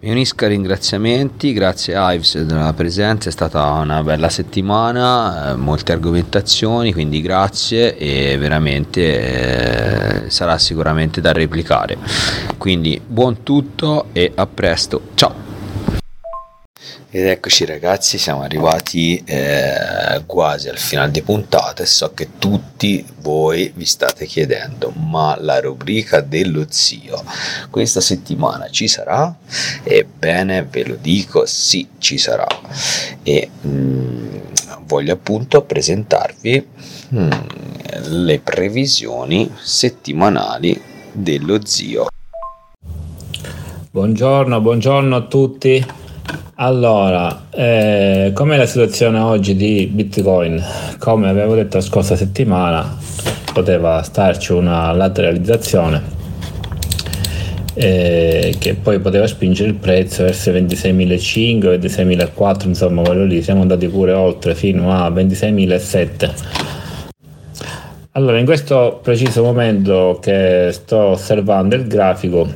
Mi unisco ai ringraziamenti, grazie Ives della presenza, è stata una bella settimana, eh, molte argomentazioni, quindi grazie e veramente eh, sarà sicuramente da replicare. Quindi buon tutto e a presto, ciao! Ed eccoci ragazzi, siamo arrivati eh, quasi al finale di puntata e so che tutti voi vi state chiedendo, ma la rubrica dello zio questa settimana ci sarà? Ebbene, ve lo dico, sì, ci sarà. E mh, mm, voglio appunto presentarvi hmm, le previsioni settimanali dello zio. Buongiorno, buongiorno a tutti. Allora, eh, com'è la situazione oggi di Bitcoin? Come avevo detto la scorsa settimana, poteva starci una lateralizzazione eh, che poi poteva spingere il prezzo verso 26.500, 26.400, insomma quello lì, siamo andati pure oltre fino a 26.700. Allora, in questo preciso momento che sto osservando il grafico,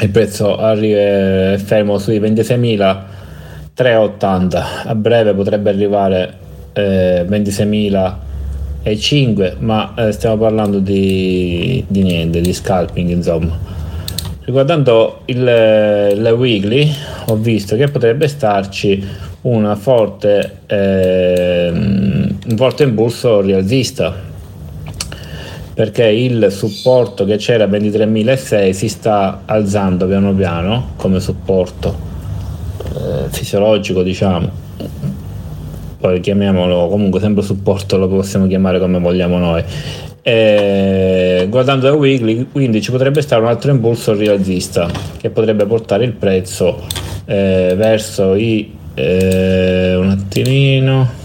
il prezzo arriva fermo sui 26.380, a breve potrebbe arrivare eh, 26.005, ma eh, stiamo parlando di, di niente, di scalping insomma. Riguardando il, le weekly, ho visto che potrebbe starci una forte, eh, un forte impulso rialzista perché il supporto che c'era a 23.600 si sta alzando piano piano come supporto eh, fisiologico diciamo. Poi chiamiamolo comunque sempre supporto lo possiamo chiamare come vogliamo noi. E guardando la weekly quindi ci potrebbe stare un altro impulso rialzista che potrebbe portare il prezzo eh, verso i eh, un attimino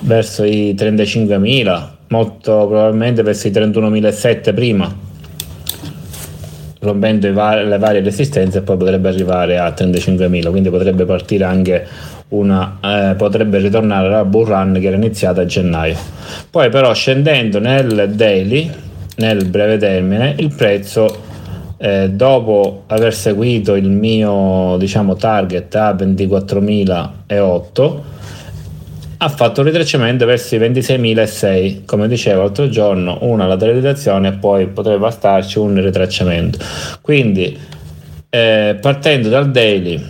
verso i 35.000 molto probabilmente verso i 31.700 prima rompendo le varie resistenze e poi potrebbe arrivare a 35.000 quindi potrebbe partire anche una eh, potrebbe ritornare alla bull run che era iniziata a gennaio. Poi però scendendo nel daily, nel breve termine, il prezzo eh, dopo aver seguito il mio diciamo target a 24.008 ha fatto un ritracciamento verso i 26.006 come dicevo l'altro giorno una lateralizzazione e poi potrebbe starci un ritracciamento quindi eh, partendo dal daily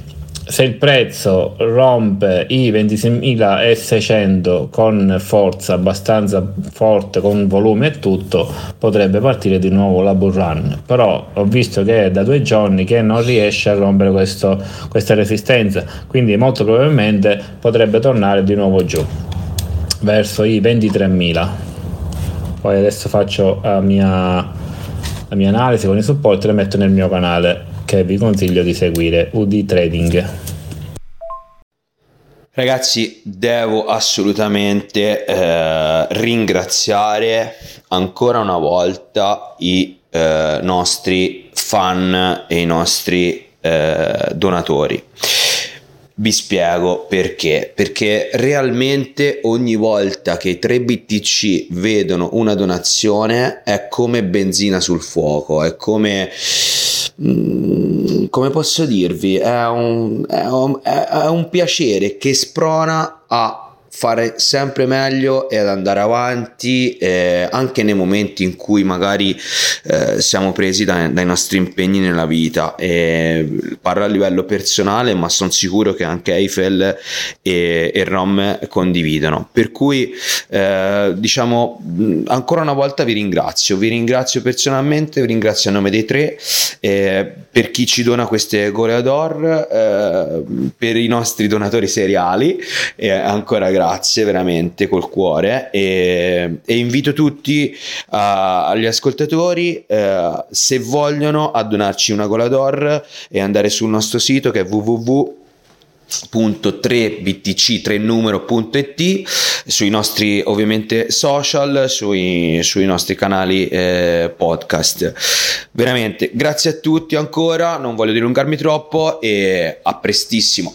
se il prezzo rompe i 26.600 con forza abbastanza forte, con volume e tutto, potrebbe partire di nuovo la bull run. Però ho visto che è da due giorni che non riesce a rompere questo, questa resistenza, quindi molto probabilmente potrebbe tornare di nuovo giù verso i 23.000. Poi adesso faccio la mia, la mia analisi con i supporti e le metto nel mio canale che vi consiglio di seguire UD Trading. Ragazzi, devo assolutamente eh, ringraziare ancora una volta i eh, nostri fan e i nostri eh, donatori. Vi spiego perché. Perché realmente ogni volta che i 3 BTC vedono una donazione è come benzina sul fuoco, è come Mm, come posso dirvi, è un, è, un, è un piacere che sprona a fare sempre meglio e ad andare avanti eh, anche nei momenti in cui magari eh, siamo presi dai, dai, nostri impegni nella vita. E parlo a livello personale ma sono sicuro che anche Eiffel e, e Rom condividono. Per cui eh, diciamo ancora una volta vi ringrazio. Vi ringrazio personalmente vi ringrazio a nome dei tre eh, per chi ci dona queste goleador eh, per i nostri donatori seriali e ancora grazie grazie veramente col cuore e, e invito tutti uh, agli ascoltatori uh, se vogliono a donarci una Golador e andare sul nostro sito che è www 3btc3numero.it sui nostri ovviamente social sui, sui nostri canali eh, podcast. Veramente grazie a tutti ancora non voglio dilungarmi troppo e a prestissimo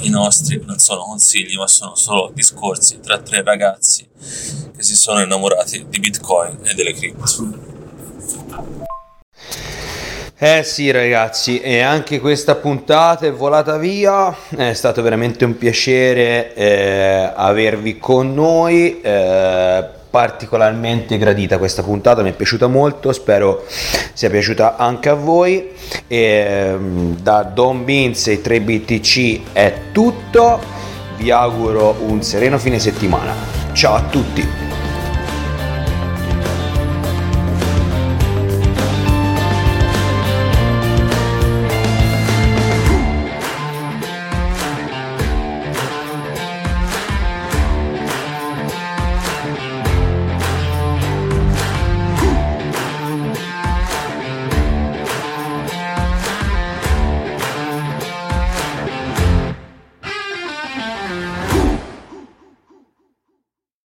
i nostri non sono consigli, ma sono solo discorsi tra tre ragazzi che si sono innamorati di Bitcoin e delle cripto. Eh sì ragazzi, e anche questa puntata è volata via, è stato veramente un piacere eh, avervi con noi, eh, particolarmente gradita questa puntata, mi è piaciuta molto, spero sia piaciuta anche a voi. E, mm, da Don Beans e 3BTC è tutto, vi auguro un sereno fine settimana, ciao a tutti!